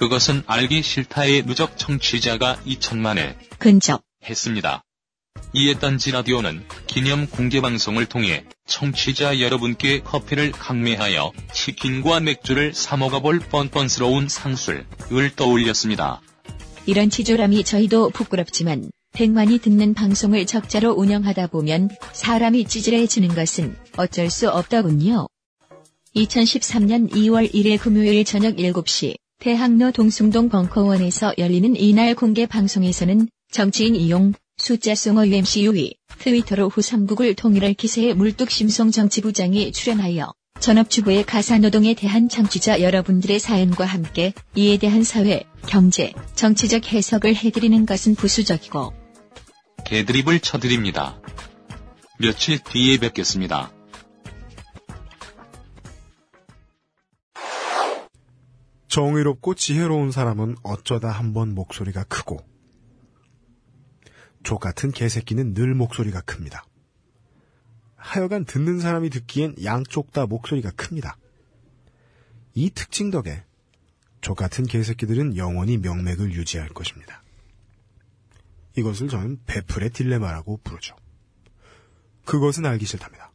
그것은 알기 싫다의 누적 청취자가 2천만에 근접 했습니다. 이에 딴지 라디오는 기념 공개 방송을 통해 청취자 여러분께 커피를 강매하여 치킨과 맥주를 사 먹어볼 뻔뻔스러운 상술을 떠올렸습니다. 이런 치졸함이 저희도 부끄럽지만 100만이 듣는 방송을 적자로 운영하다 보면 사람이 찌질해지는 것은 어쩔 수 없더군요. 2013년 2월 1일 금요일 저녁 7시 대학로 동숭동 벙커원에서 열리는 이날 공개 방송에서는 정치인 이용, 숫자송어 UMC 유희, 트위터로 후삼국을 통일할 기세의 물뚝심송 정치부장이 출연하여 전업주부의 가사노동에 대한 청취자 여러분들의 사연과 함께 이에 대한 사회, 경제, 정치적 해석을 해드리는 것은 부수적이고 개드립을 쳐드립니다. 며칠 뒤에 뵙겠습니다. 정의롭고 지혜로운 사람은 어쩌다 한 번 목소리가 크고 족 같은 개새끼는 늘 목소리가 큽니다. 하여간 듣는 사람이 듣기엔 양쪽 다 목소리가 큽니다. 이 특징 덕에 족 같은 개새끼들은 영원히 명맥을 유지할 것입니다. 이것을 저는 베풀의 딜레마라고 부르죠. 그것은 알기 싫답니다.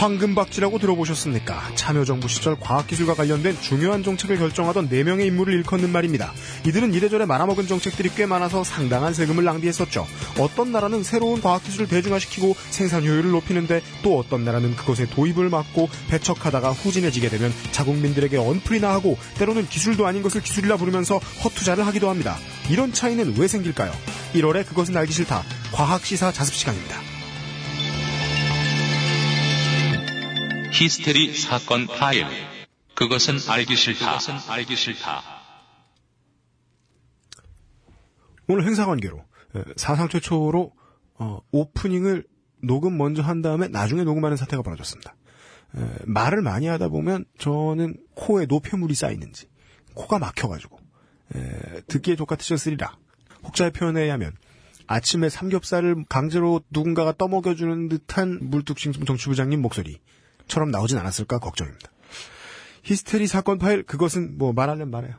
황금박쥐라고 들어보셨습니까? 참여정부 시절 과학기술과 관련된 중요한 정책을 결정하던 4명의 인물을 일컫는 말입니다. 이들은 이래저래 말아먹은 정책들이 꽤 많아서 상당한 세금을 낭비했었죠. 어떤 나라는 새로운 과학기술을 대중화시키고 생산 효율을 높이는데 또 어떤 나라는 그것의 도입을 막고 배척하다가 후진해지게 되면 자국민들에게 언플이나 하고 때로는 기술도 아닌 것을 기술이라 부르면서 허투자를 하기도 합니다. 이런 차이는 왜 생길까요? 1월에 그것은 알기 싫다. 과학시사 자습 시간입니다. 히스테리 사건 파일. 그것은 알기 싫다. 그것은 알기 싫다. 오늘 행사 관계로 에, 사상 최초로 어, 오프닝을 녹음 먼저 한 다음에 나중에 녹음하는 사태가 벌어졌습니다. 에, 말을 많이 하다 보면 저는 코에 노폐물이 쌓이는지 코가 막혀가지고 에, 듣기에 족같으셨으리라. 혹자의 표현에 의하면 아침에 삼겹살을 강제로 누군가가 떠먹여주는 듯한 물뚝심송 정치부장님 목소리 처럼 나오진 않았을까 걱정입니다. 히스테리 사건 파일 그것은 뭐 말하려면 말해요.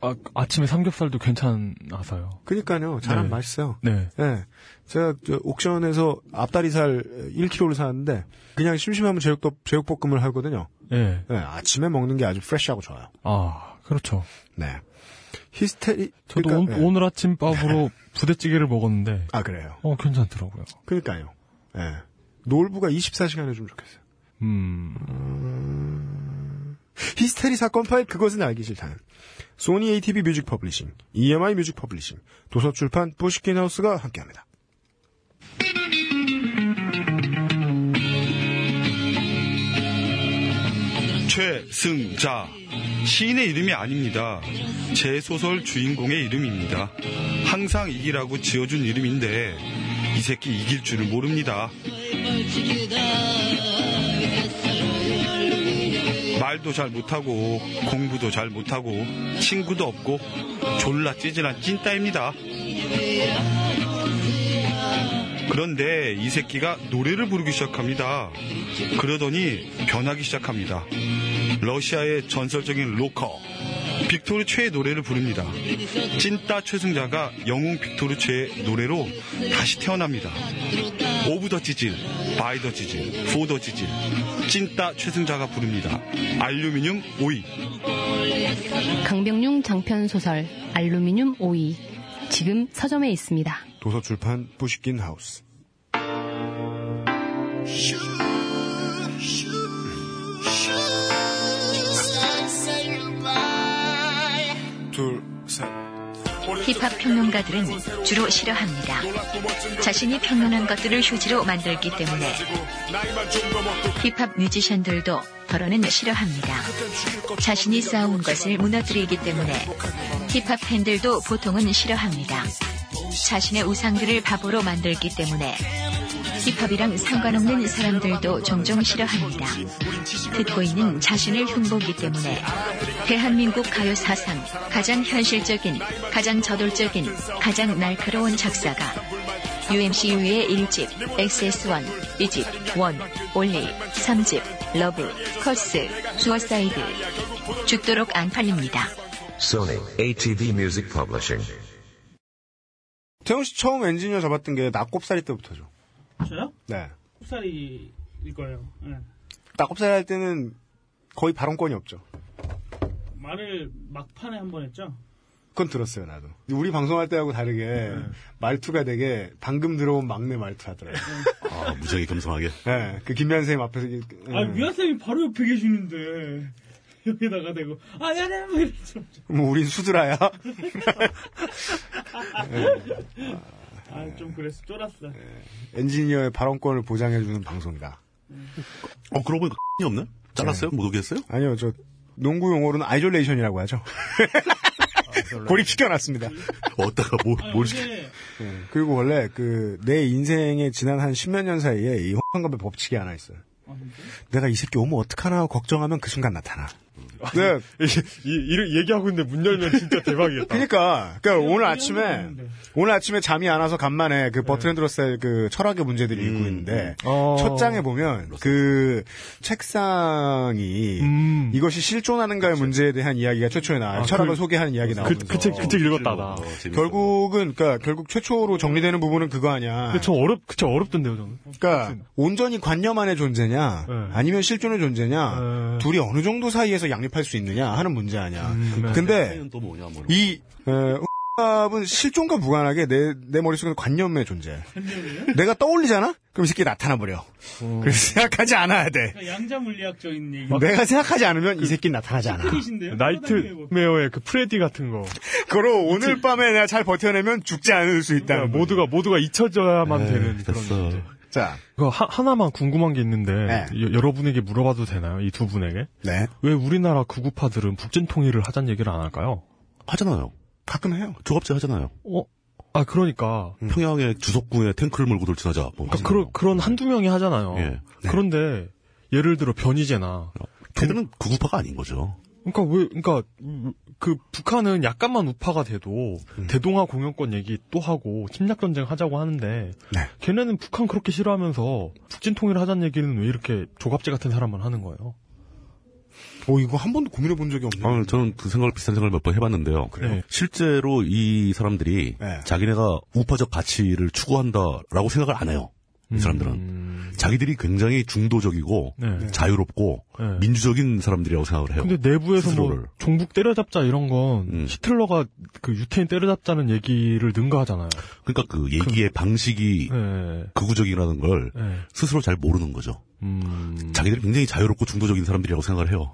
아, 아침에 삼겹살도 괜찮아서요. 그니까요. 잘하면 네. 맛있어요. 네. 예. 제가 저 옥션에서 앞다리살 1kg를 사는데 그냥 심심하면 제육도 제육볶음을 하거든요. 예. 예, 아침에 먹는 게 아주 프레시하고 좋아요. 아, 그렇죠. 네. 히스테리 저도 그러니까, 오, 예. 늘 아침 밥으로 부대찌개를 먹었는데, 아 그래요. 어, 괜찮더라고요. 그러니까요. 예. 놀부가 24시간 해주면 좋겠어요. 음, 히스테리 사건 파일 그것은 알기 싫다는 Sony ATV Music Publishing, EMI Music Publishing, 도서출판 뿌쉬낀하우스가 함께합니다. 최승자 시인의 이름이 아닙니다. 제 소설 주인공의 이름입니다. 항상 이기라고 지어준 이름인데 이 새끼 이길 줄을 모릅니다. 말도 잘 못하고 공부도 잘 못하고 친구도 없고 졸라 찌질한 찐따입니다. 그런데 이 새끼가 노래를 부르기 시작합니다. 그러더니 변하기 시작합니다. 러시아의 전설적인 로커 빅토르 최의 노래를 부릅니다. 찐따 최승자가 영웅 빅토르 최의 노래로 다시 태어납니다. of the 찌질, by the 찌질, for the 찌질, 찐따 최승자가 부릅니다. 알루미늄 오이. 강병융 장편 소설 알루미늄 오이 지금 서점에 있습니다. 도서출판 뿌쉬낀하우스. 힙합 평론가들은 주로 싫어합니다. 자신이 평론한 것들을 휴지로 만들기 때문에 힙합 뮤지션들도 더러는 싫어합니다. 자신이 쌓아온 것을 무너뜨리기 때문에 힙합 팬들도 보통은 싫어합니다. 자신의 우상들을 바보로 만들기 때문에 힙합이랑 상관없는 사람들도 종종 싫어합니다. 듣고 있는 자신을 흉보기 때문에 대한민국 가요 사상 가장 현실적인, 가장 저돌적인, 가장 날카로운 작사가 UMC/UW의 1집, XSLP, 2집, One, Only, 3집, Love, Curse, Suicide. 죽도록 안 팔립니다. Sony ATV Music Publishing. 태영 씨 처음 엔지니어 잡았던 게 나꼽살이 때부터죠. 저요? 네. 꼽살이일 거예요. 예. 나꼽살이 할 때는 거의 발언권이 없죠. 말을 막판에 한 번 했죠? 그건 들었어요, 나도. 우리 방송할 때하고 다르게 말투가 되게 방금 들어온 막내 말투 하더라고요. 아, 무지하게 겸손하게. 네, 그 김미안 선생님 앞에서. 이게, 아, 네. 미아쌤이 바로 옆에 계시는데. 여기다가 대고, 아, 야, 야, 뭐 이러죠. 뭐 우린 수드라야? 아, 좀 그랬어. 쫄았어. 엔지니어의 발언권을 보장해주는 방송이다. 어, 그러고 보니까 이 없네? 잘랐어요? 못 오게 했어요? 아니요, 저 농구 용어로는 isolation이라고 하죠. 고립시켜놨습니다. 어디다가 뭐, 아, 뭘 시켜. 네, 그리고 원래 그 내 인생에 지난 한 십몇 년 사이에 이 홍한갑의 법칙이 하나 있어요. 아? 내가 이 새끼 오면 어떡하나 걱정하면 그 순간 나타나. 네, 이, 이, 얘기하고 있는데 문 열면 진짜 대박이겠다. 그러니까, 그러니까 오늘 아침에 했는데. 오늘 아침에 잠이 안 와서 간만에 그 버트랜드 러셀 그 철학의 문제들을 읽고 있는데 어. 첫 장에 보면 그 책상이 음. 이것이 실존하는가의 문제에 대한 이야기가 최초에 나와요. 아, 철학을 그- 소개하는 이야기 그, 나오면서 그 책, 그 책 읽었다, 나. 어, 재밌어. 결국은 그러니까 결국 최초로 정리되는 부분은 그거 아니야. 근데 저 어렵, 그쵸, 어렵던데요, 저는. 그러니까 온전히 관념 안의 존재냐 네. 아니면 실존의 존재냐 네. 둘이 어느 정도 사이에서 양립 할 수 있느냐 하는 문제 아니야. 네. 근데 차이는 또 뭐냐, 뭐. 이 어, 은 실존과 무관하게 내, 내 머릿속에는 관념의 존재. 관념이요? 내가 떠올리잖아? 그럼 이 새끼 나타나 버려. 어. 그래서 생각하지 않아야 돼. 그러니까 양자 물리학적인 얘기. 내가 생각하지 않으면 이 새끼 나타나지 않아. Nightmare의 그 프레디 같은 거. 그로 오늘 밤에 내가 잘 버텨내면 죽지 않을 수 있다는 그러니까 모두가, 모두가 잊혀져야만 에이, 되는 그런 됐어. 문제. 자, 하, 하나만 궁금한 게 있는데, 네. 여, 여러분에게 물어봐도 되나요? 이 두 분에게? 네. 왜 우리나라 극우파들은 북진 통일을 하자는 얘기를 안 할까요? 하잖아요. 가끔 해요. 조갑제 하잖아요. 어? 아, 그러니까. 평양의 주석궁에 탱크를 몰고 돌진하자. 뭐 그러니까. 그런, 그런 한두 명이 하잖아요. 예. 그런데, 예를 들어 변희재나, 걔들은 극우파가 아닌 거죠. 그러니까 왜, 그러니까, 그, 북한은 약간만 우파가 돼도, 대동아 공영권 얘기 또 하고, 침략 전쟁 하자고 하는데, 네. 걔네는 북한 그렇게 싫어하면서, 북진 통일 하자는 얘기는 왜 이렇게 조갑제 같은 사람만 하는 거예요? 어, 이거 한 번도 고민해 본 적이 없네요. 아, 저는 그 생각을 비슷한 생각을 몇 번 해봤는데요. 그래요? 실제로 이 사람들이 네. 자기네가 우파적 가치를 추구한다라고 생각을 안 해요. 이 사람들은 음, 자기들이 굉장히 중도적이고 네. 자유롭고 네. 민주적인 사람들이라고 생각을 해요. 근데 내부에서 뭐, 스스로를. 종북 때려잡자 이런 건, 음. 히틀러가 그 유태인 때려잡자는 얘기를 능가하잖아요. 그러니까 그 얘기의 방식이 네. 극우적이라는 걸 네. 스스로 잘 모르는 거죠. 음. 자기들이 굉장히 자유롭고 중도적인 사람들이라고 생각을 해요.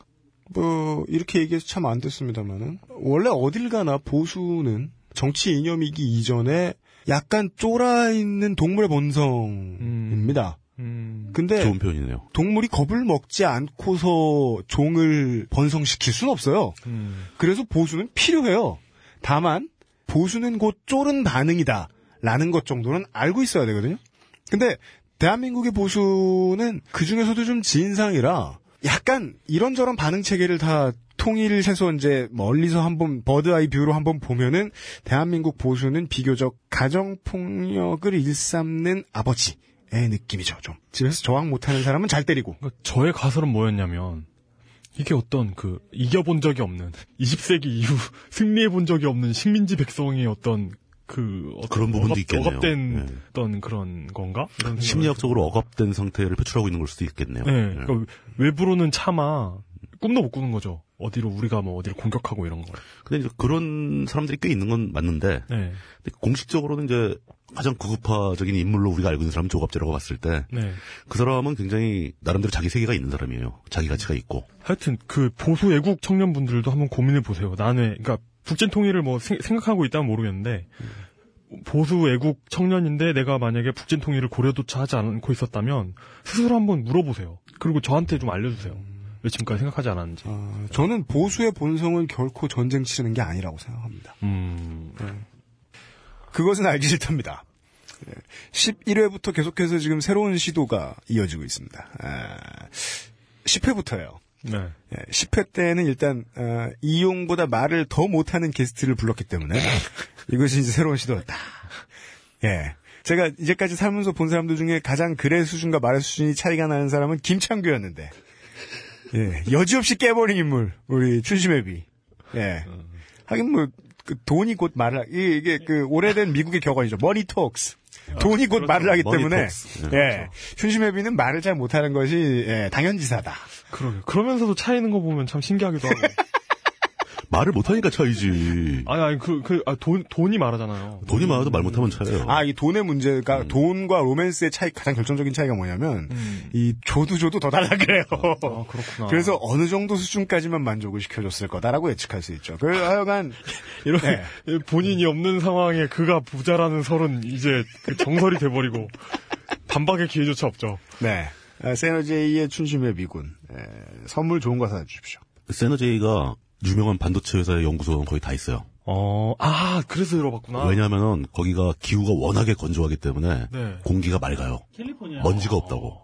뭐 이렇게 얘기해서 참 안 됐습니다만은 원래 어딜 가나 보수는 정치 이념이기 이전에 약간 쫄아 있는 동물의 본성입니다. 음. 근데 좋은 표현이네요. 동물이 겁을 먹지 않고서 종을 번성시킬 수는 없어요. 음. 그래서 보수는 필요해요. 다만 보수는 곧 쫄은 반응이다. 라는 것 정도는 알고 있어야 되거든요. 근데 대한민국의 보수는 그 중에서도 좀 진상이라 약간 이런저런 반응 체계를 다 통일해서 이제 멀리서 한번 bird eye view로 한번 보면은 대한민국 보수는 비교적 가정 폭력을 일삼는 아버지의 느낌이죠. 좀 집에서 저항 못하는 사람은 잘 때리고 그러니까 저의 가설은 뭐였냐면 이게 어떤 그 이겨본 적이 없는 20세기 이후 승리해 본 적이 없는 식민지 백성의 어떤 그 어떤 그런 부분도 억압, 있겠네요. 억압된 네. 어떤 그런 건가? 심리학적으로 억압된 상태를 표출하고 있는 걸 수도 있겠네요. 네, 네. 그러니까 외부로는 차마 꿈도 못 꾸는 거죠. 어디로 우리가 뭐 어디를 공격하고 이런 걸. 근데 이제 그런 사람들이 꽤 있는 건 맞는데 네, 공식적으로는 이제 가장 극우파적인 인물로 우리가 알고 있는 사람은 조갑제라고 봤을 때그 네. 사람은 굉장히 나름대로 자기 세계가 있는 사람이에요. 자기 가치가 있고. 하여튼 그 보수 애국 청년분들도 한번 고민해 보세요. 나는 그러니까 북진 통일을 뭐 생- 생각하고 있다면 모르겠는데 보수 애국 청년인데 내가 만약에 북진 통일을 고려조차 하지 않고 있었다면 스스로 한번 물어보세요. 그리고 저한테 좀 알려주세요. 왜 지금까지 생각하지 않았는지. 어, 저는 보수의 본성은 결코 전쟁 치르는 게 아니라고 생각합니다. 음, 그것은 알기 싫답니다. 11회부터 계속해서 지금 새로운 시도가 이어지고 있습니다. 아, 10회부터예요. 네. 10회 때는 일단 어, 이용보다 말을 더 못하는 게스트를 불렀기 때문에 이것이 이제 새로운 시도였다. 예. 제가 이제까지 살면서 본 사람들 중에 가장 글의 수준과 말의 수준이 차이가 나는 사람은 김창규였는데, 예, 여지없이 깨버린 인물, 우리 춘심회비. 예. 하긴 뭐, 그 돈이 곧 말을, 하- 이- 이게 그 오래된 미국의 격언이죠. money talks. 돈이 곧 말을 하기 money 때문에, talks. 예. 춘심회비는 말을 잘 못하는 것이, 예, 당연지사다. 그러게. 그러면서도 차이는 거 보면 참 신기하기도 하고. 말을 못하니까 차이지. 아니, 아니, 그, 그, 아, 돈, 돈이 말하잖아요. 돈이 많아도 말 못하면 차예요. 아, 이 돈의 문제가, 음. 돈과 로맨스의 차이, 가장 결정적인 차이가 뭐냐면, 음. 이 줘도 줘도 더 달라 그래요. 아, 그렇구나. 그래서 어느 정도 수준까지만 만족을 시켜줬을 거다라고 예측할 수 있죠. 그 하여간 이런, 네. 본인이 없는 상황에 그가 부자라는 설은 이제 그 정설이 돼버리고, 반박의 기회조차 없죠. 네 아, 세너제이의 춘심의 미군 에, 선물 좋은 거 사주십시오. 세너제이가 유명한 반도체 회사의 연구소는 거의 다 있어요. 어, 아, 그래서 들어봤구나. 왜냐하면 거기가 기후가 워낙에 건조하기 때문에 네. 공기가 맑아요. 캘리포니아. 먼지가 없다고.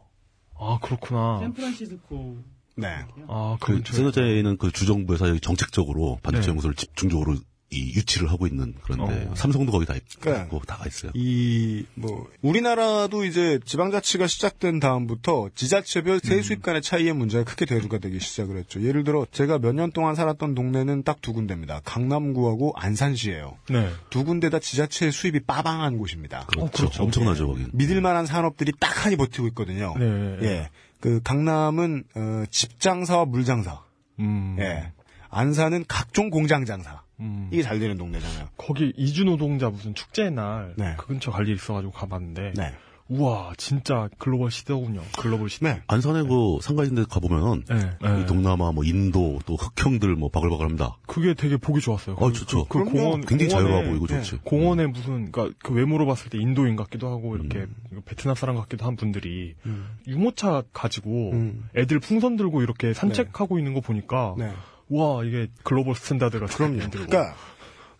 아, 그렇구나. 샌프란시스코. 네. 아, 그. 세너제이는 그 주정부에서 정책적으로 반도체 네. 연구소를 집중적으로 이 유치를 하고 있는 그런데 어. 삼성도 거기 다 그러니까 있고 다가 있어요. 이 뭐 우리나라도 이제 지방자치가 시작된 다음부터 지자체별 음. 세수입 간의 차이의 문제가 크게 대두가 되기 시작을 했죠. 예를 들어 제가 몇 년 동안 살았던 동네는 딱 두 군데입니다. 강남구하고 안산시예요. 네. 두 군데 다 지자체 수입이 빠방한 곳입니다. 그렇죠. 그렇죠. 엄청나죠 거긴. 믿을 만한 산업들이 딱하니 버티고 있거든요. 네. 예. 그 강남은 어, 집장사와 물장사. 음. 예. 안산은 각종 공장 장사. 음. 이게 잘 되는 동네잖아요. 거기 이주 노동자 무슨 축제 날그 네. 근처 갈 일 있어가지고 가봤는데 네. 우와 진짜 글로벌 시대군요. 글로벌 시대. 네. 안산에 그 상가인데 가보면은 네. 네. 이 동남아 뭐 인도 또 흑형들 뭐 바글바글합니다. 그게 되게 보기 좋았어요. 어 좋죠. 그, 그 공원 굉장히 자유로워 보이고 네. 좋지. 공원에 무슨 그러니까 그 외모로 봤을 때 인도인 같기도 하고 이렇게 음. 베트남 사람 같기도 한 분들이 유모차 가지고 음. 애들 풍선 들고 이렇게 산책하고 있는 거 보니까 네. 와 이게 global standard가 그럼요. 들고. 그러니까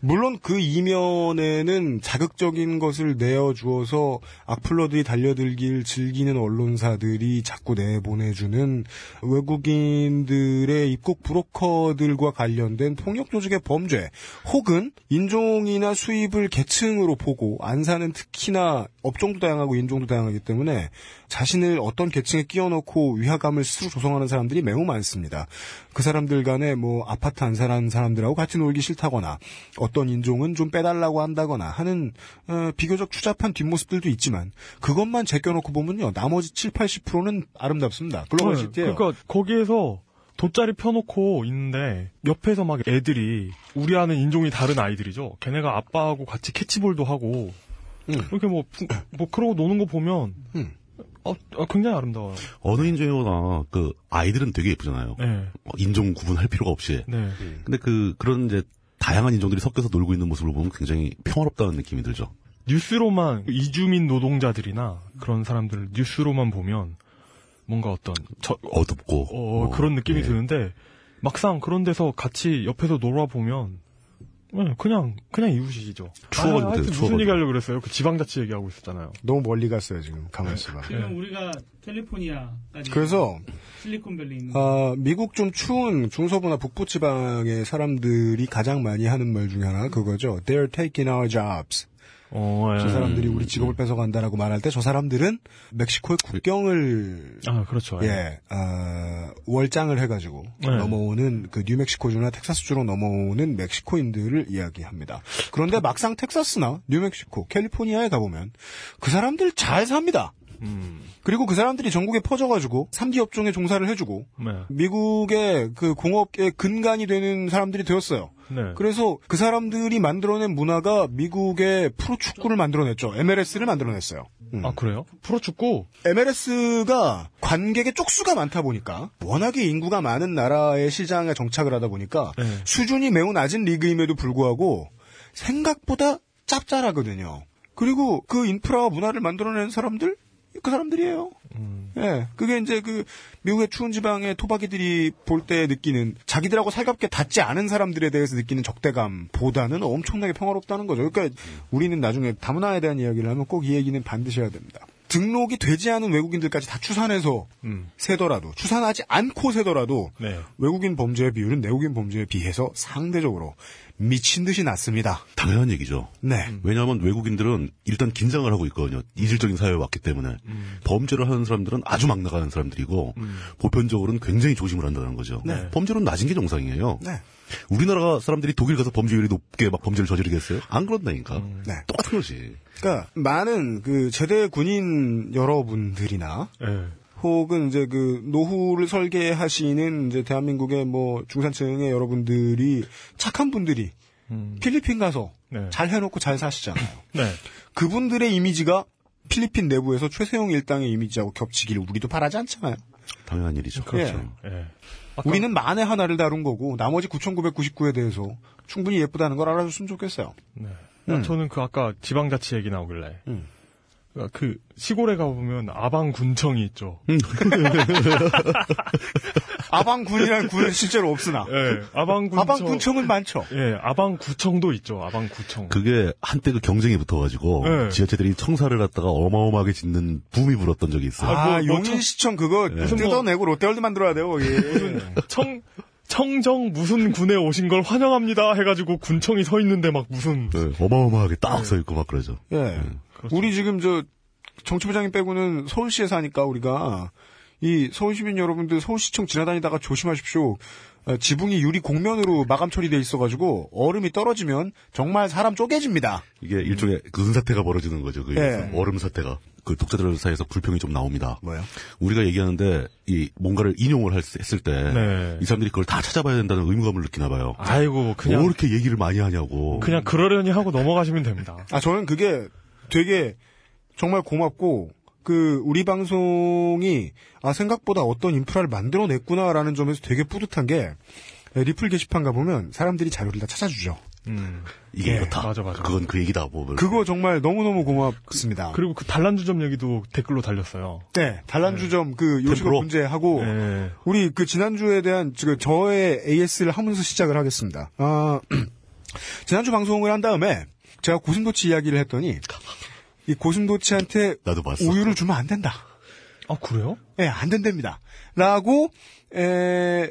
물론 그 이면에는 자극적인 것을 내어주어서 악플러들이 달려들길 즐기는 언론사들이 자꾸 내보내주는 외국인들의 입국 브로커들과 관련된 폭력 조직의 범죄 혹은 인종이나 수입을 계층으로 보고 안 사는 특히나 업종도 다양하고 인종도 다양하기 때문에 자신을 어떤 계층에 끼워넣고 위화감을 스스로 조성하는 사람들이 매우 많습니다. 그 사람들 간에 뭐 아파트 안 사는 사람들하고 같이 놀기 싫다거나 어떤 인종은 좀 빼달라고 한다거나 하는 어, 비교적 추잡한 뒷모습들도 있지만 그것만 제껴놓고 보면요 나머지 7, 80%는 아름답습니다. 글로벌 네, 시티예요. 그러니까 거기에서 돗자리 펴놓고 있는데 옆에서 막 애들이 우리 아는 인종이 다른 아이들이죠. 걔네가 아빠하고 같이 캐치볼도 하고 음. 이렇게 뭐, 부- 뭐 그러고 노는 거 보면 음. 어, 어, 굉장히 아름다워요. 어느 인종이거나 그 아이들은 되게 예쁘잖아요. 네, 어, 인종 구분할 필요가 없이. 네. 근데 그 그런 이제 다양한 인종들이 섞여서 놀고 있는 모습을 보면 굉장히 평화롭다는 느낌이 들죠. 뉴스로만 이주민 노동자들이나 그런 사람들을 뉴스로만 보면 뭔가 어떤 저, 어둡고 어, 어, 그런 느낌이 예. 드는데 막상 그런 데서 같이 옆에서 놀아 보면 네, 그냥 그냥 이웃이죠. 추억은 아, 하여튼 무슨 추억은. 얘기 하려 고 그랬어요? 그 지방자치 얘기하고 있었잖아요. 너무 멀리 갔어요 지금 강원 씨가. 지금 우리가 캘리포니아까지 그래서 실리콘밸리 있는 어, 미국 좀 추운 중서부나 북부 지방의 사람들이 가장 많이 하는 말 중에 하나 그거죠. They're taking our jobs. 어, 예. 저 사람들이 우리 직업을 뺏어간다라고 말할 때 저 사람들은 멕시코의 국경을 아, 그렇죠. 예, 어, 월장을 해가지고 네. 넘어오는 그 뉴멕시코주나 텍사스주로 넘어오는 멕시코인들을 이야기합니다. 그런데 막상 텍사스나 뉴멕시코, 캘리포니아에 가보면 그 사람들 잘 삽니다. 음, 그리고 그 사람들이 전국에 퍼져가지고 3D 업종에 종사를 해주고 네. 미국의 그 공업의 근간이 되는 사람들이 되었어요. 네. 그래서 그 사람들이 만들어낸 문화가 미국의 프로축구를 만들어냈죠. MLS를 만들어냈어요. 음. 아, 그래요? 프로축구? MLS가 관객의 쪽수가 많다 보니까 워낙에 인구가 많은 나라의 시장에 정착을 하다 보니까 네. 수준이 매우 낮은 리그임에도 불구하고 생각보다 짭짤하거든요. 그리고 그 인프라와 문화를 만들어낸 사람들 그 사람들이에요. 예, 그게 이제 그 미국의 추운 지방의 토박이들이 볼 때 느끼는 자기들하고 살갑게 닿지 않은 사람들에 대해서 느끼는 적대감보다는 엄청나게 평화롭다는 거죠. 그러니까 우리는 나중에 다문화에 대한 이야기를 하면 꼭 이 얘기는 반드시 해야 됩니다. 등록이 되지 않은 외국인들까지 다 추산해서 세더라도 추산하지 않고 세더라도 네. 외국인 범죄의 비율은 내국인 범죄에 비해서 상대적으로 미친 듯이 낮습니다. 당연한 얘기죠. 네. 왜냐하면 외국인들은 일단 긴장을 하고 있거든요. 이질적인 사회에 왔기 때문에. 범죄를 하는 사람들은 아주 막 나가는 사람들이고, 보편적으로는 굉장히 조심을 한다는 거죠. 네. 범죄는 낮은 게 정상이에요. 네. 우리나라 사람들이 독일 가서 범죄율이 높게 막 범죄를 저지르겠어요? 안 그런다니까. 네. 똑같은 거지. 그러니까 많은 그 제대 군인 여러분들이나 예. 혹은 이제 그 노후를 설계하시는 이제 대한민국의 뭐 중산층의 여러분들이 착한 분들이 필리핀 가서 네. 잘 해놓고 잘 사시잖아요. 네. 그분들의 이미지가 필리핀 내부에서 최세용 일당의 이미지하고 겹치기를 우리도 바라지 않잖아요. 당연한 일이죠. 그렇죠. 예. 우리는 만에 하나를 다룬 거고 나머지 9,999에 대해서 충분히 예쁘다는 걸 알아줬으면 좋겠어요. 네. 음. 저는 그 아까 지방자치 얘기 나오길래 음. 그러니까 그 시골에 가보면 아방군청이 있죠. 아방군이라는 군은 실제로 없으나 예, 아방군청. 아방군청은 많죠. 예, 아방구청도 있죠. 아방구청. 그게 한때 그 경쟁이 붙어가지고 네. 지자체들이 청사를 갖다가 어마어마하게 짓는 붐이 불었던 적이 있어요. 아, 뭐, 뭐 용인시청 그거 무슨 뭐- 뜯어내고 롯데월드 만들어야 돼요, 거기. 청 청정 무슨 군에 오신 걸 환영합니다 해가지고 군청이 서 있는데 막 무슨 네, 어마어마하게 딱 서 있고 막 그러죠. 예. 우리 지금 저 정치부장님 빼고는 서울시에 사니까 우리가 이 서울 시민 여러분들 서울시청 지나다니다가 조심하십시오. 어, 지붕이 유리 곡면으로 마감 처리돼 있어가지고 얼음이 떨어지면 정말 사람 쪼개집니다. 이게 일종의 그 은사태가 벌어지는 거죠. 그 예. 얼음 사태가. 그 독자들 사이에서 불평이 좀 나옵니다. 뭐요? 우리가 얘기하는데 이 뭔가를 인용을 할- 했을 때이 네. 사람들이 그걸 다 찾아봐야 된다는 의무감을 느끼나 봐요. 아이고 그냥 뭐 이렇게 얘기를 많이 하냐고. 그냥 그러려니 하고 넘어가시면 됩니다. 아 저는 그게 되게 정말 고맙고 그 우리 방송이 아 생각보다 어떤 인프라를 만들어냈구나라는 점에서 되게 뿌듯한 게 리플 게시판 가보면 사람들이 자료를 다 찾아주죠. 음. 이게 예, 이렇다. 맞아, 맞아. 그건 그 얘기다. 뭐. 그거 정말 너무너무 고맙습니다. 그 리고 그 단란주점 얘기도 댓글로 달렸어요. 네, 단란주점 그 요식업 템프로? 문제하고 예. 우리 그 지난주에 대한 지금 저의 AS를 하면서 시작을 하겠습니다. 아, 지난주 방송을 한 다음에 제가 고슴도치 이야기를 했더니 이 고슴도치한테 나도 봤어. 우유를 주면 안 된다. 아 그래요? 예, 안 된답니다. 라고 에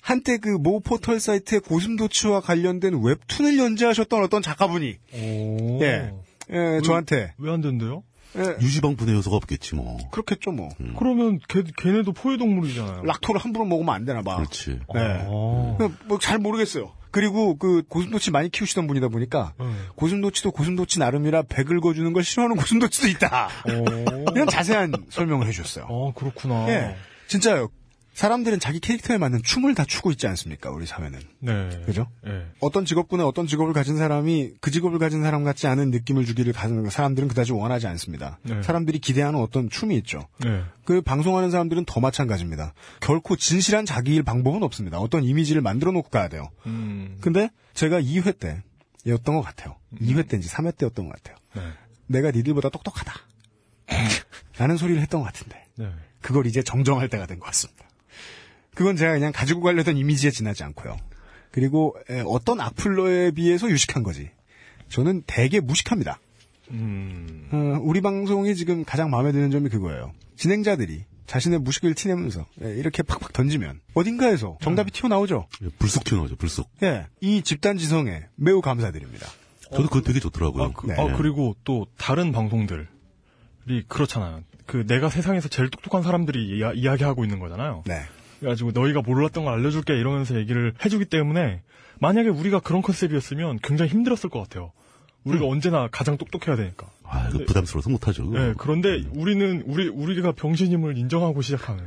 한때 그 모 포털 사이트에 고슴도치와 관련된 웹툰을 연재하셨던 어떤 작가분이 오. 예, 예, 저한테 왜 안 된대요? 예, 유지방 분해 요소가 없겠지 뭐. 그렇겠죠 뭐. 그러면 걔, 걔네도 포유동물이잖아요. 락토를 함부로 먹으면 안 되나 봐. 그렇지. 네. 어. 뭐잘 모르겠어요. 그리고 그 고슴도치 많이 키우시던 분이다 보니까 네. 고슴도치도 고슴도치 나름이라 백을 거주는 걸 싫어하는 고슴도치도 있다. 어. 이런 자세한 설명을 해주셨어요. 아 그렇구나. 예, 진짜요. 사람들은 자기 캐릭터에 맞는 춤을 다 추고 있지 않습니까? 우리 사회는. 네. 그죠? 예. 어떤 직업군에 어떤 직업을 가진 사람이 그 직업을 가진 사람 같지 않은 느낌을 주기를 가는 사람들은 그다지 원하지 않습니다. 네. 사람들이 기대하는 어떤 춤이 있죠. 네. 그 방송하는 사람들은 더 마찬가지입니다. 결코 진실한 자기일 방법은 없습니다. 어떤 이미지를 만들어 놓고 가야 돼요. 음. 근데 제가 2회 때였던 것 같아요. 2회 때인지 3회 때였던 것 같아요. 네. 내가 니들보다 똑똑하다. 라는 소리를 했던 것 같은데. 네. 그걸 이제 정정할 때가 된 것 같습니다. 그건 제가 그냥 가지고 가려던 이미지에 지나지 않고요. 그리고 에, 어떤 악플러에 비해서 유식한 거지. 저는 되게 무식합니다. 음. 어, 우리 방송이 지금 가장 마음에 드는 점이 그거예요. 진행자들이 자신의 무식을 티내면서 예, 이렇게 팍팍 던지면 어딘가에서 정답이 튀어나오죠. 예, 불쑥 튀어나오죠, 불쑥. 예, 이 집단 지성에 매우 감사드립니다. 저도 그거 되게 좋더라고요. 아, 그, 네. 아, 그리고 또 다른 방송들이 그렇잖아요. 그 내가 세상에서 제일 똑똑한 사람들이 이야, 이야기하고 있는 거잖아요. 네. 그래가지고 너희가 몰랐던 걸 알려줄게 이러면서 얘기를 해주기 때문에 만약에 우리가 그런 컨셉이었으면 굉장히 힘들었을 것 같아요. 우리가 언제나 가장 똑똑해야 되니까. 아, 이거 부담스러워서 못하죠. 네, 그런데 우리는 우리 우리가 병신임을 인정하고 시작하는.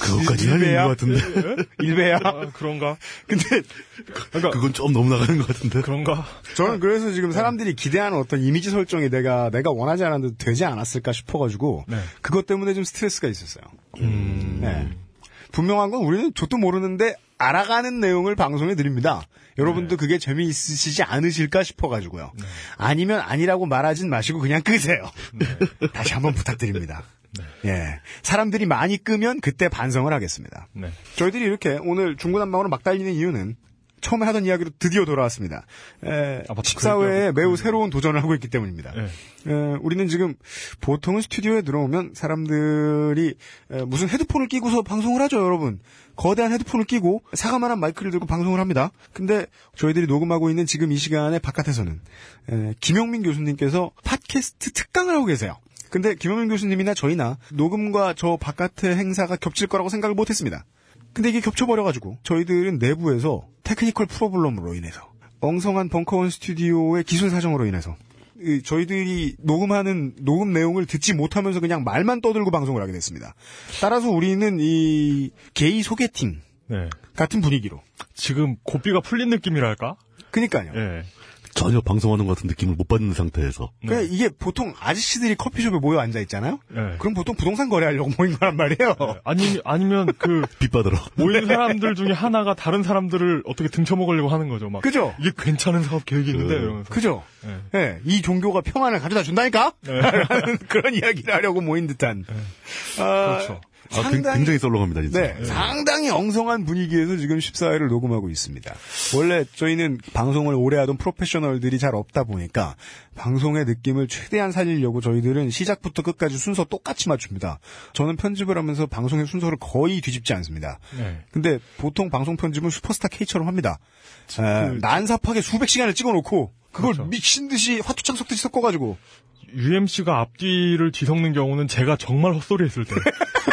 그것까지는 아닌 일배야? 것 같은데. 일배야. 아, 그런가? 근데 그러니까 그건 좀 너무 나가는 것 같은데. 그런가? 저는 그래서 지금 사람들이 기대하는 어떤 이미지 설정이 내가 내가 원하지 않았는데 되지 않았을까 싶어가지고 네. 그것 때문에 좀 스트레스가 있었어요. 음. 네. 분명한 건 우리는 저도 모르는데 알아가는 내용을 방송에 드립니다. 여러분도 그게 재미있으시지 않으실까 싶어가지고요. 아니면 아니라고 말하진 마시고 그냥 끄세요. 다시 한번 부탁드립니다. 예. 사람들이 많이 끄면 그때 반성을 하겠습니다. 네. 저희들이 이렇게 오늘 중구난방으로 막 달리는 이유는 처음에 하던 이야기로 드디어 돌아왔습니다. 에, 아, 맞다. 식사회에 그 매우 새로운 도전을 하고 있기 때문입니다. 네. 에, 우리는 지금 보통은 스튜디오에 들어오면 사람들이 에, 무슨 헤드폰을 끼고서 방송을 하죠, 여러분. 거대한 헤드폰을 끼고 사과만한 마이크를 들고 방송을 합니다. 근데 저희들이 녹음하고 있는 지금 이 시간에 바깥에서는 에, 김영민 교수님께서 팟캐스트 특강을 하고 계세요. 근데 김영민 교수님이나 저희나 녹음과 저 바깥의 행사가 겹칠 거라고 생각을 못했습니다. 근데 이게 겹쳐버려가지고 저희들은 내부에서 technical problem으로 인해서 엉성한 벙커원 스튜디오의 기술 사정으로 인해서 이 저희들이 녹음하는 녹음 내용을 듣지 못하면서 그냥 말만 떠들고 방송을 하게 됐습니다. 따라서 우리는 이 게이 소개팅 네. 같은 분위기로 지금 고삐가 풀린 느낌이랄까? 그니까요. 예. 전혀 방송하는 것 같은 느낌을 못 받는 상태에서. 그러니까 이게 보통 아저씨들이 커피숍에 모여 앉아 있잖아요. 네. 그럼 보통 부동산 거래하려고 모인 거란 말이에요. 아니, 아니면 그, 빚받으러. 모인 사람들 중에 하나가 다른 사람들을 어떻게 등쳐먹으려고 하는 거죠. 막. 그죠? 이게 괜찮은 사업 계획이 있는데, 이러면서. 그죠? 네. 예, 이 종교가 평안을 가져다 준다니까? 라는 그런 이야기를 하려고 모인 듯한. 아, 그렇죠. 아, 굉- 굉장히 썰렁합니다, 진짜. 네, 상당히 엉성한 분위기에서 지금 14회를 녹음하고 있습니다. 원래 저희는 방송을 오래 하던 프로페셔널들이 잘 없다 보니까 방송의 느낌을 최대한 살리려고 저희들은 시작부터 끝까지 순서 똑같이 맞춥니다. 저는 편집을 하면서 방송의 순서를 거의 뒤집지 않습니다. 네. 근데 보통 방송 편집은 슈퍼스타 K처럼 합니다. 에, 난삽하게 수백 시간을 찍어놓고 그걸 그렇죠. 미친 듯이 화투창 섞듯이 섞어가지고 UMC가 앞뒤를 뒤섞는 경우는 제가 정말 헛소리 했을 때.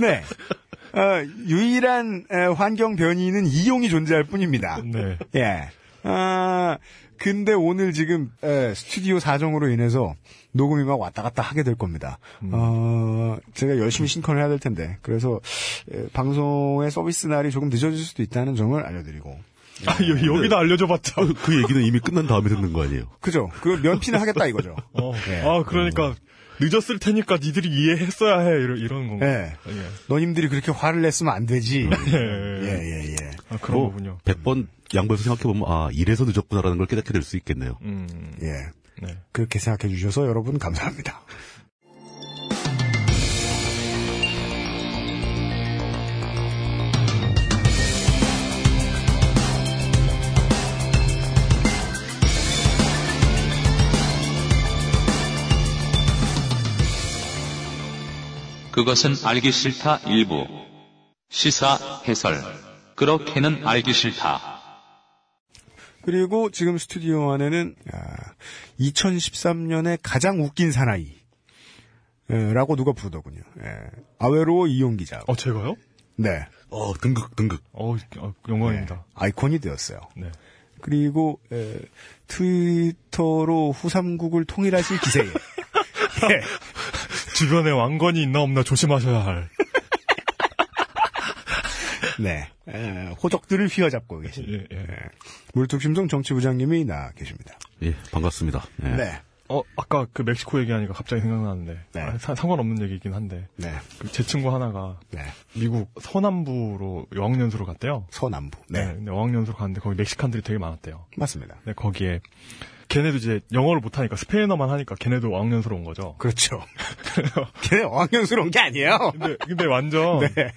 네. 어, 유일한 에, 환경 변이는 이용이 존재할 뿐입니다. 네. 예. 아, 근데 오늘 지금 에, 스튜디오 사정으로 인해서 녹음이 막 왔다 갔다 하게 될 겁니다. 어, 제가 열심히 싱컨을 해야 될 텐데 그래서 에, 방송의 서비스 날이 조금 늦어질 수도 있다는 점을 알려드리고 아, 여, 여기다 알려줘봤자. 그 얘기는 이미 끝난 다음에 듣는 거 아니에요? 그죠? 그 면피는 하겠다 이거죠. 어. 예. 아, 그러니까, 늦었을 테니까 니들이 이해했어야 해. 이런, 이런 건가. 예. 예. 너님들이 그렇게 화를 냈으면 안 되지. 예. 예, 예, 예. 아, 그런 뭐, 거군요. 100번 양보해서 생각해 보면, 아, 이래서 늦었구나라는 걸 깨닫게 될 수 있겠네요. 음. 예. 네. 그렇게 생각해 주셔서 여러분 감사합니다. 그것은 알기 싫다 일부. 시사 해설. 그렇게는 알기 싫다. 그리고 지금 스튜디오 안에는 2013년에 가장 웃긴 사나이 예, 라고 누가 부르더군요. 예. 아웨로 이용 기자. 어, 제가요? 네. 어, 등극, 등극. 어, 어, 영광입니다. 네. 아이콘이 되었어요. 네. 그리고 에, 트위터로 후삼국을 통일하실 기세에 예. 주변에 왕건이 있나 없나 조심하셔야 할. 네. 에, 호적들을 휘어잡고 계신 예, 예. 물뚝심송 정치부장님이 나 계십니다. 예, 반갑습니다. 예. 네. 어, 아까 그 멕시코 얘기하니까 갑자기 생각나는데. 네. 아, 사- 상관없는 얘기긴 한데. 네. 그 제 친구 하나가 네. 미국 서남부로 어학연수로 갔대요. 서남부. 네. 네. 근데 어학연수로 갔는데 거기 멕시칸들이 되게 많았대요. 맞습니다. 근데 거기에 걔네도 이제 영어를 못하니까 스페인어만 하니까 걔네도 온 거죠. 그렇죠. 걔네 어학연스러운 게 아니에요. 근데, 근데 완전 네.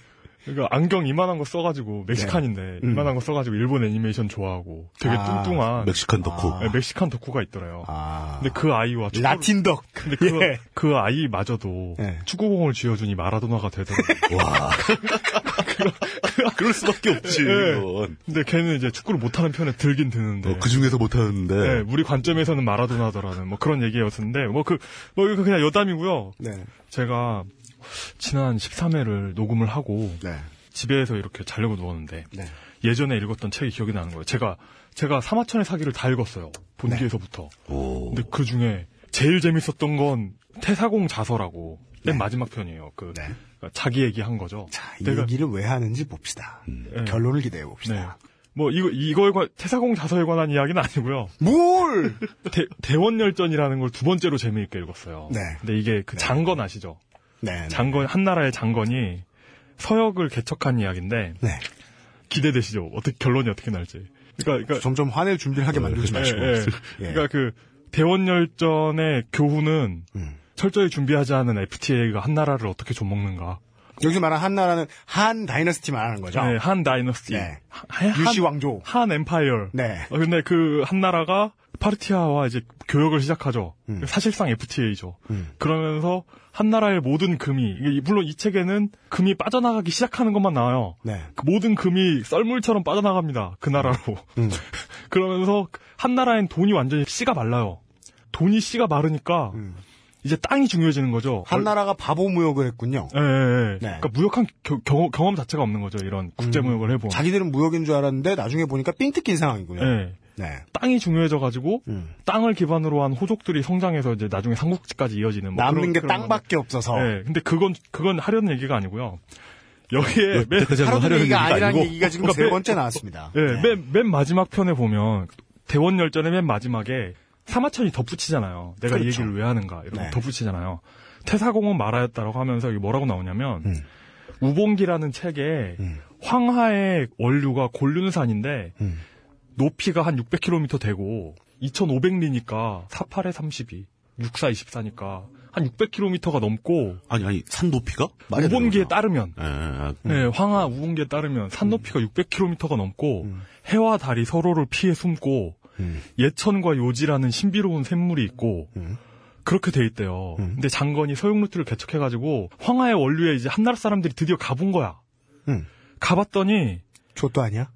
그러니까 안경 이만한 거 써가지고 멕시칸인데 음. 이만한 거 써가지고 일본 애니메이션 좋아하고 되게 아, 뚱뚱한 멕시칸 덕후. 네, 멕시칸 덕후가 있더래요. 아. 근데 그 아이와 축구 라틴 덕. 근데 그, 예. 그 아이마저도 예. 축구공을 쥐어주니 마라도나가 되더라고요. 와. 그럴 수밖에 없지, 예. 이건. 근데 걔는 이제 축구를 못하는 편에 들긴 드는데. 어, 그 중에서 못하는데. 네, 우리 관점에서는 마라도나더라는 뭐 그런 얘기였었는데 뭐 그 뭐 이거 그냥 여담이고요. 네. 제가 지난 13회를 녹음을 하고 네. 집에서 이렇게 자려고 누웠는데 네. 예전에 읽었던 책이 기억이 나는 거예요. 제가 제가 사마천의 사기를 다 읽었어요. 본기에서부터. 오. 근데 그 중에 제일 재밌었던 건 태사공 자서라고 맨 마지막 편이에요. 그 네. 그러니까 자기 얘기한 거죠. 자, 이 내가- 얘기를 왜 하는지 봅시다. 네. 결론을 기대해 네. 봅시다. 뭐 이거 이거에 관 태사공 자서에 관한 이야기는 아니고요. 뭘! 대, 대원열전이라는 걸 두 번째로 재미있게 읽었어요. 네. 근데 이게 그 장건 아시죠? 네. 장건 한 나라의 장건이 서역을 개척한 이야기인데 네. 기대되시죠? 어떻게 결론이 어떻게 날지. 그러니까, 그러니까 점점 화낼 준비를 하게 만들지 마시고. 예, 예. 예. 그러니까 그 대원 열전의 교훈은 음. 철저히 준비하지 않은 FTA가 한 나라를 어떻게 좀먹는가. 여기서 말하는 한나라는 한 다이너스티 말하는 거죠. 네, 한 다이너스티. 네. 한, 유시 왕조. 한 엠파이어. 네. 어, 근데 그 한 나라가 파르티아와 이제 교역을 시작하죠. 음. 사실상 FTA죠. 음. 그러면서 한나라의 모든 금이 물론 이 책에는 금이 빠져나가기 시작하는 것만 나와요. 네. 그 모든 금이 썰물처럼 빠져나갑니다. 그 나라로. 음. 그러면서 한나라엔 돈이 완전히 씨가 말라요. 돈이 씨가 마르니까 음. 이제 땅이 중요해지는 거죠. 한나라가 바보 무역을 했군요. 예, 예, 예. 네. 그러니까 무역한 겨- 경험, 경험 자체가 없는 거죠. 이런 국제 무역을 해본. 자기들은 무역인 줄 알았는데 나중에 보니까 삥 뜯긴 상황이군요. 예. 네. 땅이 중요해져가지고 음. 땅을 기반으로 한 호족들이 성장해서 이제 나중에 삼국지까지 이어지는 뭐 남는 그런- 게 땅밖에 없어서. 예. 근데 그건 그건 하려는 얘기가 아니고요. 여기에 맨, 하려는 얘기가 아니라는 얘기가 지금 그러니까 세 매- 번째 나왔습니다. 예, 네. 맨, 맨 마지막 편에 보면 대원 열전의 맨 마지막에 사마천이 덧붙이잖아요. 내가 이 그렇죠. 얘기를 왜 하는가 이렇게 네. 덧붙이잖아요. 태사공은 말하였다라고 하면서 이게 뭐라고 나오냐면 음. 우봉기라는 책에 음. 황하의 원류가 곤륜산인데 음. 높이가 한 600km 되고 2,500리니까 48에 32, 64, 24니까 한 600km가 넘고 아니 아니 산 높이가 우봉기에. 따르면 예, 예, 예. 네, 황하 우봉기에 따르면 산 높이가 600km가 넘고 음. 해와 달이 서로를 피해 숨고 음. 예천과 요지라는 신비로운 샘물이 있고 음. 그렇게 돼 있대요. 음. 근데 장건이 서역 루트를 개척해 가지고 황하의 원류에 이제 한나라 사람들이 드디어 가본 거야. 음. 가봤더니 족도 아니야?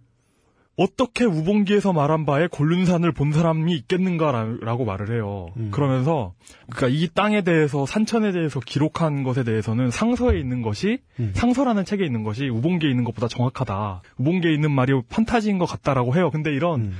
어떻게 우봉기에서 말한 바에 곤륜산을 본 사람이 있겠는가라고 말을 해요. 음. 그러면서 그러니까 이 땅에 대해서 산천에 대해서 기록한 것에 대해서는 상서에 있는 것이 음. 상서라는 책에 있는 것이 우봉기에 있는 것보다 정확하다. 우봉기에 있는 말이 판타지인 것 같다라고 해요. 근데 이런 음.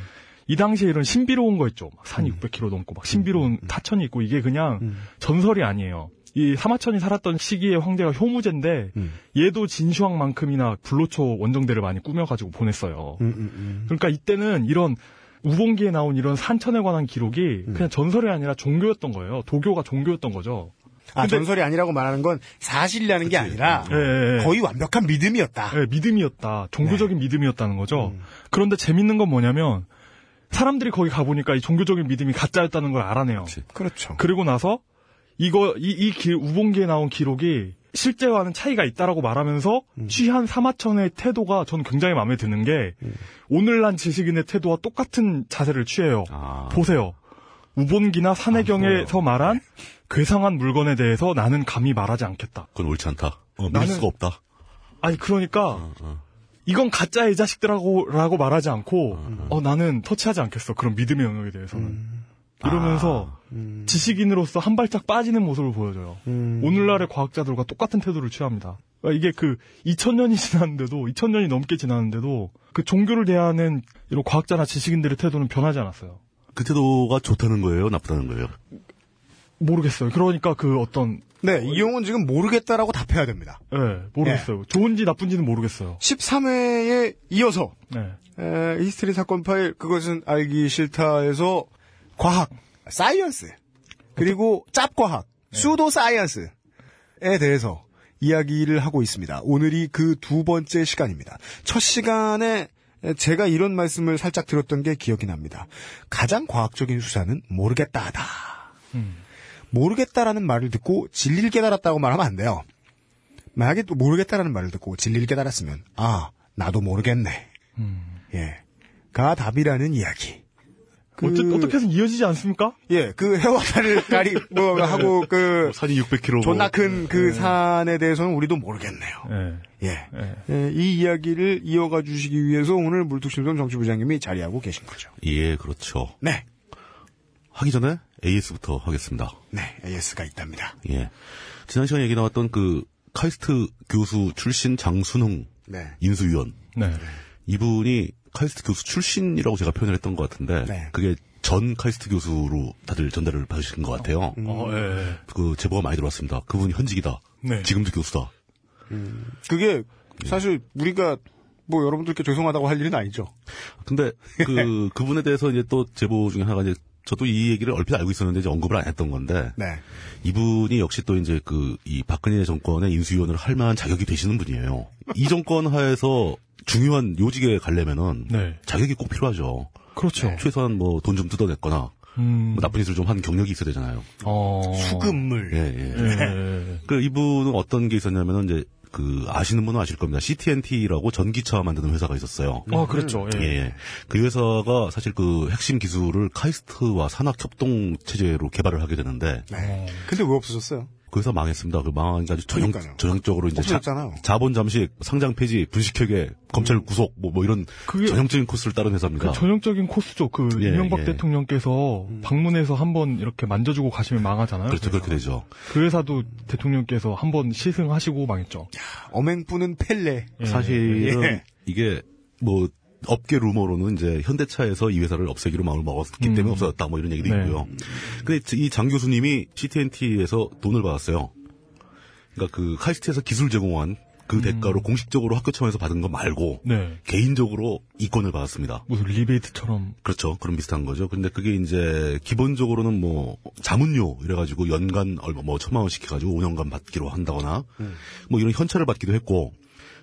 이 당시에 이런 신비로운 거 있죠. 막 산이 600km 넘고 막 신비로운 타천이 있고 이게 그냥 음. 전설이 아니에요. 이 사마천이 살았던 시기의 황제가 효무제인데 음. 얘도 진시황만큼이나 불로초 원정대를 많이 꾸며가지고 보냈어요. 음, 음, 음. 그러니까 이때는 이런 우봉기에 나온 이런 산천에 관한 기록이 음. 그냥 전설이 아니라 종교였던 거예요. 도교가 종교였던 거죠. 아, 전설이 아니라고 말하는 건 사실이라는 게 아니라 예. 거의 완벽한 믿음이었다. 예, 믿음이었다. 종교적인 믿음이었다는 거죠. 네. 음. 그런데 재밌는 건 뭐냐면 사람들이 거기 가보니까 이 종교적인 믿음이 가짜였다는 걸 알아내요. 그렇죠. 그리고 나서 이거 이, 이 기- 우봉기에 나온 기록이 실제와는 차이가 있다라고 말하면서 음. 취한 사마천의 태도가 전 굉장히 마음에 드는 게 음. 오늘날 지식인의 태도와 똑같은 자세를 취해요. 아. 보세요. 우본기나 산해경에서 말한 괴상한 물건에 대해서 나는 감히 말하지 않겠다. 그건 옳지 않다. 어, 믿을 나는- 수가 없다. 아니 그러니까 어, 어. 이건 가짜의 자식들하고 라고 말하지 않고 어 나는 터치하지 않겠어. 그런 믿음의 영역에 대해서는 음. 이러면서 지식인으로서 한 발짝 빠지는 모습을 보여줘요. 음. 오늘날의 과학자들과 똑같은 태도를 취합니다. 그러니까 이게 그 2000년이 지났는데도 2000년이 넘게 지났는데도 그 종교를 대하는 이런 과학자나 지식인들의 태도는 변하지 않았어요. 그 태도가 좋다는 거예요, 나쁘다는 거예요. 모르겠어요. 그러니까 그 어떤 네, 이용은 지금 모르겠다라고 답해야 됩니다. 예 모르겠어요. 좋은지 나쁜지는 모르겠어요. 13회에 이어서 네. 에, 히스테리 사건 파일 그것은 알기 싫다에서 과학, science 그리고 짭과학, pseudo science에 대해서 이야기를 하고 있습니다. 오늘이 그 두 번째 시간입니다. 첫 시간에 제가 이런 말씀을 살짝 들었던 게 기억이 납니다. 가장 과학적인 수사는 모르겠다다. 모르겠다라는 말을 듣고 진리를 깨달았다고 말하면 안 돼요. 만약에 또 모르겠다라는 말을 듣고 진리를 깨달았으면 아 나도 모르겠네. 예. 가 답이라는 이야기. 그- 어째, 어떻게 해서 이어지지 않습니까? 예, 그 해와 달을 가리 뭐 하고 그 뭐 산이 600km. 존나 큰그 산에 대해서는 우리도 모르겠네요. 예. 예. 예. 예, 이 이야기를 이어가 주시기 위해서 오늘 물뚝심송 정치부장님이 자리하고 계신 거죠. 예, 그렇죠. 네. 하기 전에 AS부터 하겠습니다. 네, AS가 있답니다. 예. 지난 시간에 얘기 나왔던 그 카이스트 교수 출신 장순흥 네. 인수위원. 네. 이분이 카이스트 교수 출신이라고 제가 표현을 했던 것 같은데 네. 그게 전 카이스트 교수로 다들 전달을 받으신 것 같아요. 어, 예, 예. 그 제보가 많이 들어왔습니다. 그분이 현직이다. 네. 지금도 교수다. 그게 사실 우리가 뭐 여러분들께 죄송하다고 할 일은 아니죠. 근데 그 그분에 대해서 이제 또 제보 중에 하나가 이제 저도 이 얘기를 얼핏 알고 있었는데 이제 언급을 안 했던 건데 네. 이분이 역시 또 이제 그 이 박근혜 정권의 인수위원을 할 만한 자격이 되시는 분이에요. 이 정권 하에서 중요한 요직에 가려면은 네. 자격이 꼭 필요하죠. 그렇죠. 최소한 뭐 돈 좀 뜯어냈거나 음. 뭐 나쁜 짓을 좀 한 경력이 있어야 되잖아요. 어. 수금물. 예, 예. 예. 그 이분은 어떤 게 있었냐면은 이제 그 아시는 분은 아실 겁니다. CT&T라고 전기차 만드는 회사가 있었어요. 아, 그랬죠. 예. 예, 예. 그 회사가 사실 그 핵심 기술을 카이스트와 산학 협동 체제로 개발을 하게 되는데 네. 근데 왜 없어졌어요? 그 회사 망했습니다. 그 망하니까 아주 전형, 그러니까요. 전형적으로 이제 자, 없어졌잖아요. 자본 잠식, 상장 폐지, 분식회계, 검찰 구속, 뭐, 뭐 이런 그게- 전형적인 코스를 따른 회사입니다. 그 전형적인 코스죠. 그 예, 이명박 예. 대통령께서 방문해서 한번 이렇게 만져주고 가시면 망하잖아요. 그렇죠. 그렇게 되죠. 그 회사도 대통령께서 한번 시승하시고 망했죠. 어맹부는 펠레. 예. 사실은 예. 이게 뭐 업계 루머로는 이제 현대차에서 이 회사를 없애기로 마음을 먹었기 때문에 음. 없어졌다 뭐 이런 얘기도 네. 있고요. 근데 이 장 교수님이 CT&T에서 돈을 받았어요. 그러니까 그 카이스트에서 기술 제공한 그 대가로 공식적으로 학교 차원에서 받은 거 말고 음. 네. 개인적으로 이권을 받았습니다. 무슨 리베이트처럼. 그렇죠. 그런 비슷한 거죠. 근데 그게 이제 기본적으로는 뭐 자문료 이래가지고 연간 얼마 뭐 천만 원씩 해가지고 5년간 받기로 한다거나 뭐 이런 현찰을 받기도 했고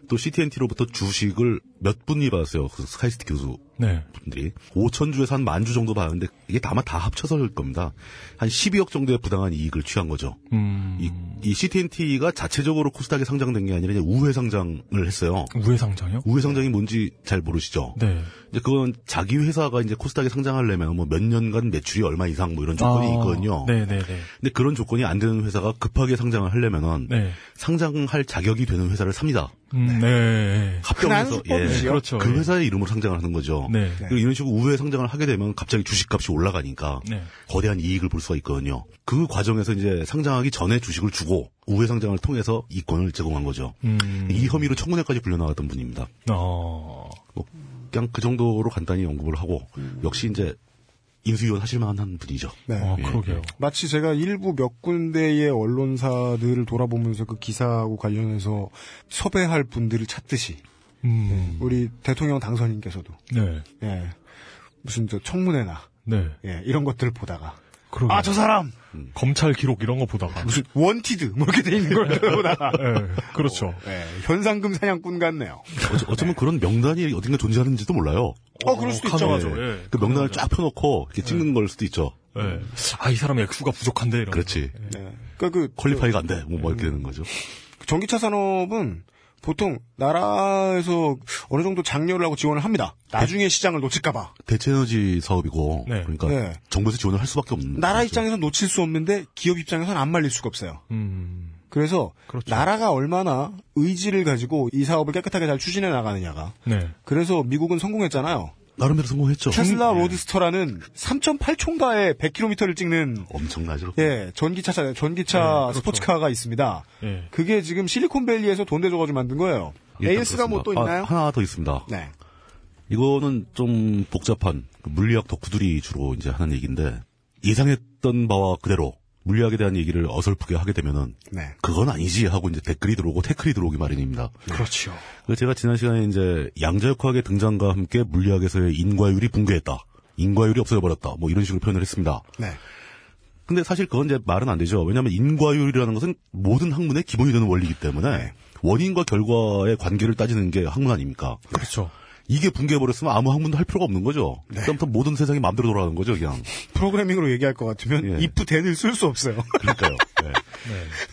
또 CT&T로부터 주식을 몇 분이 받았어요. 그 스카이스트 교수 네. 분들이 5천 주에서 한 만 주 정도 받았는데 이게 다마 다 합쳐서일 겁니다. 한 12억 정도의 부당한 이익을 취한 거죠. 음. 이, 이 CT&T가 자체적으로 코스닥에 상장된 게 아니라 우회 상장을 했어요. 우회 상장이요? 우회 상장이 뭔지 잘 모르시죠? 네. 이제 그건 자기 회사가 이제 코스닥에 상장하려면 뭐 몇 년간 매출이 얼마 이상 뭐 이런 조건이 아, 있거든요. 네네네. 근데 그런 조건이 안 되는 회사가 급하게 상장을 하려면은 네. 상장할 자격이 되는 회사를 삽니다. 음, 네. 합병해서 수법이지요. 그렇죠. 그 예. 회사의 이름으로 상장을 하는 거죠. 네. 그리고 이런 식으로 우회 상장을 하게 되면 갑자기 주식값이 올라가니까 네. 거대한 이익을 볼 수가 있거든요. 그 과정에서 이제 상장하기 전에 주식을 주고 우회 상장을 통해서 이권을 제공한 거죠. 음. 이 혐의로 청문회까지 불려나갔던 분입니다. 어. 뭐 그냥 그 정도로 간단히 언급을 하고 역시 이제 인수위원 하실 만한 분이죠. 네. 어, 예. 그러게요. 마치 제가 일부 몇 군데의 언론사들을 돌아보면서 그 기사하고 관련해서 섭외할 분들을 찾듯이 음. 우리 대통령 당선인께서도 네. 예 무슨 저 청문회나 네. 예 이런 것들을 보다가. 아 저 사람 검찰 기록 이런 거 보다가. 무슨 원티드 뭐 이렇게 돼 있는 걸 보다가 예, 그렇죠. 예, 현상금 사냥꾼 같네요. 어쩌, 어쩌 면 그런 명단이 어딘가 존재하는지도 몰라요. 어 그럴 수도 있죠. 카메라. 예. 예. 그 명단을 쫙 펴놓고 이렇게 찍는 걸 수도 있죠. 예. 아, 이 사람 액수가 부족한데, 이런. 그렇지. 예. 그러니까 그 퀄리파이가 안 돼. 뭐, 뭐 이렇게 되는 거죠. 그 전기차 산업은 보통 나라에서 어느 정도 장려를 하고 지원을 합니다. 나중에 시장을 놓칠까봐. 대체에너지 사업이고 네. 그러니까 네. 정부에서 지원을 할 수밖에 없는 나라 거죠. 입장에선 놓칠 수 없는데 기업 입장에선 안 말릴 수가 없어요. 음. 그래서 그렇죠. 나라가 얼마나 의지를 가지고 이 사업을 깨끗하게 잘 추진해 나가느냐가. 네. 그래서 미국은 성공했잖아요. 나름대로 성공했죠. 테슬라 예. 로드스터라는 3.8초인가에 100km를 찍는 엄청나죠. 예 전기차 전기차 네, 그렇죠. 스포츠카가 있습니다. 예. 그게 지금 실리콘밸리에서 돈 대줘가지고 만든 거예요. AS가 뭐 또. 있나요? 아, 하나 더 있습니다. 네. 이거는 좀 복잡한 그 물리학 덕후들이 주로 이제 하는 얘기인데 예상했던 바와 그대로 물리학에 대한 얘기를 어설프게 하게 되면은 네. 그건 아니지 하고 이제 댓글이 들어오고 태클이 들어오기 마련입니다. 그렇죠. 그래서 제가 지난 시간에 이제 양자역학의 등장과 함께 물리학에서의 인과율이 붕괴했다. 인과율이 없어져 버렸다. 뭐 이런 식으로 표현을 했습니다. 네. 근데 사실 그건 이제 말은 안 되죠. 왜냐하면 인과율이라는 것은 모든 학문의 기본이 되는 원리이기 때문에 네. 원인과 결과의 관계를 따지는 게 학문 아닙니까? 그렇죠. 이게 붕괴해버렸으면 아무 학문도 할 필요가 없는 거죠. 그다음부터 모든 세상이 마음대로 돌아가는 거죠, 그냥. 프로그래밍으로 얘기할 것 같으면 예. if then을 쓸 수 없어요. 그러니까요. 네.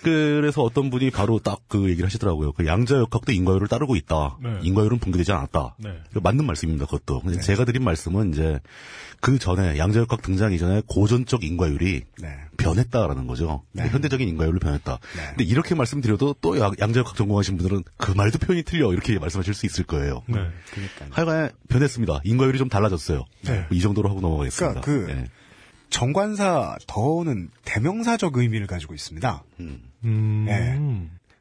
그래서 어떤 분이 바로 딱 그 얘기를 하시더라고요. 그 양자역학도 인과율을 따르고 있다. 네. 인과율은 붕괴되지 않았다. 네. 맞는 말씀입니다. 그것도. 근데 제가 드린 말씀은 이제 그 전에 양자역학 등장 이전에 고전적 인과율이 네. 변했다라는 거죠. 네. 현대적인 인과율로 변했다. 네. 근데 이렇게 말씀드려도 또 양- 양자역학 전공하신 분들은 그 말도 표현이 틀려 이렇게 말씀하실 수 있을 거예요. 네. 그러니까 하여간 변했습니다. 인과율이 좀 달라졌어요. 네. 이 정도로 하고 넘어가겠습니다. 그러니까 그 네. 정관사 더는 대명사적 의미를 가지고 있습니다. 음. 예.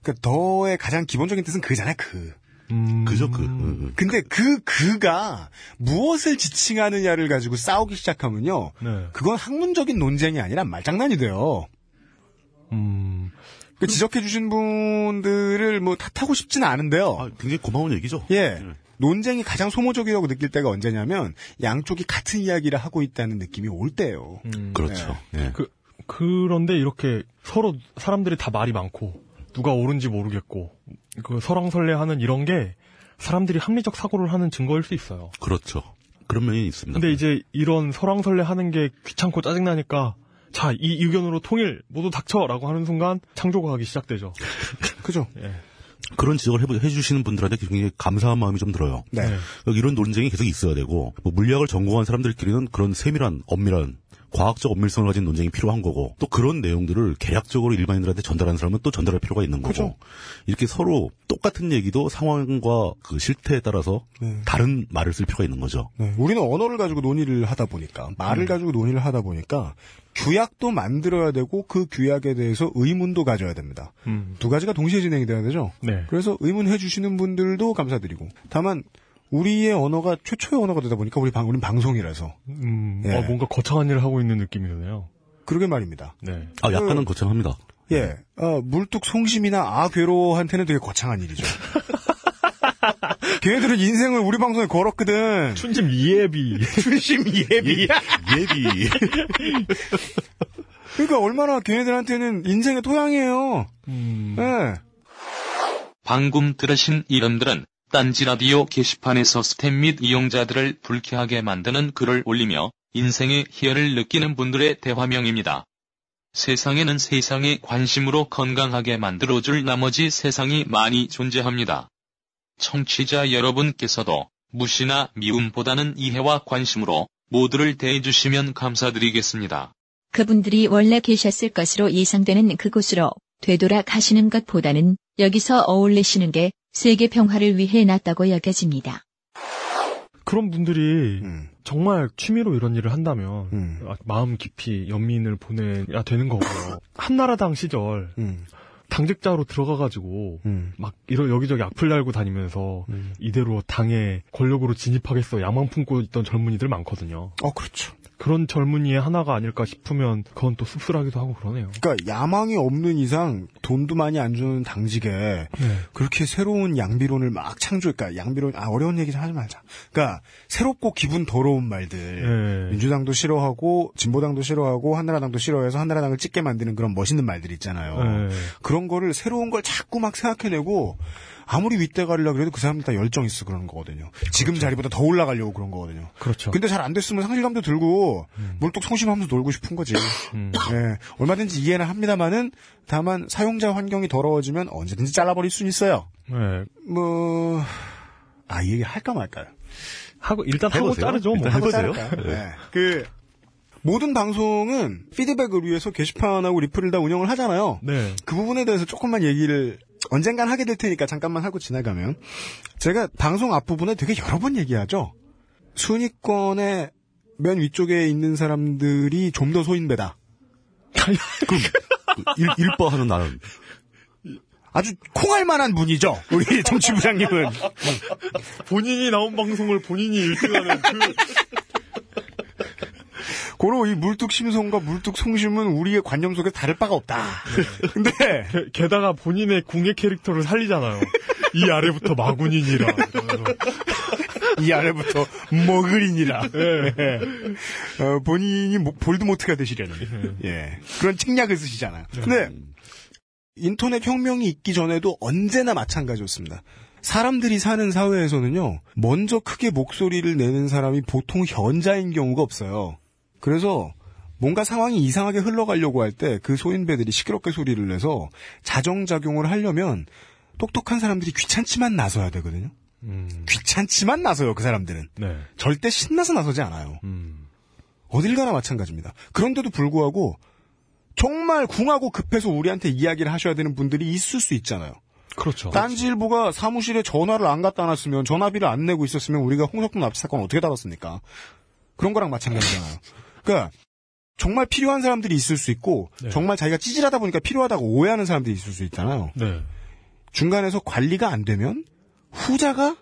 그 더의 가장 기본적인 뜻은 그잖아요. 그. 음. 그죠 그. 음, 음. 근데 그 그가 무엇을 지칭하느냐를 가지고 싸우기 시작하면요. 네. 그건 학문적인 논쟁이 아니라 말장난이 돼요. 음. 그 지적해 주신 분들을 뭐 탓하고 싶지는 않은데요. 아, 굉장히 고마운 얘기죠. 예. 논쟁이 가장 소모적이라고 느낄 때가 언제냐면 양쪽이 같은 이야기를 하고 있다는 느낌이 올 때예요. 그렇죠. 예. 그, 그런데 이렇게 서로 사람들이 다 말이 많고 누가 옳은지 모르겠고 그 설왕설래하는 이런 게 사람들이 합리적 사고를 하는 증거일 수 있어요. 그렇죠. 그런 면이 있습니다. 근데 이제 이런 설왕설래하는 게 귀찮고 짜증나니까 자, 이 의견으로 통일 모두 닥쳐라고 하는 순간 창조과학이 시작되죠. 그죠? 예. 그런 지적을 해보- 해주시는 분들한테 굉장히 감사한 마음이 좀 들어요. 네. 이런 논쟁이 계속 있어야 되고 뭐 물리학을 전공한 사람들끼리는 그런 세밀한 엄밀한 과학적 엄밀성을 가진 논쟁이 필요한 거고 또 그런 내용들을 계략적으로 일반인들한테 전달하는 사람은 또 전달할 필요가 있는 거고 이렇게 서로 똑같은 얘기도 상황과 그 실태에 따라서 다른 말을 쓸 필요가 있는 거죠. 네, 우리는 언어를 가지고 논의를 하다 보니까 음. 말을 가지고 논의를 하다 보니까 규약도 만들어야 되고 그 규약에 대해서 의문도 가져야 됩니다. 음. 두 가지가 동시에 진행이 돼야 되죠. 네. 그래서 의문해 주시는 분들도 감사드리고 다만 우리의 언어가 최초의 언어가 되다 보니까 우리 방 우리 방송이라서 음, 예. 어, 뭔가 거창한 일을 하고 있는 느낌이 드네요. 그러게 말입니다. 네. 아 약간은 거창합니다. 예, 어, 물뚝 송심이나 아 괴로한테는 되게 거창한 일이죠. 걔네들은 인생을 우리 방송에 걸었거든. 춘심 이예비. 춘심 예비. 예비. 그러니까 얼마나 걔네들한테는 인생의 토양이에요. 음. 예. 방금 들으신 이름들은 딴지 라디오 게시판에서 스탭 및 이용자들을 불쾌하게 만드는 글을 올리며 인생의 희열을 느끼는 분들의 대화명입니다. 세상에는 세상의 관심으로 건강하게 만들어줄 나머지 세상이 많이 존재합니다. 청취자 여러분께서도 무시나 미움보다는 이해와 관심으로 모두를 대해주시면 감사드리겠습니다. 그분들이 원래 계셨을 것으로 예상되는 그곳으로 되돌아 가시는 것보다는 여기서 어울리시는 게 세계 평화를 위해 낫다고 여겨집니다. 그런 분들이 음. 정말 취미로 이런 일을 한다면 음. 아, 마음 깊이 연민을 보내야 되는 거고요. 한나라당 시절 음. 당직자로 들어가가지고 음. 막 이런 여기저기 악플 달고 다니면서 음. 이대로 당에 권력으로 진입하겠어 야망 품고 있던 젊은이들 많거든요. 어, 그렇죠. 그런 젊은이의 하나가 아닐까 싶으면 그건 또 씁쓸하기도 하고 그러네요. 그러니까 야망이 없는 이상 돈도 많이 안 주는 당직에 네. 그렇게 새로운 양비론을 막 창조, 그러니까 양비론, 아, 어려운 얘기 좀 하지 말자. 그러니까 새롭고 기분 더러운 말들. 네. 민주당도 싫어하고, 진보당도 싫어하고, 한나라당도 싫어해서 한나라당을 찍게 만드는 그런 멋있는 말들 있잖아요. 네. 그런 거를 새로운 걸 자꾸 막 생각해내고, 아무리 윗대 가리려 그래도 그 사람들 다 열정 있어 그러는 거거든요. 지금 자리보다 더 올라가려고 그런 거거든요. 그렇죠. 근데 잘 안 됐으면 상실감도 들고 물뚝 송심하면서 놀고 싶은 거지. 음. 예, 얼마든지 이해는 합니다만은 다만 사용자 환경이 더러워지면 언제든지 잘라버릴 수는 있어요. 네. 뭐, 아, 이 얘기 할까 말까요? 하고 일단 하고 해보세요. 자르죠. 뭐. 일단 하고 해보세요. 자를까요? 네. 그, 모든 방송은 피드백을 위해서 게시판하고 리플을 다 운영을 하잖아요. 네. 그 부분에 대해서 조금만 얘기를 언젠간 하게 될 테니까 잠깐만 하고 지나가면 제가 방송 앞부분에 되게 여러 번 얘기하죠. 순위권의 맨 위쪽에 있는 사람들이 좀 더 소인배다. 일, 일빠하는 나는 아주 콩할 만한 분이죠. 우리 정치부장님은. 본인이 나온 방송을 본인이 1등하는 그 고로 이 물뚝 심송과 물뚝 송심은 우리의 관념 속에 다를 바가 없다. 근데 게, 게다가 본인의 궁예 캐릭터를 살리잖아요. 이 아래부터. 이러면서. 이 아래부터 머그린이라. 예. 어, 본인이 뭐- 볼드모트가 되시려는 예. 그런 책략을 쓰시잖아요. 근데 인터넷 혁명이 있기 전에도 언제나 마찬가지였습니다. 사람들이 사는 사회에서는요, 먼저 크게 목소리를 내는 사람이 보통 현자인 경우가 없어요. 그래서 뭔가 상황이 이상하게 흘러가려고 할 때 그 소인배들이 시끄럽게 소리를 내서 자정작용을 하려면 똑똑한 사람들이 귀찮지만 나서야 되거든요. 음, 귀찮지만 나서요, 그 사람들은. 네. 절대 신나서 나서지 않아요. 음. 어딜 가나 마찬가지입니다. 그런데도 불구하고 정말 궁하고 급해서 우리한테 이야기를 하셔야 되는 분들이 있을 수 있잖아요. 그렇죠. 딴지일보가 사무실에 전화를 안 갖다 놨으면 전화비를 안 내고 있었으면 우리가 홍석동 납치 사건 어떻게 다뤘습니까? 그런 거랑 마찬가지잖아요. 그러니까 정말 필요한 사람들이 있을 수 있고 네. 정말 자기가 찌질하다 보니까 필요하다고 오해하는 사람들이 있을 수 있잖아요. 네. 중간에서 관리가 안 되면 후자가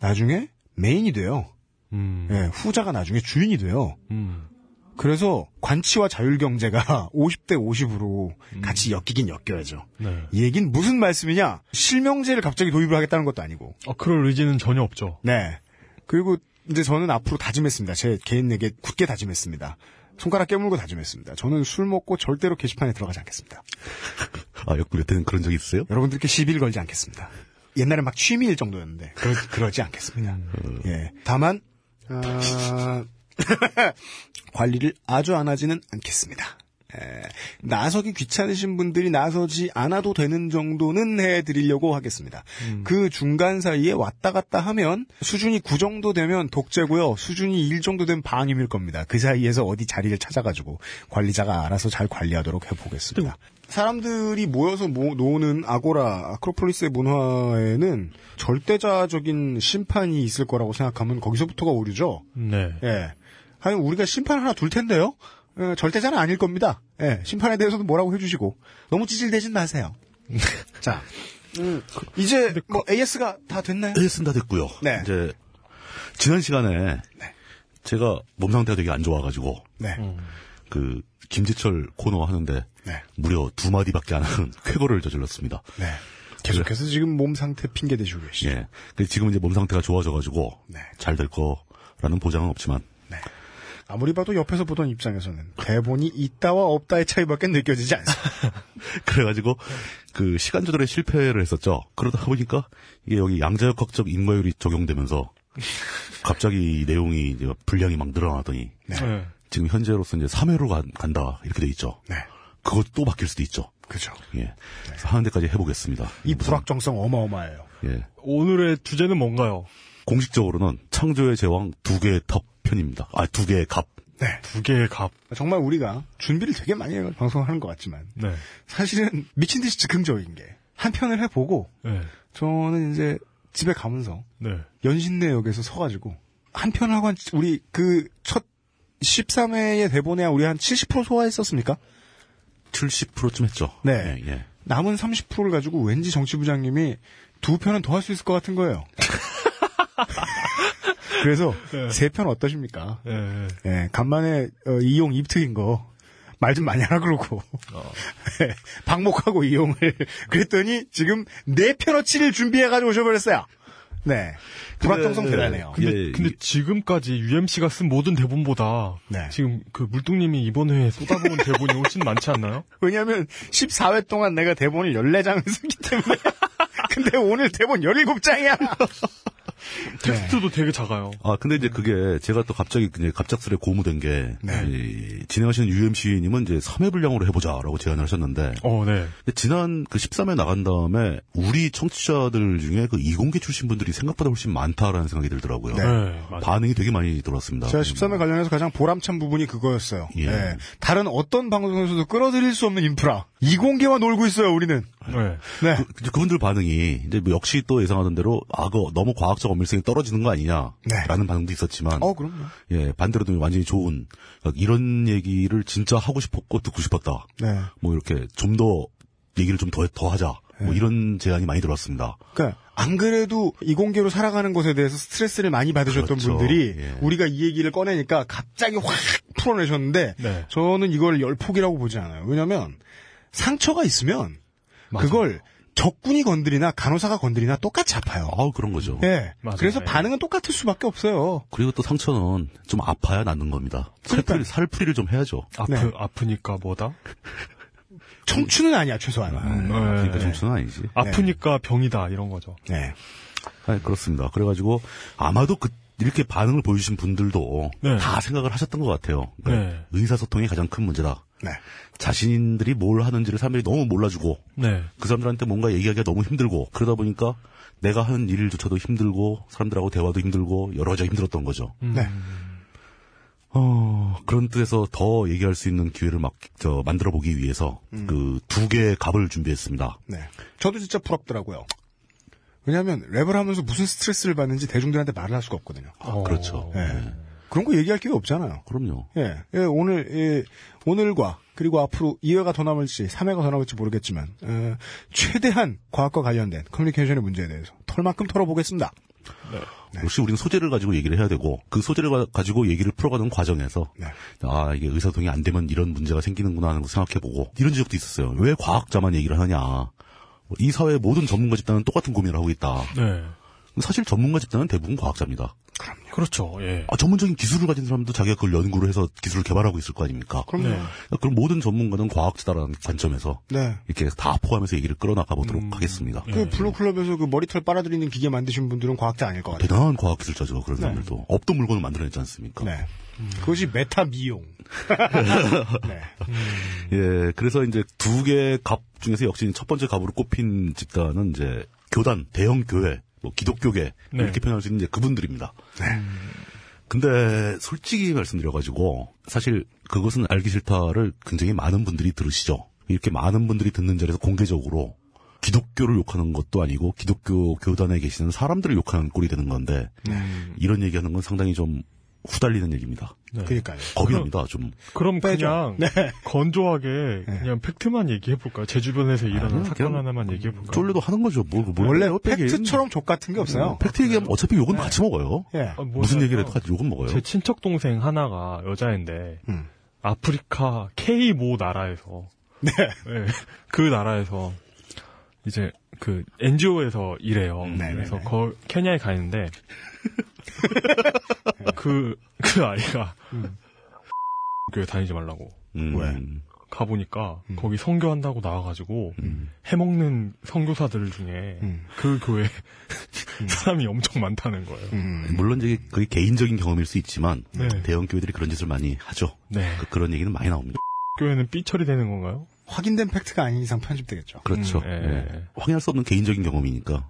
나중에 메인이 돼요. 음. 예, 후자가 나중에 주인이 돼요. 음. 그래서 관치와 자율경제가 50대 50으로 같이 엮이긴 엮여야죠. 네. 이 얘기는 무슨 말씀이냐? 실명제를 갑자기 도입을 하겠다는 것도 아니고. 어, 그럴 의지는 전혀 없죠. 네. 그리고 이제 저는 앞으로 다짐했습니다. 제 개인에게 굳게 다짐했습니다. 손가락 깨물고 다짐했습니다. 저는 술 먹고 절대로 게시판에 들어가지 않겠습니다. 아, 역부려 때는 그런 적이 있어요? 여러분들께 시비를 걸지 않겠습니다. 옛날에 막 취미일 정도였는데 그러, 지 않겠습니다. 예. 다만 아, 관리를 아주 안 하지는 않겠습니다. 에, 나서기 귀찮으신 분들이 나서지 않아도 되는 정도는 해드리려고 하겠습니다. 그 중간 사이에 왔다 갔다 하면 수준이 9 정도 되면 독재고요. 수준이 1 정도 되면 방임일 겁니다. 그 사이에서 어디 자리를 찾아가지고 관리자가 알아서 잘 관리하도록 해보겠습니다. 사람들이 모여서 모, 노는 아고라, 아크로폴리스의 문화에는 절대자적인 심판이 있을 거라고 생각하면 거기서부터가 오류죠. 네. 예. 아니, 우리가 심판 하나 둘 텐데요? 예, 절대자는 아닐 겁니다. 예, 심판에 대해서도 뭐라고 해주시고. 너무 찌질대진 마세요. 자, 음, 이제 뭐 AS가 다 됐나요? AS는 다 됐고요. 네. 이제 지난 시간에 제가 몸 상태가 되게 안 좋아가지고 네. 그 김지철 코너 하는데 네. 무려 두 마디밖에 안 하는 쾌거를 저질렀습니다. 네. 계속해서 지금 몸 상태 핑계 대시고 계시죠. 예. 지금 이제 몸 상태가 좋아져가지고 네. 잘될 거라는 보장은 없지만 아무리 봐도 옆에서 보던 입장에서는 대본이 있다와 없다의 차이밖에 느껴지지 않습니다. 그래가지고 그 시간 조절에 실패를 했었죠. 그러다 보니까 이게 여기 양자역학적 인과율이 적용되면서 갑자기 이 내용이 이제 분량이 막 늘어나더니 네. 지금 현재로서 이제 3회로 간, 다 이렇게 돼 있죠. 네. 그것도 또 바뀔 수도 있죠. 그죠. 예. 그래서 하는 데까지 해보겠습니다. 이 불확정성 어마어마해요. 예. 오늘의 주제는 뭔가요? 공식적으로는 창조의 제왕 두 개의 탑 편입니다. 아, 두 개의 갑. 네. 두 개의 갑. 정말 우리가 준비를 되게 많이 해서 방송을 하는 것 같지만 네. 사실은 미친 듯이 즉흥적인 게 한 편을 해보고 네. 저는 이제 집에 가면서 네. 연신내역에서 서가지고 한 편을 하고 한 우리 그 첫 13회의 대본에 우리 한 70% 소화했었습니까? 70%쯤 했죠. 네. 예, 예. 남은 30%를 가지고 왠지 정치부장님이 두 편은 더 할 수 있을 것 같은 거예요. 그래서 세 편 어떠십니까? 예, 예. 예, 간만에 어, 이용 입트인 거. 말 좀 많이 하라 그러고 예, 방목하고 이용을 그랬더니 지금 네 편어치를 준비해 가지고 오셔버렸어요. 네, 불확정성 근데, 대단해요. 예, 근데, 근데 이- 지금까지 UMC가 쓴 모든 대본보다 네. 지금 그 물뚱님이 이번 회에 쏟아부은 대본이 훨씬 많지 않나요? 왜냐하면 14회 동안 내가 대본을 14장을 쓰기 때문에 근데 오늘 대본 17장이야. 텍스트도 되게 작아요. 아, 근데 이제 그게 제가 또 갑자기 그냥 갑작스레 고무된 게 네. 이 진행하시는 UMC님은 이제 3회 분량으로 해보자라고 제안을 하셨는데 어, 네. 지난 그 13회 나간 다음에 우리 청취자들 중에 그 이공계 출신 분들이 생각보다 훨씬 많다라는 생각이 들더라고요. 네. 네. 반응이 되게 많이 들어왔습니다. 제가 13회 관련해서 가장 보람찬 부분이 그거였어요. 예. 예. 다른 어떤 방송에서도 끌어들일 수 없는 인프라. 이공계와 놀고 있어요, 우리는. 네. 네. 그, 그분들 반응이 이제 뭐 역시 또 예상하던 대로 아, 그 너무 과학적 엄밀성이 떨어지는 거 아니냐라는 네. 반응도 있었지만 어, 그럼요. 예 반대로도 완전히 좋은 그러니까 이런 얘기를 진짜 하고 싶었고 듣고 싶었다. 네. 뭐 이렇게 좀 더 얘기를 좀 더더 하자. 뭐 네. 이런 제안이 많이 들어왔습니다. 그러니까 안 그래도 이공계로 살아가는 것에 대해서 스트레스를 많이 받으셨던 그렇죠. 분들이 예. 우리가 이 얘기를 꺼내니까 갑자기 확 풀어내셨는데 네. 저는 이걸 열폭이라고 보지 않아요. 왜냐하면 상처가 있으면 맞아요. 그걸 적군이 건드리나 간호사가 건드리나 똑같이 아파요. 아 그런 거죠. 예. 맞아요. 그래서 예. 반응은 똑같을 수밖에 없어요. 그리고 또 상처는 좀 아파야 낫는 겁니다. 그러니까요. 살풀이, 살풀이 를 좀 해야죠. 아프, 네. 아프니까 뭐다? 청춘은 아니야 최소한. 그러니까 네. 정치는 아니지. 아프니까 병이다, 이런 거죠. 네. 아, 그렇습니다. 그래가지고 아마도 그 이렇게 반응을 보여주신 분들도 네. 다 생각을 하셨던 것 같아요. 그러니까 네. 의사소통이 가장 큰 문제다. 네. 자신들이 뭘 하는지를 사람들이 너무 몰라주고 네. 그 사람들한테 뭔가 얘기하기가 너무 힘들고 그러다 보니까 내가 하는 일조차도 힘들고 사람들하고 대화도 힘들고 여러 가지가 힘들었던 거죠. 네. 어, 그런 뜻에서 더 얘기할 수 있는 기회를 막, 저, 만들어 보기 위해서 그두 개의 값을 준비했습니다. 네. 저도 진짜 부럽더라고요. 왜냐하면 랩을 하면서 무슨 스트레스를 받는지 대중들한테 말을 할 수가 없거든요. 그렇죠. 예. 그런 거 얘기할 기회 없잖아요. 그럼요. 예, 예, 오늘, 예, 오늘과, 그리고 앞으로 2회가 더 남을지, 3회가 더 남을지 모르겠지만, 어, 최대한 과학과 관련된 커뮤니케이션의 문제에 대해서 털만큼 털어보겠습니다. 역시 우리는 소재를 가지고 얘기를 해야 되고 그 소재를 가- 가지고 얘기를 풀어가는 과정에서 네. 아 이게 의사소통이 안 되면 이런 문제가 생기는구나 하는 거 생각해보고 이런 지적도 있었어요. 왜 과학자만 얘기를 하냐? 뭐이 사회 모든 전문가 집단은 똑같은 고민을 하고 있다. 네. 사실 전문가 집단은 대부분 과학자입니다. 그렇죠. 예. 아, 전문적인 기술을 가진 사람도 자기가 그걸 연구를 해서 기술을 개발하고 있을 거 아닙니까? 그럼요. 네. 그럼 모든 전문가는 과학자다라는 관점에서 네. 이렇게 다 포함해서 얘기를 끌어나가 보도록 음. 하겠습니다. 그 블루클럽에서 그 머리털 빨아들이는 기계 만드신 분들은 과학자 아닐 것 같아요. 대단한 과학 기술자죠, 그런 사람들도. 없던 물건을 만들어냈지 않습니까? 네. 그것이 메타 미용. 네. 예, 그래서 이제 두 개 갑 중에서 역시 첫 번째 갑으로 꼽힌 집단은 이제 교단, 대형 교회, 뭐 기독교계 네. 이렇게 표현할 수 있는 이제 그분들입니다. 근데 솔직히 말씀드려가지고 사실 그것은 알기 싫다를 굉장히 많은 분들이 들으시죠. 이렇게 많은 분들이 듣는 자리에서 공개적으로 기독교를 욕하는 것도 아니고 기독교 교단에 계시는 사람들을 욕하는 꼴이 되는 건데 이런 얘기하는 건 상당히 좀 후달리는 얘기입니다. 네. 그러니까요. 겁이 납니다. 좀 그럼 빼죠. 그냥 건조하게 그냥 팩트만 얘기해 볼까요? 제 주변에서 일어난 아니요, 사건 하나만 얘기해 볼까요? 쫄려도 하는 거죠. 뭐, 뭐 원래. 팩트처럼 족 같은 게 없어요. 팩트 얘기하면 어차피 욕은 같이 먹어요. 예. 아, 무슨 얘기를 해도 같이 욕은 먹어요. 제 친척 동생 하나가 여자인데 음. 아프리카 K 모 나라에서 네. 예, 그 나라에서 이제 그 NGO에서 일해요. 음, 네네네. 그래서 거 케냐에 가 있는데 그 그 아이가 교회 다니지 말라고 음. 왜? 가 보니까 거기 선교한다고 나와가지고 음. 해먹는 선교사들 중에 음. 그 교회 사람이 엄청 많다는 거예요. 음. 물론 이제 그게 개인적인 경험일 수 있지만 네. 대형 교회들이 그런 짓을 많이 하죠. 네. 그, 런 얘기는 많이 나옵니다. 교회는 삐 처리되는 건가요? 확인된 팩트가 아닌 이상 편집되겠죠. 그렇죠. 음, 예. 예. 확인할 수 없는 개인적인 경험이니까.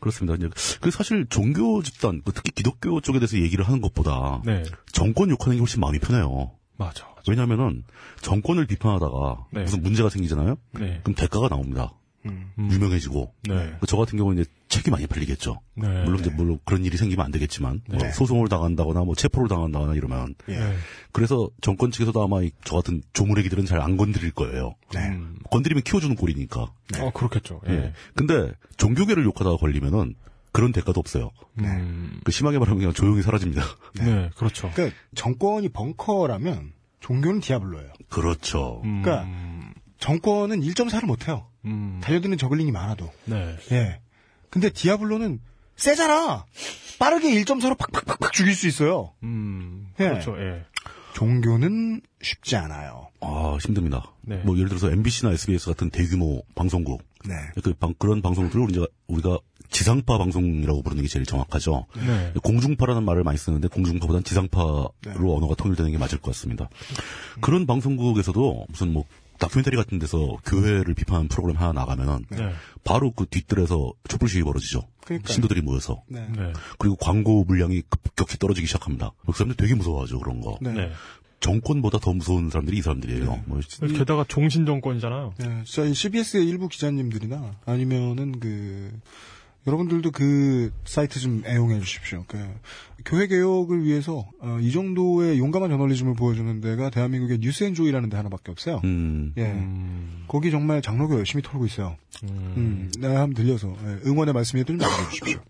그렇습니다. 이제 그 사실 종교 집단, 그 특히 기독교 쪽에 대해서 얘기를 하는 것보다 네. 정권 욕하는 게 훨씬 마음이 편해요. 맞아. 왜냐하면은 정권을 비판하다가 네. 무슨 문제가 생기잖아요. 네. 그럼 대가가 나옵니다. 음. 음. 유명해지고. 네. 그저 같은 경우는 이제 책이 많이 팔리겠죠. 네. 물론 이제 물론 그런 일이 생기면 안 되겠지만 뭐 네. 소송을 당한다거나 뭐 체포를 당한다거나 이러면 예. 네. 그래서 정권 측에서도 아마 이- 저 같은 조물애기들은 잘 안 건드릴 거예요. 네. 음. 건드리면 키워주는 꼴이니까. 아, 그렇겠죠. 예. 예. 근데 종교계를 욕하다가 걸리면은 그런 대가도 없어요. 음. 그 심하게 말하면 그냥 조용히 사라집니다. 네. 그렇죠. 그러니까 정권이 벙커라면 종교는 디아블로예요. 그렇죠. 음. 그러니까 정권은 1.4를 못해요. 음. 달려드는 저글링이 많아도. 네. 예. 근데 디아블로는 세잖아. 빠르게 1.4로 팍팍팍팍 죽일 수 있어요. 음. 예. 그렇죠. 예. 종교는 쉽지 않아요. 아 힘듭니다. 네. 뭐 예를 들어서 MBC나 SBS 같은 대규모 방송국 네. 그 방- 그런 방송들을 우리가 우리가 지상파 방송이라고 부르는 게 제일 정확하죠. 네. 공중파라는 말을 많이 쓰는데 공중파보다는 지상파로 네. 언어가 통일되는 게 맞을 것 같습니다. 그런 방송국에서도 무슨 뭐 다큐멘터리 같은 데서 교회를 비판하는 프로그램 하나 나가면은 네. 바로 그 뒷뜰에서 촛불 시위 벌어지죠. 그러니까요. 신도들이 모여서 네. 네. 그리고 광고 물량이 급격히 떨어지기 시작합니다. 그 사람들 되게 무서워하죠 그런 거. 네. 네. 정권보다 더 무서운 사람들이 이 사람들이에요. 뭐 게다가 종신 정권이잖아요. 네, 저희 CBS의 일부 기자님들이나 아니면은 그 여러분들도 그 사이트 좀 애용해 주십시오. 그 교회 개혁을 위해서 어, 이 정도의 용감한 저널리즘을 보여주는 데가 대한민국의 뉴스앤조이라는 데 하나밖에 없어요. 음, 예, 음. 거기 정말 장로교 열심히 털고 있어요. 음, 내가 한번 들려서 예, 응원의 말씀이라도 좀 남겨주십시오.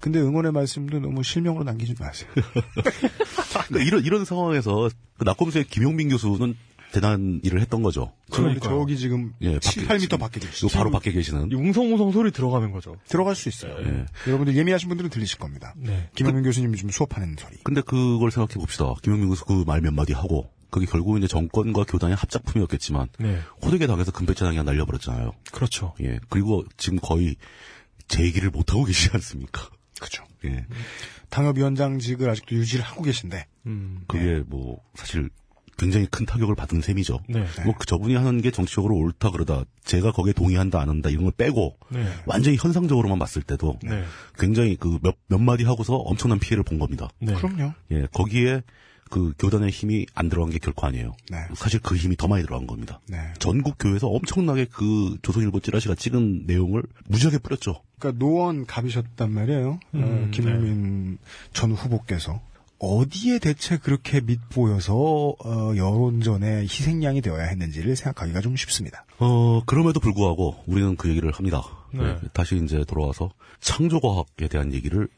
근데 응원의 말씀도 너무 실명으로 남기지 마세요. 그러니까 이런 이런 상황에서 그 낙검수의 김용민 교수는 대단한 일을 했던 거죠. 그런데 저기 지금 예, 7, 밖에 8m 밖에 계시죠. 요 바로 밖에 계시는 이 웅성웅성 소리 들어가는 거죠. 들어갈 수 있어요. 예. 여러분들 예민하신 분들은 들리실 겁니다. 네. 김영민 교수님이 좀 수업하는 소리. 근데 그걸 생각해 봅시다. 김용민 교수 그 말 몇 마디 하고 그게 결국 이제 정권과 교단의 합작품이었겠지만 네. 호되게 당해서 금배차장이 날려버렸잖아요. 그렇죠. 예. 그리고 지금 거의 재기를 못 하고 계시지 않습니까? 그죠. 예. 당협위원장직을 아직도 유지를 하고 계신데 음. 그게 뭐 사실 굉장히 큰 타격을 받은 셈이죠. 네. 뭐그 저분이 하는 게 정치적으로 옳다 그러다 제가 거기에 동의한다 안 한다 이런 걸 빼고 네. 완전히 현상적으로만 봤을 때도 네. 굉장히 그 몇몇 마디 하고서 엄청난 피해를 본 겁니다. 네. 그럼요. 예, 거기에 그 교단의 힘이 안 들어간 게 결코 아니에요. 네. 사실 그 힘이 더 많이 들어간 겁니다. 네. 전국 교회에서 엄청나게 그 조선일보 찌라시가 찍은 내용을 무지하게 뿌렸죠. 그러니까 노원 갑이셨단 말이에요. 어, 음, 김용민 전 후보께서 어디에 대체 그렇게 밑보여서 어, 여론전의 희생양이 되어야 했는지를 생각하기가 좀 쉽습니다. 어, 그럼에도 불구하고 우리는 그 얘기를 합니다. 네. 다시 이제 돌아와서 창조과학에 대한 얘기를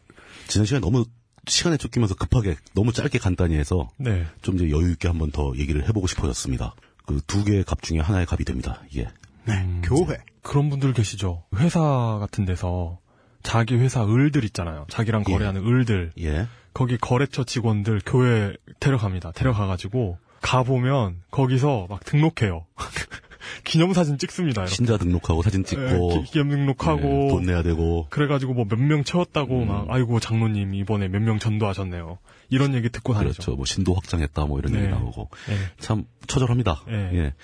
지난 시간에 너무 시간에 쫓기면서 급하게 너무 짧게 간단히 해서 네. 좀 이제 여유 있게 한번 더 얘기를 해보고 싶어졌습니다. 그 두 개의 갑 중에 하나의 갑이 됩니다. 이게 네, 교회. 그런 분들 계시죠. 회사 같은 데서 자기 회사 을들 있잖아요. 자기랑 예. 거래하는 을들. 예. 거기 거래처 직원들 교회 데려갑니다. 데려가가지고 가보면 거기서 막 등록해요. 기념사진 찍습니다. 이렇게. 신자 등록하고 사진 찍고 예, 기- 기념 등록하고 예, 돈 내야 되고 그래가지고 뭐 몇 명 채웠다고 음. 막 아이고 장로님 이번에 몇 명 전도하셨네요. 이런 얘기 듣고 다니죠. 그렇죠. 뭐 신도 확장했다 뭐 이런 네. 얘기 나오고 예. 참 처절합니다. 예. 예.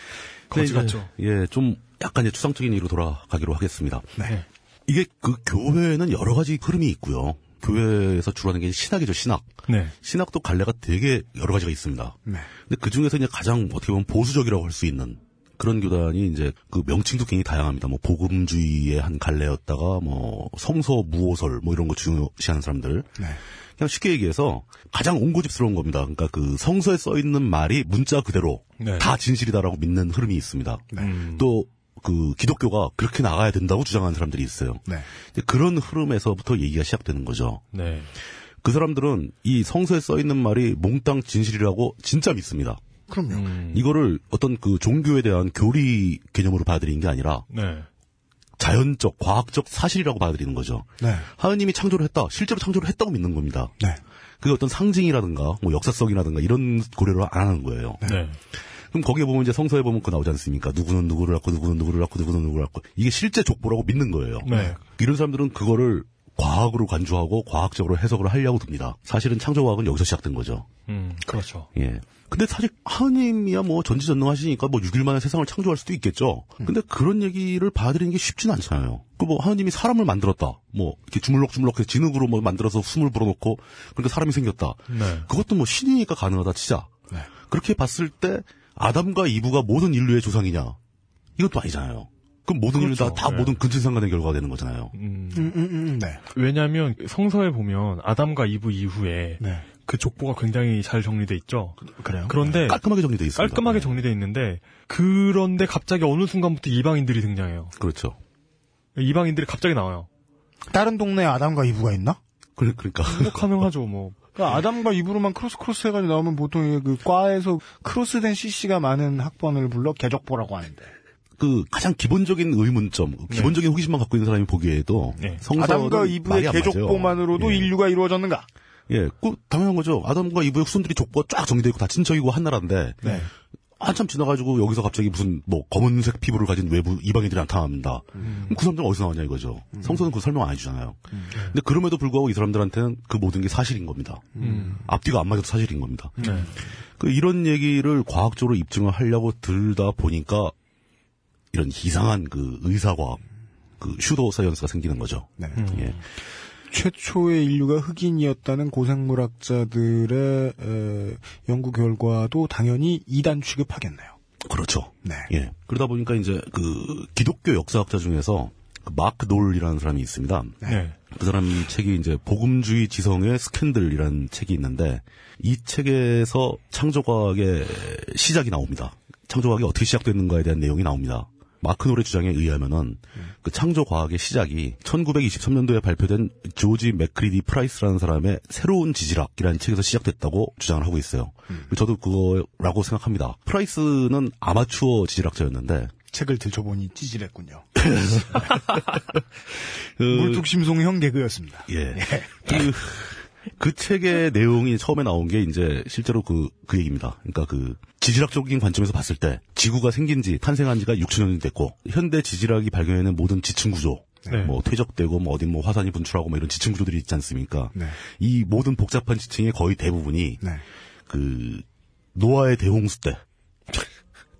거지 같죠. 예, 좀 약간 이제 추상적인 얘기로 돌아가기로 하겠습니다. 네. 이게 그 교회는 여러 가지 흐름이 있고요. 교회에서 주로 하는 게 신학이죠, 신학. 네. 신학도 갈래가 되게 여러 가지가 있습니다. 네. 근데 그 중에서 이제 가장 어떻게 보면 보수적이라고 할 수 있는 그런 교단이 이제 그 명칭도 굉장히 다양합니다. 뭐 복음주의의 한 갈래였다가 뭐 성서 무오설 뭐 이런 거 중요시하는 사람들. 네. 그냥 쉽게 얘기해서 가장 옹고집스러운 겁니다. 그러니까 그 성서에 써 있는 말이 문자 그대로 네. 다 진실이다라고 믿는 흐름이 있습니다. 음. 또 그 기독교가 그렇게 나가야 된다고 주장하는 사람들이 있어요. 네. 이제 그런 흐름에서부터 얘기가 시작되는 거죠. 네. 그 사람들은 이 성서에 써 있는 말이 몽땅 진실이라고 진짜 믿습니다. 그럼요. 음. 이거를 어떤 그 종교에 대한 교리 개념으로 받아들이는 게 아니라 네. 자연적, 과학적 사실이라고 받아들이는 거죠. 네. 하느님이 창조를 했다. 실제로 창조를 했다고 믿는 겁니다. 네. 그게 어떤 상징이라든가 뭐 역사성이라든가 이런 고려를 안 하는 거예요. 네. 그럼 거기에 보면 이제 성서에 보면 그 나오지 않습니까? 누구는 누구를 낳고 누구는 누구를 낳고 누구는 누구를 낳고 이게 실제 족보라고 믿는 거예요. 네. 이런 사람들은 그거를 과학으로 간주하고 과학적으로 해석을 하려고 듭니다. 사실은 창조과학은 여기서 시작된 거죠. 음, 그렇죠. 예. 근데 사실 하느님이야 뭐 전지전능하시니까 뭐 6일 만에 세상을 창조할 수도 있겠죠. 근데 그런 얘기를 받아들이는 게 쉽진 않잖아요. 그 뭐 하느님이 사람을 만들었다. 뭐 이렇게 주물럭주물럭 해서 진흙으로 뭐 만들어서 숨을 불어넣고 그러니까 사람이 생겼다. 네. 그것도 뭐 신이니까 가능하다 치자. 네. 그렇게 봤을 때 아담과 이브가 모든 인류의 조상이냐? 이것도 아니잖아요. 그럼 모든 인류 다, 그렇죠. 다 네. 모든 근친상간의 결과가 되는 거잖아요. 음. 음, 음, 음, 네. 왜냐하면 성서에 보면 아담과 이브 이후에 네. 그 족보가 굉장히 잘 정리돼 있죠. 그래요. 그런데 깔끔하게 정리돼 있습니다. 네. 깔끔하게 네. 정리돼 있는데 그런데 갑자기 어느 순간부터 이방인들이 등장해요. 그렇죠. 이방인들이 갑자기 나와요. 다른 동네에 아담과 이브가 있나? 그래, 그러니까. 뭐 가능하죠, 뭐. 그러니까 아담과 이브로만 크로스 크로스 해가지고 나오면 보통 그 과에서 크로스된 CC가 많은 학번을 불러 개족보라고 하는데. 그 가장 기본적인 의문점, 기본적인 호기심만 갖고 있는 사람이 보기에도 네. 아담과 이브의 안 개족보만으로도. 예. 인류가 이루어졌는가? 예, 그 당연한 거죠. 아담과 이브의 후손들이 족보가 쫙 정리되어 있고 다 친척이고 한 나라인데 네. 한참 지나가지고 여기서 갑자기 무슨 뭐 검은색 피부를 가진 외부 이방인들이 나타납니다. 그럼 그 사람들은 어디서 나왔냐 이거죠. 성서는 그 설명 안 해주잖아요. 근데 그럼에도 불구하고 이 사람들한테는 그 모든 게 사실인 겁니다. 앞뒤가 안 맞아도 사실인 겁니다. 네. 그 이런 얘기를 과학적으로 입증을 하려고 들다 보니까 이런 이상한 그 의사과학, 그 슈도 사이언스가 생기는 거죠. 네. 예. 최초의 인류가 흑인이었다는 고생물학자들의 에, 연구 결과도 당연히 이단 취급하겠네요. 그렇죠. 네. 예. 그러다 보니까 이제 그 기독교 역사학자 중에서 그 마크 놀이라는 사람이 있습니다. 네. 그 사람 책이 이제 복음주의 지성의 스캔들이라는 책이 있는데 이 책에서 창조과학의 시작이 나옵니다. 창조과학이 어떻게 시작됐는가에 대한 내용이 나옵니다. 마크 놀의 주장에 의하면은 그 창조 과학의 시작이 1923년도에 발표된 조지 맥크리디 프라이스라는 사람의 새로운 지질학이라는 책에서 시작됐다고 주장을 하고 있어요. 저도 그거라고 생각합니다. 프라이스는 아마추어 지질학자였는데 책을 들춰보니 찌질했군요. 그 물뚝심송 형 개그였습니다. 예. 그, 그 책의 내용이 처음에 나온 게 이제 실제로 그, 그 얘기입니다. 그러니까 그 지질학적인 관점에서 봤을 때 지구가 생긴 지, 탄생한 지가 6천 년이 됐고 현대 지질학이 발견해낸 모든 지층 구조, 네. 뭐 퇴적되고 뭐 어디 뭐 화산이 분출하고 뭐 이런 지층 구조들이 있지 않습니까? 네. 이 모든 복잡한 지층의 거의 대부분이 네. 그 노아의 대홍수 때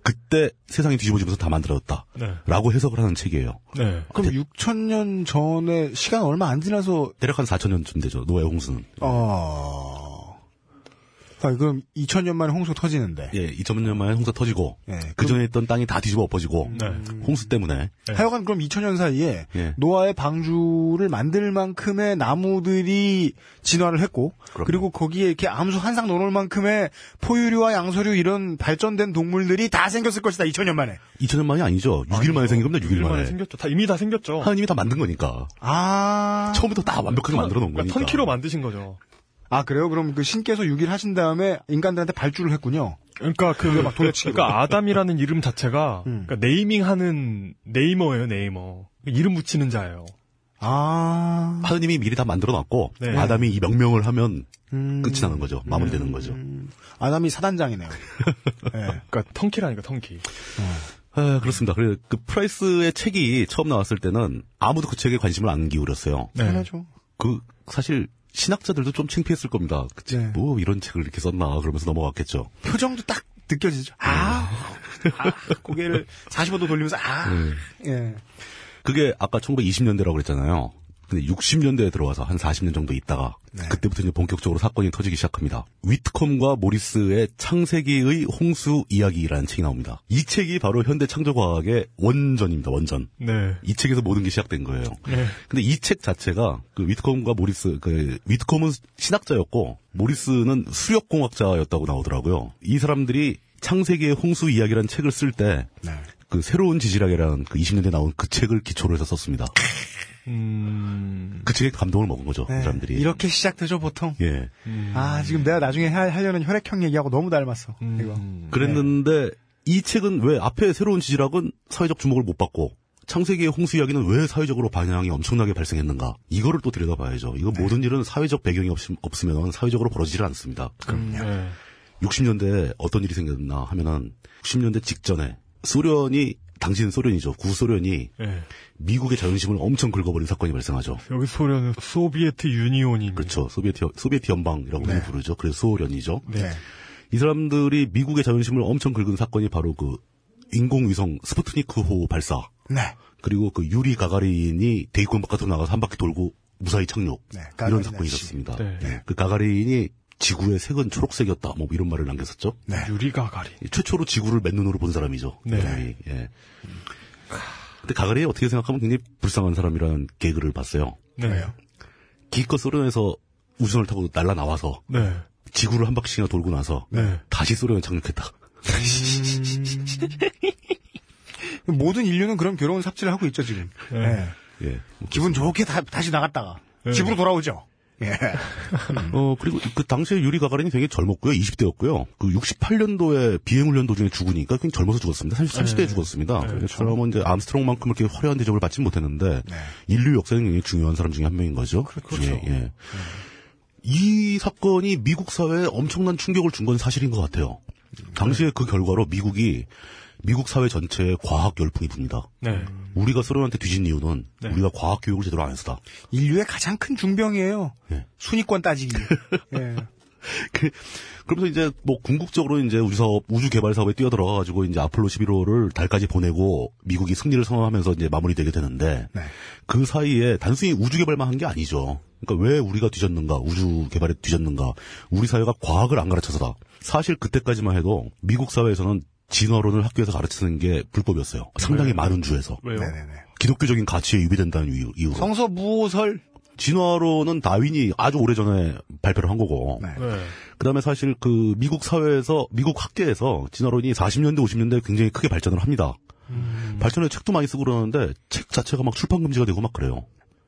그때 세상이 뒤집어지면서 다 만들어졌다. 네. 라고 해석을 하는 책이에요. 네. 그럼 6천 년 전에 시간 얼마 안 지나서 대략 한 4천 년쯤 되죠. 노아의 홍수는. 어 아, 그럼 2000년 만에 홍수 터지는데. 예, 2000년 만에 홍수 터지고 예, 그 전에 있던 땅이 다 뒤집어 엎어지고 네. 홍수 때문에 하여간 그럼 2000년 사이에 예. 노아의 방주를 만들 만큼의 나무들이 진화를 했고 그럼요. 그리고 거기에 이렇게 암수 한상 넣어놓을 만큼의 포유류와 양서류 이런 발전된 동물들이 다 생겼을 것이다 2000년 만에 2000년 만이 아니죠. 6일 만에 생긴 겁니다. 6일 6일 만에 만에. 생겼죠. 다 이미 다 생겼죠. 하나님이 다 만든 거니까. 아 처음부터 다 완벽하게 만들어 놓은 그러니까 거니까. 턴키로 만드신 거죠. 아 그래요? 그럼 그 신께서 6일 하신 다음에 인간들한테 발주를 했군요. 그러니까 그막 도래치기로. 그러니까 아담이라는 이름 자체가 음. 그러니까 naming하는 namer예요, namer. 이름 붙이는 자예요. 아 하느님이 미리 다 만들어 놨고 네. 아담이 이 명명을 하면 음. 끝이 나는 거죠. 마무리되는 거죠. 아담이 사단장이네요. 예. 그러니까 턴키라니까 턴키. 아, 그렇습니다. 그래 그 프라이스의 책이 처음 나왔을 때는 아무도 그 책에 관심을 안 기울였어요. 네. 그 사실 신학자들도 좀 창피했을 겁니다. 그치? 네. 뭐 이런 책을 이렇게 썼나 그러면서 넘어갔겠죠. 표정도 딱 느껴지죠. 아, 아 고개를 45도 돌리면서 아, 예. 그게 아까 1920년대라고 그랬잖아요. 근데 60년대에 들어와서 한 40년 정도 있다가 네. 그때부터 이제 본격적으로 사건이 터지기 시작합니다. 위트컴과 모리스의 창세기의 홍수 이야기라는 책이 나옵니다. 이 책이 바로 현대 창조과학의 원전입니다. 원전. 네. 이 책에서 모든 게 시작된 거예요. 네. 근데 이 책 자체가 그 위트컴과 모리스 그 위트컴은 신학자였고 모리스는 수력공학자였다고 나오더라고요. 이 사람들이 창세기의 홍수 이야기라는 책을 쓸때그 네. 새로운 지질학이라는 그 20년대 나온 그 책을 기초로 해서 썼습니다. 음. 그 책에 감동을 먹은 거죠. 네, 그 사람들이. 이렇게 시작되죠 보통. 예. 아 지금 내가 나중에 하, 하려는 혈액형 얘기하고 너무 닮았어. 음. 이거. 그랬는데 이 책은 왜 앞에 새로운 지질학은 사회적 주목을 못 받고 창세기의 홍수 이야기는 왜 사회적으로 반향이 엄청나게 발생했는가? 이거를 또 들여다봐야죠. 이거 네. 모든 일은 사회적 배경이 없, 없으면 사회적으로 벌어지질 않습니다. 네. 60년대에 어떤 일이 생겼나 하면은 60년대 직전에 소련이 당시는 소련이죠. 구소련이 네. 미국의 자존심을 엄청 긁어버린 사건이 발생하죠. 여기 소련은 Soviet Union이 그렇죠. 소비에트 소비에트 연방이라고 우리 부르죠. 그래서 소련이죠. 네. 이 사람들이 미국의 자존심을 엄청 긁은 사건이 바로 그 인공위성 스푸트니크호 발사 네. 그리고 그 유리 가가린이 대기권 바깥으로 나가서 한 바퀴 돌고 무사히 착륙 네, 이런 사건이 씨. 있었습니다. 네. 네, 그 가가린이 지구의 색은 초록색이었다 뭐 이런 말을 남겼었죠. 네. 유리 가가리. 최초로 지구를 맨눈으로 본 사람이죠. 네. 그 사람이. 예. 근데 가가린이 어떻게 생각하면 굉장히 불쌍한 사람이라는 개그를 봤어요. 네. 기껏 소련에서 우주선을 타고 날라 나와서 네. 지구를 한 바퀴나 돌고 나서 네. 다시 소련에 착륙했다. 모든 인류는 그런 괴로운 삽질을 하고 있죠 지금. 네. 예. 예. 기분 좋게 다, 다시 나갔다가 네. 집으로 돌아오죠. 예. 어, 그리고 그 당시에 유리 가가린이 되게 젊었고요. 20대였고요. 그 68년도에 비행 훈련 도중에 죽으니까 굉장히 젊어서 죽었습니다. 30, 30대에 네. 죽었습니다. 네, 그러면 이제 암스트롱만큼 이렇게 화려한 대접을 받지 못했는데 네. 인류 역사에 굉장히 중요한 사람 중에 한 명인 거죠. 그렇죠. 예, 예. 이 사건이 미국 사회에 엄청난 충격을 준 건 사실인 것 같아요. 당시에 그 결과로 미국이 미국 사회 전체에 과학 열풍이 붑니다. 네. 우리가 소련한테 뒤진 이유는 네. 우리가 과학 교육을 제대로 안 해서다. 인류의 가장 큰 중병이에요. 예. 순위권 따지기. 예. 그, 그러면서 이제 뭐 궁극적으로 이제 우주 사업, 우주 개발 사업에 뛰어들어가지고 이제 아폴로 11호를 달까지 보내고 미국이 승리를 선언하면서 이제 마무리되게 되는데 네. 그 사이에 단순히 우주 개발만 한 게 아니죠. 그러니까 왜 우리가 뒤졌는가, 우주 개발에 뒤졌는가, 우리 사회가 과학을 안 가르쳐서다. 사실 그때까지만 해도 미국 사회에서는 진화론을 학교에서 가르치는 게 불법이었어요. 상당히 많은 주에서. 왜요? 네네네. 기독교적인 가치에 유배된다는 이유, 이유로. 성서 무호설. 진화론은 다윈이 아주 오래전에 발표를 한 거고. 네. 네. 그다음에 사실 그 미국 사회에서 미국 학계에서 진화론이 40년대 50년대에 굉장히 크게 발전을 합니다. 발전해 책도 많이 쓰고 그러는데 책 자체가 막 출판 금지가 되고 막 그래요.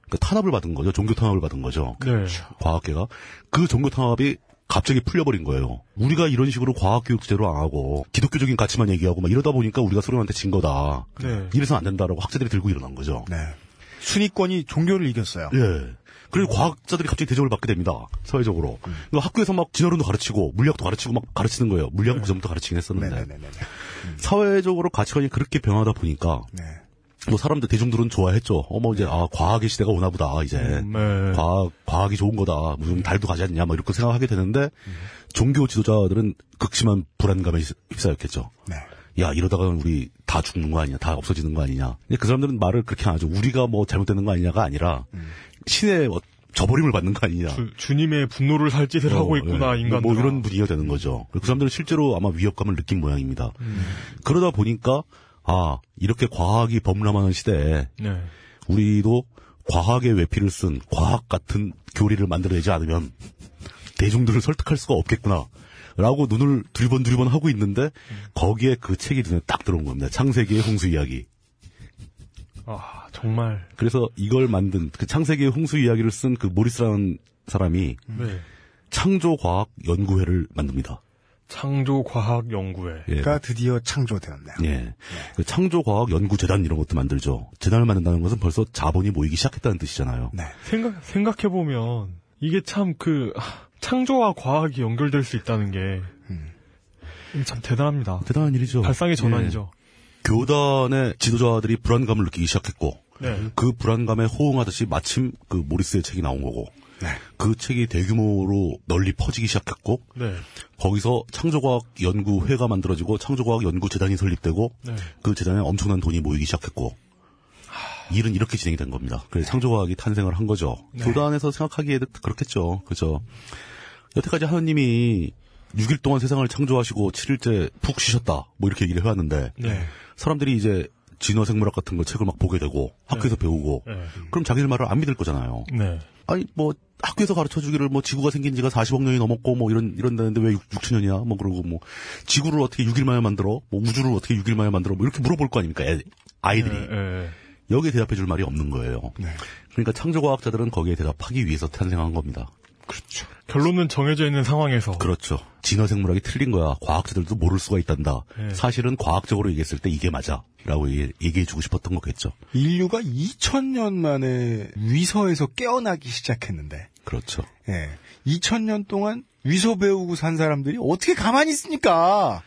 그러니까 탄압을 받은 거죠. 종교 탄압을 받은 거죠. 네. 과학계가 그 종교 탄압이 갑자기 풀려버린 거예요. 우리가 이런 식으로 과학 교육 제대로 안 하고 기독교적인 가치만 얘기하고 막 이러다 보니까 우리가 소련한테 진 거다. 네. 이래서 안 된다라고 학자들이 들고 일어난 거죠. 네. 순위권이 종교를 이겼어요. 예. 그리고 과학자들이 갑자기 대접을 받게 됩니다. 사회적으로. 그러니까 학교에서 막 진화론도 가르치고 물리학도 가르치고 막 가르치는 거예요. 물리학은 그 전부터 가르치긴 했었는데. 네네네네. 사회적으로 가치관이 그렇게 변하다 보니까 네. 뭐 사람들 대중들은 좋아했죠. 어머 이제 아 과학의 시대가 오나 보다 이제 네. 과학 과학이 좋은 거다. 무슨 달도 가지 않냐 뭐 이렇게 생각하게 되는데 종교 지도자들은 극심한 불안감에 휩- 휩싸였겠죠. 네. 야 이러다가 우리 다 죽는 거 아니냐, 다 없어지는 거 아니냐. 근데 그 사람들은 말을 그렇게 안 하죠. 우리가 뭐 잘못되는 거 아니냐가 아니라 신의 어- 저버림을 받는 거 아니냐. 주, 님의 분노를 살 짓을 하고 있구나, 예. 인간. 뭐 이런 분위기가 되는 거죠. 그 사람들은 실제로 아마 위협감을 느낀 모양입니다. 음. 그러다 보니까 아 이렇게 과학이 범람하는 시대에 네. 우리도 과학의 외피를 쓴 과학 같은 교리를 만들어내지 않으면 대중들을 설득할 수가 없겠구나. 라고 눈을 두리번 두리번 하고 있는데 거기에 그 책이 눈에 딱 들어온 겁니다. 창세기의 홍수 이야기. 아, 정말. 그래서 이걸 만든 그 창세기의 홍수 이야기를 쓴 그 모리스라는 사람이 네. 창조과학 연구회를 만듭니다. 창조과학연구회. 예. 가 드디어 창조되었네요. 예. 그 창조과학연구재단 이런 것도 만들죠. 재단을 만든다는 것은 벌써 자본이 모이기 시작했다는 뜻이잖아요. 네. 생각, 생각해보면, 이게 참 그, 아, 창조와 과학이 연결될 수 있다는 게, 이게 참 대단합니다. 대단한 일이죠. 발상의 전환이죠. 예. 교단의 지도자들이 불안감을 느끼기 시작했고, 네. 그 불안감에 호응하듯이 마침 그 모리스의 책이 나온 거고, 네. 그 책이 대규모로 널리 퍼지기 시작했고, 네. 거기서 창조과학 연구회가 만들어지고 창조과학 연구재단이 설립되고 네. 그 재단에 엄청난 돈이 모이기 시작했고 일은 이렇게 진행이 된 겁니다. 그래서 창조과학이 탄생을 한 거죠. 네. 교단에서 생각하기에도 그렇겠죠. 그죠. 여태까지 하나님이 6일 동안 세상을 창조하시고 7일째 푹 쉬셨다. 뭐 이렇게 얘기를 해왔는데 네. 사람들이 이제 진화생물학 같은 거 책을 막 보게 되고 학교에서 배우고 네. 그럼 자기들 말을 안 믿을 거잖아요. 네. 아니 뭐 학교에서 가르쳐 주기를 뭐 지구가 생긴 지가 40억 년이 넘었고 뭐 이런 이런다는데 왜 6, 6천 년이야? 뭐 그러고 뭐 지구를 어떻게 6일 만에 만들어? 뭐 우주를 어떻게 6일 만에 만들어? 뭐 이렇게 물어볼 거 아닙니까? 애, 아이들이 네, 네. 여기에 대답해 줄 말이 없는 거예요. 네. 그러니까 창조과학자들은 거기에 대답하기 위해서 탄생한 겁니다. 그렇죠. 결론은 정해져 있는 상황에서. 그렇죠. 진화생물학이 틀린 거야. 과학자들도 모를 수가 있단다. 네. 사실은 과학적으로 얘기했을 때 이게 맞아. 라고 얘기해 주고 싶었던 거겠죠. 인류가 2000년 만에 위서에서 깨어나기 시작했는데, 그렇죠. 예. 2000년 동안 위서 배우고 산 사람들이 어떻게 가만히 있습니까?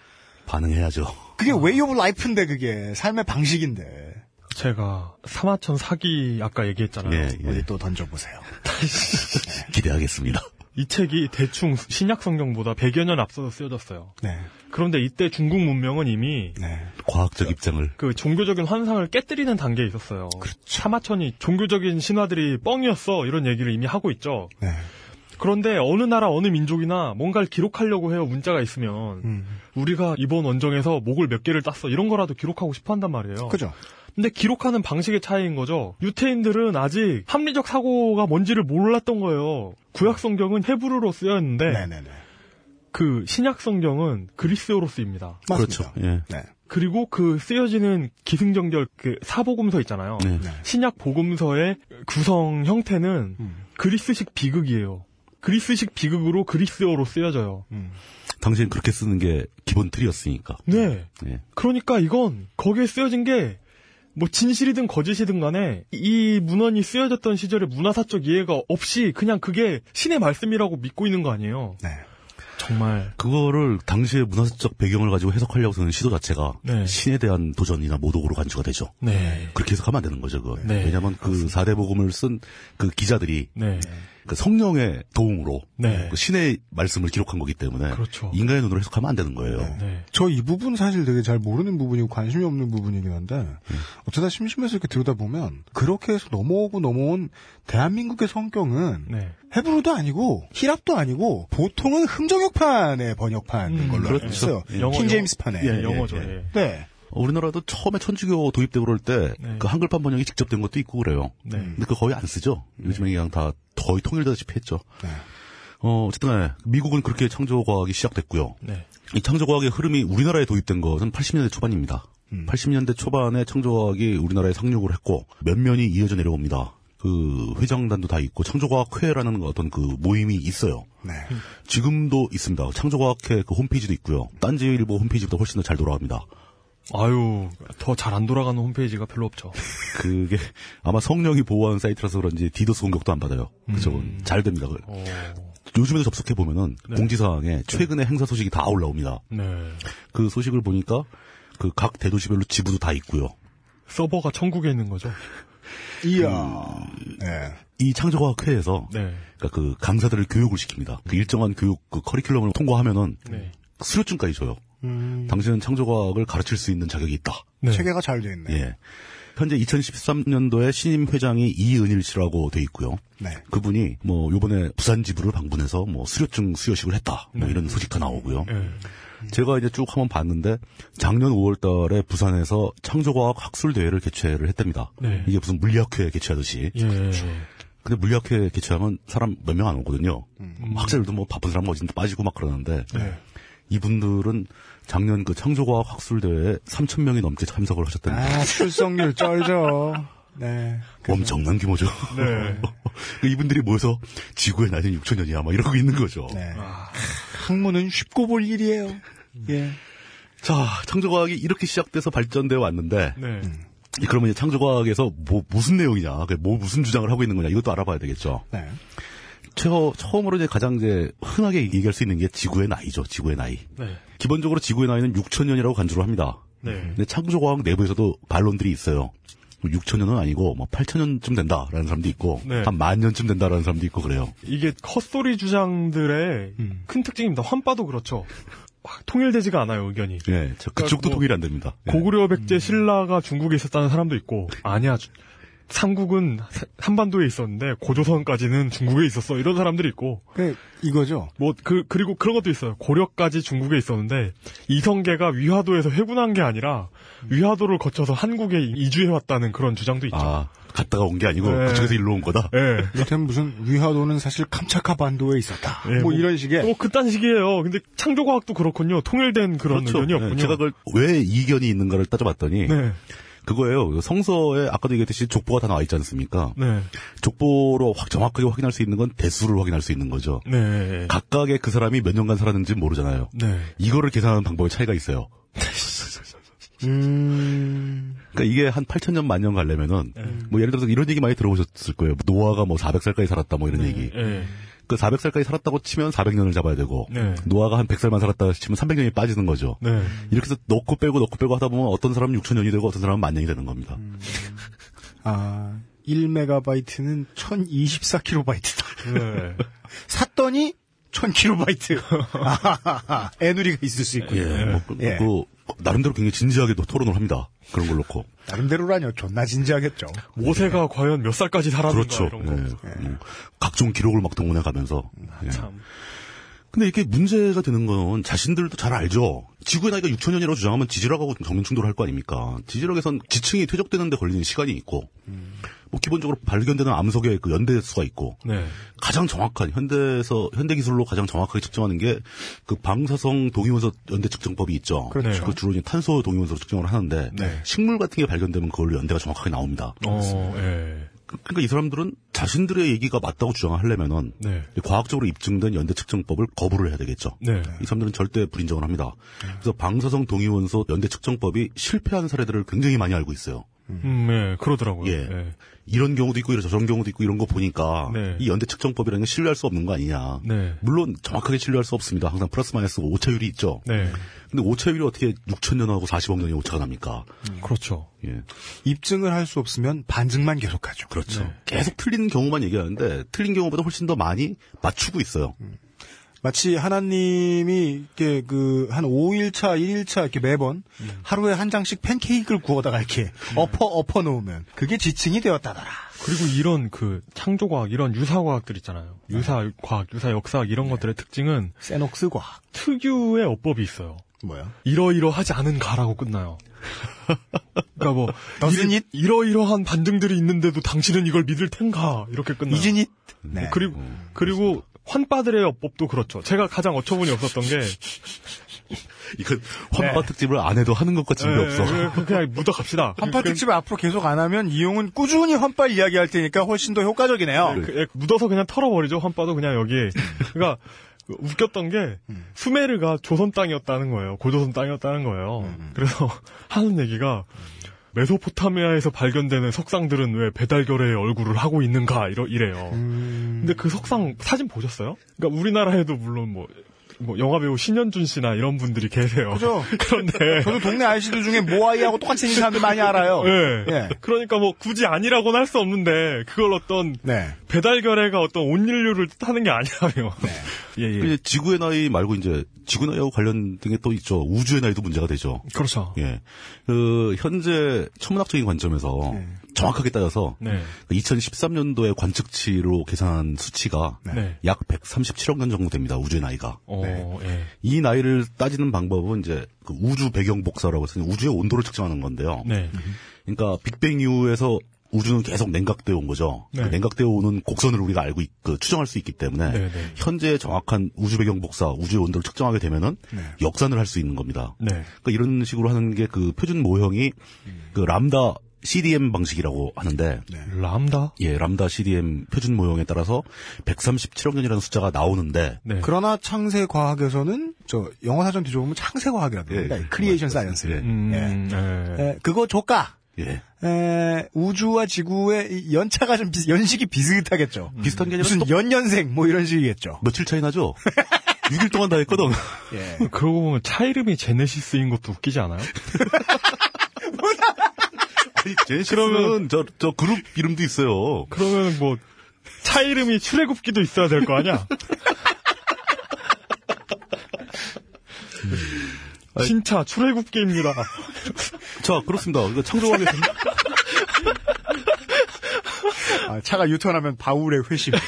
반응해야죠. 그게 way of life인데, 그게. 삶의 방식인데. 제가 사마천 사기 아까 얘기했잖아요. 예, 예. 어디 또 던져보세요. 기대하겠습니다. 이 책이 대충 신약 성경보다 100여 년 앞서서 쓰여졌어요. 네. 그런데 이때 중국 문명은 이미 네. 과학적 입장을 그 종교적인 환상을 깨뜨리는 단계에 있었어요. 사마천이 종교적인 신화들이 뻥이었어 이런 얘기를 이미 하고 있죠. 네. 그런데 어느 나라 어느 민족이나 뭔가를 기록하려고 해요 문자가 있으면 음. 우리가 이번 원정에서 목을 몇 개를 땄어 이런 거라도 기록하고 싶어 한단 말이에요. 그죠? 근데 기록하는 방식의 차이인 거죠. 유태인들은 아직 합리적 사고가 뭔지를 몰랐던 거예요. 구약 성경은 헤브르로 쓰였는데 네네네. 그 신약 성경은 그리스어로 쓰입니다. 맞습니다. 그렇죠. 예. 네. 그리고 그 쓰여지는 기승전결 그 사복음서 있잖아요. 네. 신약 복음서의 구성 형태는 음. 그리스식 비극이에요. 그리스식 비극으로 그리스어로 쓰여져요. 음. 당신 그렇게 쓰는 게 기본 틀이었으니까. 네. 예. 그러니까 이건 거기에 쓰여진 게 뭐 진실이든 거짓이든 간에 이 문헌이 쓰여졌던 시절의 문화사적 이해가 없이 그냥 그게 신의 말씀이라고 믿고 있는 거 아니에요. 네. 정말 그거를 당시의 문화적 배경을 가지고 해석하려고 하는 시도 자체가 네. 신에 대한 도전이나 모독으로 간주가 되죠. 네. 그렇게 해석하면 안 되는 거죠, 그거. 네. 왜냐하면 그 사대복음을 쓴 그 기자들이 네. 그 성령의 도움으로 네. 그 신의 말씀을 기록한 거기 때문에 그렇죠. 인간의 눈으로 해석하면 안 되는 거예요. 네. 저이 부분 사실 되게 잘 모르는 부분이고 관심이 없는 부분이긴 한데 어쩌다 심심해서 이렇게 들여다보면 그렇게 해서 넘어오고 넘어온 대한민국의 성경은 네. 헤브루도 아니고 히랍도 아니고 보통은 흥정역판의 번역판인 음, 걸로 알고 그렇죠. 있어요. 예. 영어, 킹제임스판에. 예, 영어죠. 예. 예. 네. 어, 우리나라도 처음에 천주교 도입되고 그럴 때그 네. 한글판 번역이 직접 된 것도 있고 그래요. 네. 근데 그 거의 안 쓰죠. 요즘에 그냥 다 거의 통일되다시피 했죠. 네. 어, 어쨌든 간에 미국은 그렇게 창조과학이 시작됐고요. 네. 이 창조과학의 흐름이 우리나라에 도입된 것은 80년대 초반입니다. 음. 80년대 초반에 창조과학이 우리나라에 상륙을 했고 몇 면이 이어져 내려옵니다. 그 회장단도 다 있고 창조과학회라는 어떤 그 모임이 있어요. 네. 지금도 있습니다. 창조과학회 그 홈페이지도 있고요. 딴지일보 홈페이지보다 훨씬 더 잘 돌아갑니다. 아유, 더 잘 안 돌아가는 홈페이지가 별로 없죠. 그게 아마 성령이 보호하는 사이트라서 그런지 디도스 공격도 안 받아요. 그죠? 음. 잘 됩니다. 그- 어, 요즘에도 접속해 보면은 네. 공지사항에 최근의 행사 소식이 다 올라옵니다. 네. 그 소식을 보니까 그 각 대도시별로 지부도 다 있고요. 서버가 천국에 있는 거죠. 이야. 네. 이 창조과학 회에서 네. 그러니까 그 강사들을 교육을 시킵니다. 그 일정한 교육 그 커리큘럼을 통과하면은 네. 수료증까지 줘요. 음. 당신은 창조과학을 가르칠 수 있는 자격이 있다. 네. 체계가 잘돼 있네. 예. 현재 2013년도에 신임 회장이 이은일 씨라고 돼 있고요. 네. 그분이 뭐 요번에 부산 지부를 방문해서 뭐 수료증 수여식을 했다. 뭐 이런 소식가 나오고요. 예. 제가 이제 쭉 한번 봤는데 작년 5월 달에 부산에서 창조과학 학술 대회를 개최를 했답니다. 네. 이게 무슨 물리학회 개최하듯이. 예. 근데 물리학회 개최하면 사람 몇 명 안 오거든요. 학생들도 뭐 바쁜 사람 어딘데 빠지고 막 그러는데 네. 이분들은 작년 그 창조과학 학술 대회에 3천 명이 넘게 참석을 하셨답니다. 아, 출석률 쩔죠. 네. 엄청난 규모죠. 네. 그 이분들이 모여서 지구의 나이는 6천 년이야, 막 이러고 있는 거죠. 네. 학문은 쉽고 볼 일이에요. 예. 자, 창조과학이 이렇게 시작돼서 발전되어 왔는데, 네. 그러면 이제 창조과학에서 뭐, 무슨 내용이냐, 그 뭐, 무슨 주장을 하고 있는 거냐, 이것도 알아봐야 되겠죠. 네. 처, 처음으로 이제 가장 이제 흔하게 얘기할 수 있는 게 지구의 나이죠, 지구의 나이. 네. 기본적으로 지구의 나이는 6천 년이라고 간주를 합니다. 네. 근데 창조과학 내부에서도 반론들이 있어요. 6천 년은 아니고 뭐 8천 년쯤 된다라는 사람도 있고 네. 한만 년쯤 된다라는 사람도 있고 그래요. 이게 헛소리 주장들의 음. 큰 특징입니다. 환빠도 그렇죠. 막 통일되지가 않아요, 의견이. 예, 저 그쪽도 뭐 통일이 안 됩니다. 예. 고구려 백제 신라가 중국에 있었다는 사람도 있고, 아니야. 주- 삼국은 사- 한반도에 있었는데 고조선까지는 중국에 있었어. 이런 사람들이 있고, 그, 이거죠. 뭐 그 그리고 그런 것도 있어요. 고려까지 중국에 있었는데 이성계가 위화도에서 회군한 게 아니라 위화도를 거쳐서 한국에 이주해 왔다는 그런 주장도 있죠. 아, 갔다가 온 게 아니고 네. 그쪽에서 일로 온 거다. 예. 이를테면 무슨 위화도는 사실 캄차카 반도에 있었다. 예, 뭐, 뭐- 이런 식의. 뭐 그딴 식이에요. 근데 창조과학도 그렇군요. 통일된 그런 그렇죠. 의견이 없군요. 예, 제가 그걸 왜 이견이 있는가를 따져봤더니 네. 그거예요. 성서에 아까도 얘기했듯이 족보가 다 나와 있지 않습니까? 네. 족보로 확 정확하게 확인할 수 있는 건 대수를 확인할 수 있는 거죠. 네. 각각의 그 사람이 몇 년간 살았는지 모르잖아요. 네. 이거를 계산하는 방법에 차이가 있어요. 음, 그러니까 이게 한 8천 년 만년 가려면은 네. 뭐 예를 들어서 이런 얘기 많이 들어보셨을 거예요. 노아가 뭐 400살까지 살았다 뭐 이런 얘기. 예. 그 400살까지 살았다고 치면 400년을 잡아야 되고 네. 노아가 한 100살만 살았다 치면 300년이 빠지는 거죠. 네. 이렇게 해서 넣고 빼고 넣고 빼고 하다 보면 어떤 사람은 6천년이 되고 어떤 사람은 만 년이 되는 겁니다. 아, 1메가바이트는 1024kb이트다. 네. 샀더니 1000kb. 아, 애누리가 있을 수 있군요. 예, 뭐, 그, 예. 그, 나름대로 굉장히 진지하게 또 토론을 합니다. 그런 걸 놓고. 나름대로라뇨. 존나 진지하겠죠. 모세가 과연 몇 살까지 살았는가 그렇죠. 이런 거. 예, 뭐 각종 기록을 막 동원해 가면서. 예. 참. 근데 이게 문제가 되는 건 자신들도 잘 알죠. 지구의 나이가 6천 년이라고 주장하면 지질학하고 정면 충돌할 거 아닙니까? 지질학에선 지층이 퇴적되는데 걸리는 시간이 있고, 뭐 기본적으로 발견되는 암석의 그 연대 수가 있고, 네. 가장 정확한 현대에서 현대 기술로 가장 정확하게 측정하는 게 그 방사성 동위원소 연대 측정법이 있죠. 그렇죠. 그 주로 이제 탄소 동위원소로 측정을 하는데 네. 식물 같은 게 발견되면 그걸로 연대가 정확하게 나옵니다. 어, 예. 그- 그러니까 이 사람들은 자신들의 얘기가 맞다고 주장하려면은 네. 과학적으로 입증된 연대 측정법을 거부를 해야 되겠죠. 네. 이 사람들은 절대 불인정을 합니다. 그래서 방사성 동위원소 연대 측정법이 실패한 사례들을 굉장히 많이 알고 있어요. 음, 네, 그러더라고요. 예. 예. 이런 경우도 있고 이런 저런 경우도 있고 이런 거 보니까 네. 이 연대 측정법이라는 게 신뢰할 수 없는 거 아니냐. 네. 물론 정확하게 신뢰할 수 없습니다. 항상 플러스 마이너스 오차율이 있죠. 네. 근데 오차율이 어떻게 6천 년하고 40억 년이 오차가 납니까? 그렇죠. 예. 입증을 할 수 없으면 반증만 계속하죠. 그렇죠. 네. 계속 틀린 경우만 얘기하는데 틀린 경우보다 훨씬 더 많이 맞추고 있어요. 마치 하나님이 이렇게 그 한 5일차, 1일차 이렇게 매번 하루에 한 장씩 팬케이크를 구워다가 이렇게 엎어 엎어 놓으면 그게 지층이 되었다더라. 그리고 이런 그 창조과학, 이런 유사과학들 있잖아요. 유사과학, 유사역사학 이런 것들의 특징은 세녹스 과학 특유의 어법이 있어요. 뭐야? 이러이러하지 않은가라고 끝나요. 그러니까 뭐 it? 이러이러한 반증들이 있는데도 당신은 이걸 믿을 텐가 이렇게 끝나요. 이진잇. 네. 그리고 그리고 환빠들의 어법도 그렇죠. 제가 가장 어처구니 없었던 게 이건 환파 네. 특집을 안 해도 하는 것과 예, 재미 없어. 예, 그냥 묻어갑시다. 환파 특집을 앞으로 계속 안 하면 이용은 꾸준히 환파 이야기할 테니까 훨씬 더 효과적이네요. 그, 예, 묻어서 그냥 털어버리죠. 환빠도 그냥 여기. 그러니까 웃겼던 게 수메르가 조선 땅이었다는 거예요. 고조선 땅이었다는 거예요. 그래서 하는 얘기가 메소포타미아에서 발견되는 석상들은 왜 배달결의 얼굴을 하고 있는가 이러 이래요. 근데 그 석상 사진 보셨어요? 그러니까 우리나라에도 물론 뭐 뭐 영화배우 신현준 씨나 이런 분들이 계세요. 그죠? 그런데 저도 동네 아저씨들 중에 모아이하고 똑같이 생긴 사람들 많이 알아요. 예. 예. 그러니까 뭐 굳이 아니라고는 할 수 없는데 그걸 어떤 네. 배달 결례가 어떤 온 인류를 뜻하는 게 아니라요. 예, 예. 이제 지구의 나이 말고 이제 지구 나이하고 관련된 게 또 있죠. 우주의 나이도 문제가 되죠. 그렇죠. 예. 그 현재 천문학적인 관점에서 네. 정확하게 따져서 네. 2013년도에 관측치로 계산한 수치가 네. 약 137억 년 정도 됩니다. 우주의 나이가. 어, 예. 이 나이를 따지는 방법은 이제 그 우주 배경 복사라고 해서 우주의 온도를 측정하는 건데요. 네. 그러니까 빅뱅 이후에서 우주는 계속 냉각되어 온 거죠. 네. 그 냉각되어 오는 곡선을 우리가 알고 있, 그 추정할 수 있기 때문에 네, 네. 현재 정확한 우주 배경 복사, 우주의 온도를 측정하게 되면은 역산을 할 수 있는 겁니다. 네. 그러니까 이런 식으로 하는 게 그 표준 모형이 그 람다 CDM 방식이라고 하는데 람다? 예, 람다 CDM 표준 모형에 따라서 137억 년이라는 숫자가 나오는데 네. 그러나 창세 과학에서는 저 영어 사전 뒤져보면 창세 과학이라고 합니다. 예, creation science. 예. 음, 예. 예, 그거 조까. 예. 에, 우주와 지구의 이 연차가 좀 비, 연식이 비슷하겠죠. 비슷한 게 무슨 똑- 연년생 뭐 이런 식이겠죠. 며칠 차이 나죠? 6일 동안 다 했거든. 예. 그러고 보면 차 이름이 제네시스인 것도 웃기지 않아요? 아니, 제네시스는 저, 저 그룹 이름도 있어요. 그러면 뭐, 차 이름이 출애굽기도 있어야 될 거 아니야? 신차 출애굽기입니다. 자, 그렇습니다. 창조왕의 아, 차가 유턴하면 바울의 회심.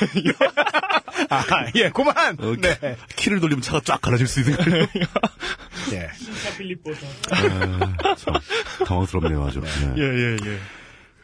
아, 예, 그만! 어, 네. 키를 돌리면 차가 쫙 갈라질 수 있는 거예요. 예. 필리포사. 아, 참, 당황스럽네요, 아주. 네. 예, 예, 예.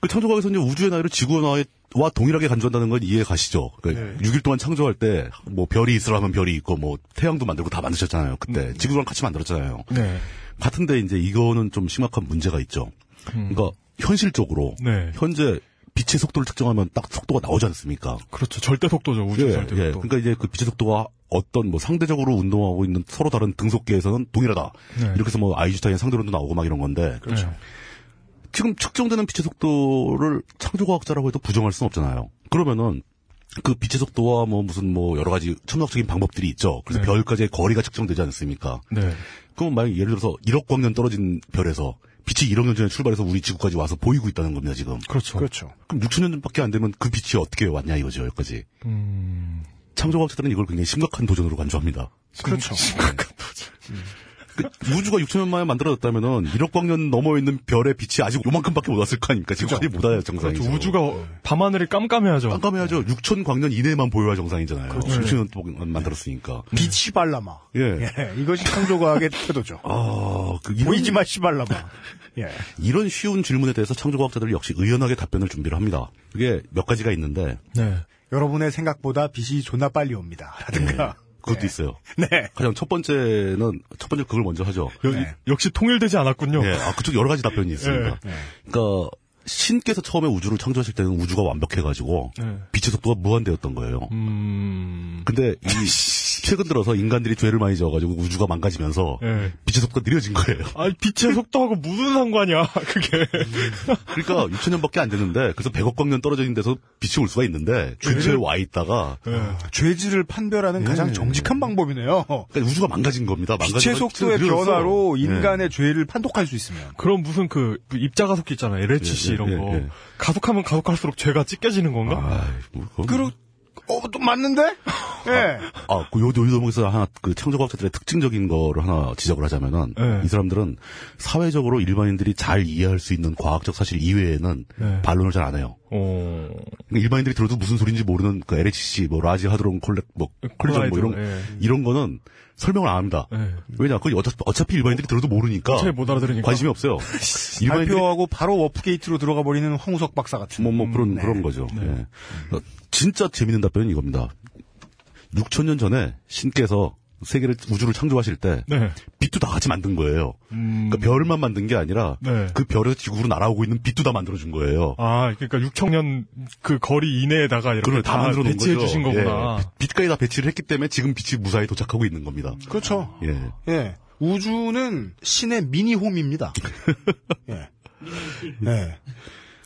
그 창조과학에서 이제 우주의 나이를 지구의 나이와 동일하게 간주한다는 건 이해 가시죠? 그 네. 6일 동안 창조할 때, 뭐, 별이 있으라면 별이 있고, 뭐, 태양도 만들고 다 만드셨잖아요, 그때. 지구랑 같이 만들었잖아요. 네. 같은데, 이제 이거는 좀 심각한 문제가 있죠. 그러니까, 현실적으로, 네. 현재 빛의 속도를 측정하면 딱 속도가 나오지 않습니까? 그렇죠. 절대 속도죠. 우주 예, 절대 예. 속도. 그러니까 이제 그 빛의 속도가 어떤 뭐 상대적으로 운동하고 있는 서로 다른 등속계에서는 동일하다. 네. 이렇게 해서 뭐 아인슈타인 상대론도 나오고 막 이런 건데 그렇죠. 지금 측정되는 빛의 속도를 창조과학자라고 해도 부정할 수는 없잖아요. 그러면은 그 빛의 속도와 뭐 무슨 뭐 여러 가지 천문학적인 방법들이 있죠. 그래서 네. 별까지의 거리가 측정되지 않습니까? 네. 그럼 만약 예를 들어서 1억 광년 떨어진 별에서 빛이 1억 년 전에 출발해서 우리 지구까지 와서 보이고 있다는 겁니다, 지금. 그렇죠. 그렇죠. 그럼 6천 년 밖에 안 되면 그 빛이 어떻게 왔냐 이거죠, 여기까지. 음, 창조과학자들은 이걸 굉장히 심각한 도전으로 간주합니다. 그렇죠. 그 우주가 6천 년 만에 만들어졌다면은 1억 광년 넘어 있는 별의 빛이 아직 요만큼밖에 못 왔을 거 아닙니까? 지금까지 못 와야 정상이죠. 그렇죠. 우주가 밤하늘이 깜깜해야죠. 깜깜해야죠. 6천 광년 이내만 보여야 정상이잖아요. 그렇죠. 6천 년 동안 만들었으니까. 빛이 발라마. 예. 예, 이것이 창조과학의 태도죠. 아, 그 이런, 보이지 마, 씨발라마. 예. 이런 쉬운 질문에 대해서 창조과학자들이 역시 의연하게 답변을 준비를 합니다. 그게 몇 가지가 있는데 네. 여러분의 생각보다 빛이 존나 빨리 옵니다. 라든가. 그것도 있어요. 네. 가장 첫 번째는 첫 번째 그걸 먼저 하죠. 여- 네. 역시 통일되지 않았군요. 예, 아, 그쪽 여러 가지 답변이 있습니다. 네. 그러니까 신께서 처음에 우주를 창조하실 때는 우주가 완벽해가지고 네. 빛의 속도가 무한대였던 거예요. 음, 근데 이 최근 들어서 인간들이 죄를 많이 지어가지고 우주가 망가지면서 예. 빛의 속도가 느려진 거예요. 아, 빛의 속도하고 무슨 상관이야, 그게. 그러니까 6천 년밖에 안 됐는데 그래서 100억 광년 떨어져 있는 데서 빛이 올 수가 있는데 근처에 와 있다가 예. 죄질을 판별하는 가장 예. 정직한 방법이네요. 그러니까 우주가 망가진 겁니다. 빛의 망가진 속도의 건 늘어서. 변화로 예. 인간의 죄를 판독할 수 있으면. 그럼 무슨 그, 그 입자가속기 있잖아요. LHC 예, 이런 예, 거. 예. 가속하면 가속할수록 죄가 찢겨지는 건가? 아, 뭐, 그건 그러, 어, 또 맞는데? 예. 아, 그 요, 요 대목에서 하나, 그 창조과학자들의 특징적인 거를 하나 지적을 하자면은, 네. 이 사람들은 사회적으로 일반인들이 잘 이해할 수 있는 과학적 사실 이외에는 네. 반론을 잘 안 해요. 어, 일반인들이 들어도 무슨 소리인지 모르는 그 LHC, 뭐, large hadron collec, 뭐, collision 뭐 이런, 예. 이런 거는 설명을 안 합니다. 예. 왜냐, 그 어차피, 어차피 일반인들이 들어도 모르니까. 어차피 못 알아들으니까. 관심이 없어요. 일반인들이 발표하고 바로 warp gate로 들어가 버리는 황우석 박사 같은. 뭐, 뭐, 그런, 네. 그런 거죠. 예. 어, 진짜 재밌는 답변은 이겁니다. 6천년 전에 신께서 세계를, 우주를 창조하실 때, 네. 빛도 다 같이 만든 거예요. 음, 그러니까 별만 만든 게 아니라, 네. 그 별에서 지구로 날아오고 있는 빛도 다 만들어 준 거예요. 아, 그러니까 6청년 그 거리 이내에다가 이렇게 그걸 다, 다 만들어 놓은 배치해 거죠. 주신 거구나. 예, 빛- 빛까지 다 배치를 했기 때문에 지금 빛이 무사히 도착하고 있는 겁니다. 그렇죠. 예. 예. 우주는 신의 미니홈입니다. 예. 예.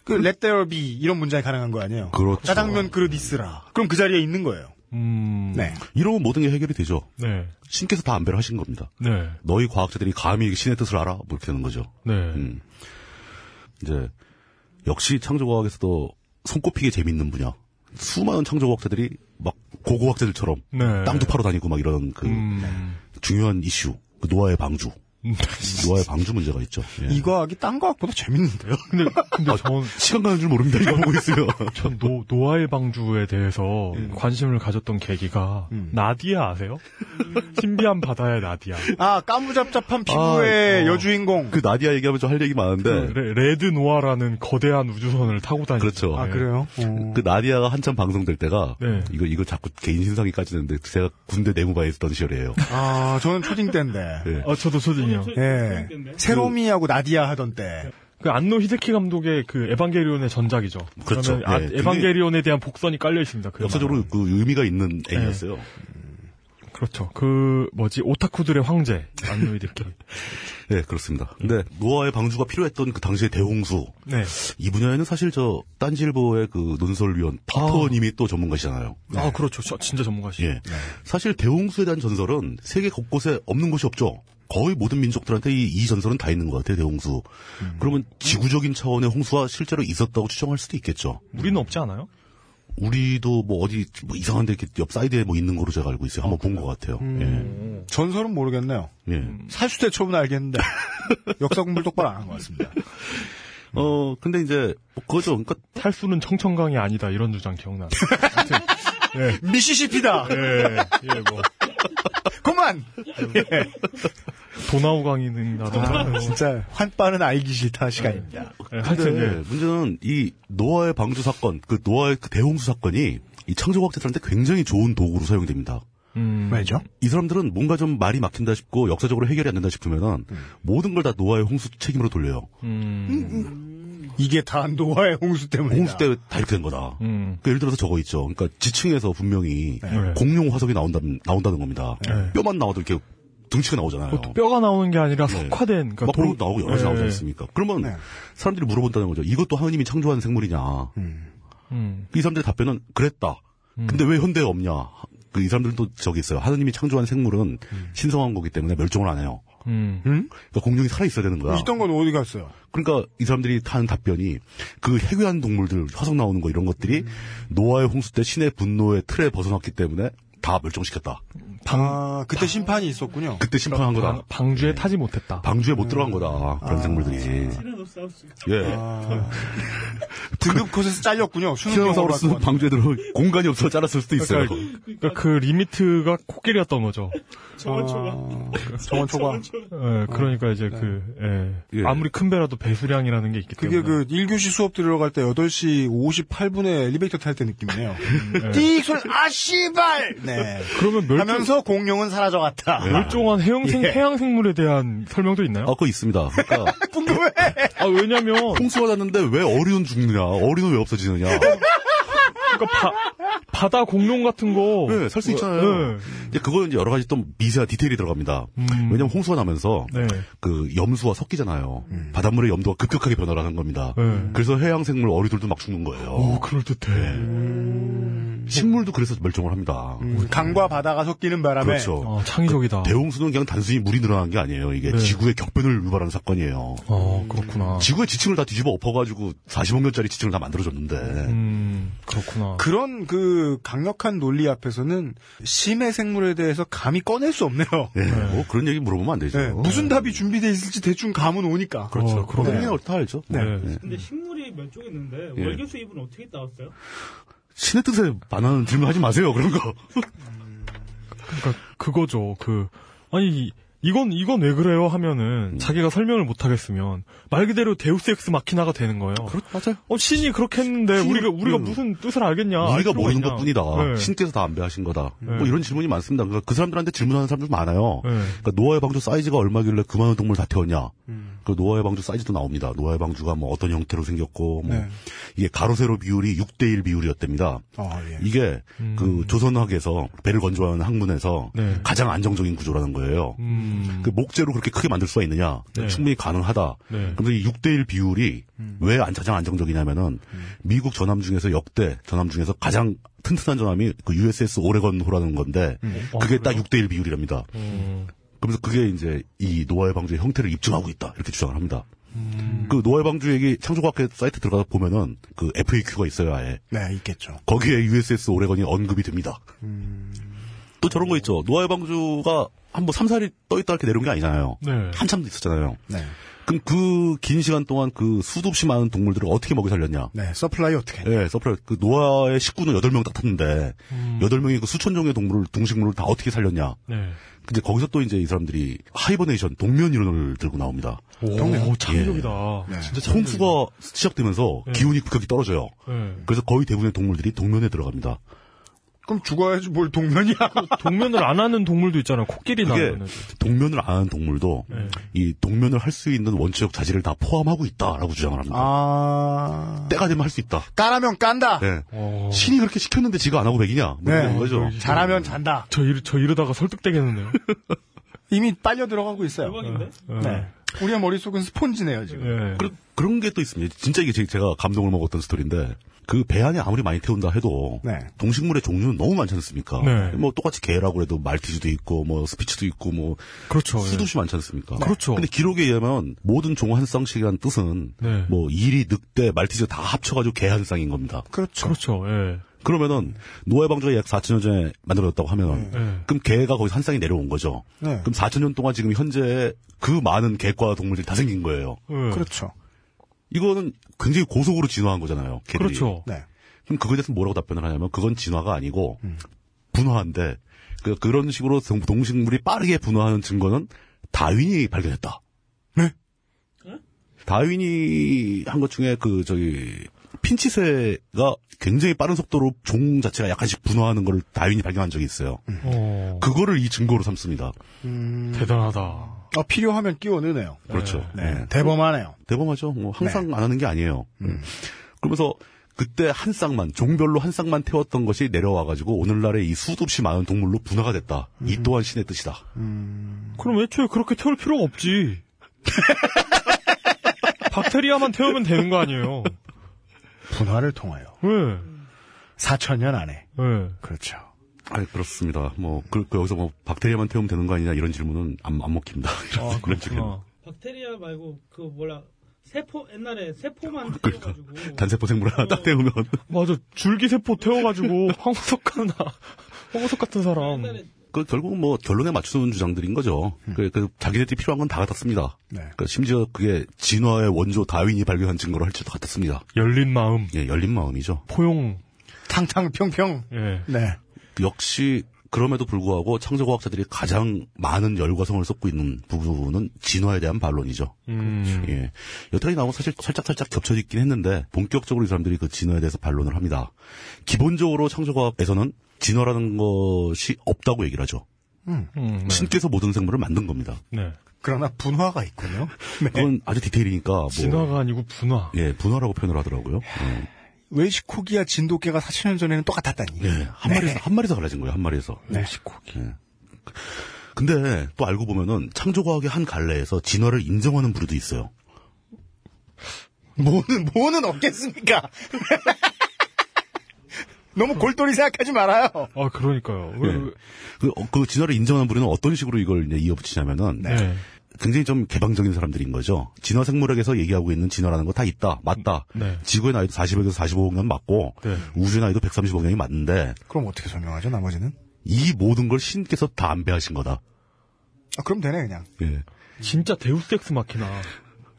그, let there be, 이런 문장이 가능한 거 아니에요? 그렇죠. 짜장면 그릇 있으라. 그럼 그 자리에 있는 거예요. 음. 네. 이러면 모든 게 해결이 되죠. 네. 신께서 다 안배를 하신 겁니다. 네. 너희 과학자들이 감히 신의 뜻을 알아? 뭐 이렇게 되는 거죠. 네. 음. 이제 역시 창조과학에서도 손꼽히게 재밌는 분야. 수많은 창조과학자들이 막 고고학자들처럼 네. 땅도 파러 다니고 막 이런 그 음. 중요한 이슈, 그 노아의 방주. 노아의 방주 문제가 있죠. 예. 이 과학이 딴 과학보다 재밌는데요. 근데 근데 전 시간 가는 줄 모릅니다. 이거 보고 있으면. 전 노, 노아의 방주에 대해서 관심을 가졌던 계기가 나디아 아세요? 신비한 바다의 나디아. 아, 까무잡잡한 피부의 아, 어. 여주인공. 그 나디아 얘기하면 좀할 얘기 많은데. 레, 레드 노아라는 거대한 우주선을 타고 다니죠. 그렇죠. 아, 그래요? 어. 그 나디아가 한참 방송될 때가 네. 이거 이거 자꾸 개인 신상이 까지는데 제가 군대 내무반에 있었던 시절이에요. 아, 저는 초딩 때인데. 예. 아, 저도 초딩 이요. 예. 세로미하고 나디아 하던 때. 그 안노 히데키 감독의 그 에반게리온의 전작이죠. 그렇죠. 아, 예, 에반게리온에 대한 복선이 깔려 있습니다. 그 역사적으로 만화는. 그 의미가 있는 애니였어요. 그렇죠. 그 뭐지 오타쿠들의 황제 안노 히데키. 네, 그렇습니다. 근데 노아의 방주가 필요했던 그 당시의 대홍수 네. 이 분야에는 사실 저 딴지일보의 그 논설위원 파퍼님이 또 전문가시잖아요. 아 그렇죠. 저 진짜 전문가시죠. 예. 사실 대홍수에 대한 전설은 세계 곳곳에 없는 곳이 없죠. 거의 모든 민족들한테 이, 이 전설은 다 있는 것 같아요, 대홍수. 그러면 지구적인 차원의 홍수가 실제로 있었다고 추정할 수도 있겠죠. 우리는 없지 않아요? 우리도 뭐 어디 뭐 이상한 데 이렇게 옆 사이드에 뭐 있는 거로 제가 알고 있어요. 한번 본 것 같아요. 전설은 모르겠네요. 예. 예. 살수대 초은 알겠는데. 역사 공부를 똑바로 안 한 것 같습니다. 어, 근데 이제, 뭐 그거죠. 그러니까 탈수는 청천강이 아니다 이런 주장 기억나. 미시시피다! 예, 예, 뭐 그만! 도나우강이라든가. 아, 진짜 환빠는 알기 싫다 시간입니다. 예, 근데 하여튼 예. 문제는 이 노아의 방주 사건, 그 노아의 그 대홍수 사건이 이 창조과학자들한테 굉장히 좋은 도구로 사용됩니다. 음, 왜죠? 이 사람들은 뭔가 좀 말이 막힌다 싶고 역사적으로 해결이 안 된다 싶으면은 모든 걸 다 노아의 홍수 책임으로 돌려요. 음, 이게 다 노아의 홍수 때문이다. 홍수 때다 이렇게 된 거다. 음. 그 예를 들어서 저거 있죠. 그러니까 지층에서 분명히 네. 공룡 화석이 나온다, 나온다는 겁니다. 네. 뼈만 나와도 이렇게 등치가 나오잖아요. 뼈가 나오는 게 아니라 네. 석화된 그러니까 막 그런 도- 나오고 여러 가지 예. 나오지 않습니까? 그러면 네. 사람들이 물어본다는 거죠. 이것도 하느님이 창조한 생물이냐. 음, 이 사람들의 답변은 그랬다. 근데 왜 현대에 없냐? 그 이 사람들도 저기 있어요. 하느님이 창조한 생물은 신성한 거기 때문에 멸종을 안 해요. 음. 그러니까 공룡이 살아 있어야 되는 거야. 있던 건 어디 갔어요? 그러니까 이 사람들이 하는 답변이 그 해괴한 동물들 화석 나오는 거 이런 것들이 노아의 홍수 때 신의 분노의 틀에 벗어났기 때문에 다 멸종시켰다. 아, 그때 심판이 있었군요. 그때 심판한 거다. 방, 방주에 타지 못했다. 방주에 못 들어간 거다. 그런 생물들이. 티라노 사우스. 예. 등급 컷에서 잘렸군요. 수능 티라노사우루스는 방주에 들어 공간이 없어서 잘랐을 수도 있어요. 그러니까 그 리미트가 코끼리였던 거죠. 정원 초과. 정원 초과. 예, 그러니까 이제 그 예. 예. 아무리 큰 배라도 배수량이라는 게 있기 그게 때문에. 그 1교시 수업 들어갈 때 8시 58분에 엘리베이터 탈 때 느낌이네요. 예. 띡 소리, 아, 씨발! 네. 그러면 멸종, 하면서 공룡은 사라져갔다. 멸종한 해양 생 예. 해양 생물에 대한 설명도 있나요? 아, 그거 있습니다. 그러니까 궁금해! 아 왜냐면 홍수가 났는데 왜 어류는 죽느냐? 어류는 왜 없어지느냐? 그러니까 바, 바다 공룡 같은 거. 네, 살 수 있잖아요. 네. 이제 그거는 이제 여러 가지 또 미세한 디테일이 들어갑니다. 음. 왜냐면 홍수가 나면서 네. 그 염수와 섞이잖아요. 바닷물의 염도가 급격하게 변화를 하는 겁니다. 네. 그래서 해양 생물 어류들도 막 죽는 거예요. 오 그럴 듯해. 식물도 그래서 멸종을 합니다. 음, 강과 바다가 섞이는 바람에. 그렇죠. 아 창의적이다. 대홍수는 그냥 단순히 물이 늘어나는 게 아니에요. 이게 네. 지구의 격변을 유발하는 사건이에요. 어 그렇구나. 지구의 지층을 다 뒤집어 엎어가지고 40억 년짜리 지층을 다 만들어줬는데 음 그렇구나. 그런 그 강력한 논리 앞에서는 심해 생물에 대해서 감히 꺼낼 수 없네요. 예, 뭐 그런 얘기 물어보면 안 되죠. 네, 무슨 답이 준비돼 있을지 대충 감은 오니까. 그렇죠. 어, 그러네요. 그런 얘기는 다 알죠. 네. 예. 근데 식물이 멸종했는데 예. 월계 수입은 어떻게 따왔어요? 신의 뜻에 반하는 질문하지 마세요. 그런 거. 그러니까 그거죠. 그 아니 이건 이건 왜 그래요 하면은 자기가 설명을 못 하겠으면 말 그대로 데우스 엑스 마키나가 되는 거예요. 맞아요. 어 신이 그렇게 했는데 신이- 우리가 우리가 음. 무슨 뜻을 알겠냐? 알 우리가 모르는 있냐. 것뿐이다. 네. 신께서 다 안배하신 거다. 네. 뭐 이런 질문이 많습니다. 그러니까 그 사람들한테 질문하는 사람들 많아요. 네. 그러니까 노아의 방주 사이즈가 얼마길래 그만한 동물 다 태웠냐? 그 노아의 방주 사이즈도 나옵니다. 노아의 방주가 뭐 어떤 형태로 생겼고 뭐 네. 이게 가로 세로 비율이 6대 1 비율이었답니다. 아, 예. 이게 그 조선학에서 배를 건조하는 학문에서 네. 가장 안정적인 구조라는 거예요. 음. 그 목재로 그렇게 크게 만들 수가 있느냐? 네. 충분히 가능하다. 네. 그런데 이 6대 1 비율이 왜 안- 가장 안정적이냐면은 미국 전함 중에서 역대 전함 중에서 가장 튼튼한 전함이 그 USS 오레건호라는 건데 그게 딱 6대 1 비율이랍니다. 음. 그러면서 그게 이제 이 노아의 방주의 형태를 입증하고 있다 이렇게 주장을 합니다. 음. 그 노아의 방주 얘기 창조과학회 사이트 들어가서 보면은 그 FAQ가 있어요 아예. 네, 있겠죠. 거기에 USS 오레건이 언급이 됩니다. 또 저런 거 있죠. 노아의 방주가 한번 3, 4일 떠있다 이렇게 내려온 게 아니잖아요. 네. 한참 있었잖아요. 네. 그럼 그 긴 시간 동안 그 수도 없이 많은 동물들을 어떻게 먹여 살렸냐? 네, supply 어떻게? 예, supply 그 노아의 식구는 8명 딱 탔는데 여덟 명이그 수천 종의 동물을 동식물을 다 어떻게 살렸냐? 네. 근데 거기서 또 이제 이 사람들이 hibernation 동면 이론을 들고 나옵니다. 오, 동면. 창의적이다. 네. 진짜. 홍수가 시작되면서 기온이 급격히 떨어져요. 네. 그래서 거의 대부분의 동물들이 동면에 들어갑니다. 그럼 죽어야지 뭘 동면이야. 동면을 안 하는 동물도 있잖아요. 코끼리나. 동면을 안 하는 동물도 네. 이 동면을 할 수 있는 원초적 자질을 다 포함하고 있다라고 주장을 합니다. 아. 때가 되면 할 수 있다. 까라면 깐다. 네. 어. 신이 그렇게 시켰는데 지가 안 하고 백이냐? 뭐 네. 이런 거죠. 잘하면 잔다. 저, 이러, 저 이러다가 설득되겠는데요. 이미 빨려 들어가고 있어요. 대박인데? 네. 우리의 머릿속은 스폰지네요, 지금. 네. 그, 그런 게 또 있습니다. 진짜 이게 제- 제가 감동을 먹었던 스토리인데 그 배 안에 아무리 많이 태운다 해도 네. 동식물의 종류는 너무 많지 않습니까? 네. 뭐 똑같이 개라고 해도 말티즈도 있고 뭐 스피치도 있고 뭐 그렇죠. 예. 수도시 많지 않습니까? 그렇죠. 근데 기록에 의하면 모든 종 한 쌍씩이라는 뜻은 네. 뭐 이리 늑대 말티즈 다 합쳐가지고 개 한 쌍인 겁니다. 그렇죠. 그렇죠. 예. 그러면은 노예 방주가 약 4천 년 전에 만들어졌다고 하면 네. 그럼 개가 거기서 한 쌍이 내려온 거죠. 네. 그럼 4천 년 동안 지금 현재 그 많은 개과 동물들이 다 생긴 거예요. 예. 그렇죠. 이거는 굉장히 고속으로 진화한 거잖아요. 개들이. 그렇죠. 네. 그럼 그거에 대해서 뭐라고 답변을 하냐면 그건 진화가 아니고 음. 분화인데 그, 그런 식으로 동- 동식물이 빠르게 분화하는 증거는 다윈이 발견했다. 네? 다윈이 한 것 중에 그 저기 핀치새가 굉장히 빠른 속도로 종 자체가 약간씩 분화하는 걸 다윈이 발견한 적이 있어요. 어, 그거를 이 증거로 삼습니다. 대단하다. 어, 필요하면 끼워 넣네요. 그렇죠. 네. 대범하네요. 대범하죠. 뭐 항상 네. 안 하는 게 아니에요. 음. 그러면서 그때 한 쌍만 종별로 한 쌍만 태웠던 것이 내려와가지고 오늘날의 이 수도 없이 많은 동물로 분화가 됐다. 이 또한 신의 뜻이다. 그럼 애초에 그렇게 태울 필요가 없지. 박테리아만 태우면 되는 거 아니에요. 분화를 통하여. 예. 4천년 안에. 예. 그렇죠. 아 그렇습니다. 뭐 그, 그 여기서 뭐 박테리아만 태우면 되는 거 아니냐 이런 질문은 안, 안 먹힙니다. 아, 그런 질문. 그렇구나. 박테리아 말고 그 뭐라 세포 옛날에 세포만 그러니까 태워가지고 단세포 생물 하나 딱 태우면 맞아. 줄기세포 태워가지고 황소석 하나, 황소석 같은 사람. 옛날에 그 결국 뭐 결론에 맞추는 주장들인 거죠. 그, 그 자기네들이 필요한 건 다 같았습니다. 네. 그 심지어 그게 진화의 원조 다윈이 발견한 증거로 할지도 같았습니다. 열린 마음, 예, 열린 마음이죠. 포용. 탕탕평평. 예. 네. 역시 그럼에도 불구하고 창조과학자들이 가장 많은 열과성을 쏟고 있는 부분은 진화에 대한 반론이죠. 음. 예. 여태까지 나오고 사실 살짝 살짝 겹쳐 있긴 했는데 본격적으로 이 사람들이 그 진화에 대해서 반론을 합니다. 기본적으로 창조과학에서는 진화라는 것이 없다고 얘기를 하죠. 음, 네. 신께서 모든 생물을 만든 겁니다. 네. 그러나 분화가 있군요. 네. 그건 아주 디테일이니까 뭐 진화가 아니고 분화. 예, 분화라고 표현을 하더라고요. 예. 외식코기와 진돗개가 4천년 전에는 똑같았다니. 예, 한 마리에서 한 마리에서 갈라진 거예요. 한 마리에서. 네. 시코기. 예. 근데 또 알고 보면은 창조과학의 한 갈래에서 진화를 인정하는 부류도 있어요. 뭐는, 뭐는 없겠습니까? 너무 골똘히 생각하지 말아요. 아, 그러니까요. 왜- 예. 그, 어, 그 진화를 인정하는 부류는 어떤 식으로 이걸 이제 이어붙이냐면은 네. 굉장히 좀 개방적인 사람들인 거죠. 진화 생물학에서 얘기하고 있는 진화라는 거 다 있다. 맞다. 네. 지구의 나이도 40에서 45억 년 맞고 네. 우주의 나이도 130억 년이 맞는데 그럼 어떻게 설명하죠, 나머지는? 이 모든 걸 신께서 다 안배하신 거다. 아, 그럼 되네, 그냥. 예. 진짜 데우스 엑스 마키나.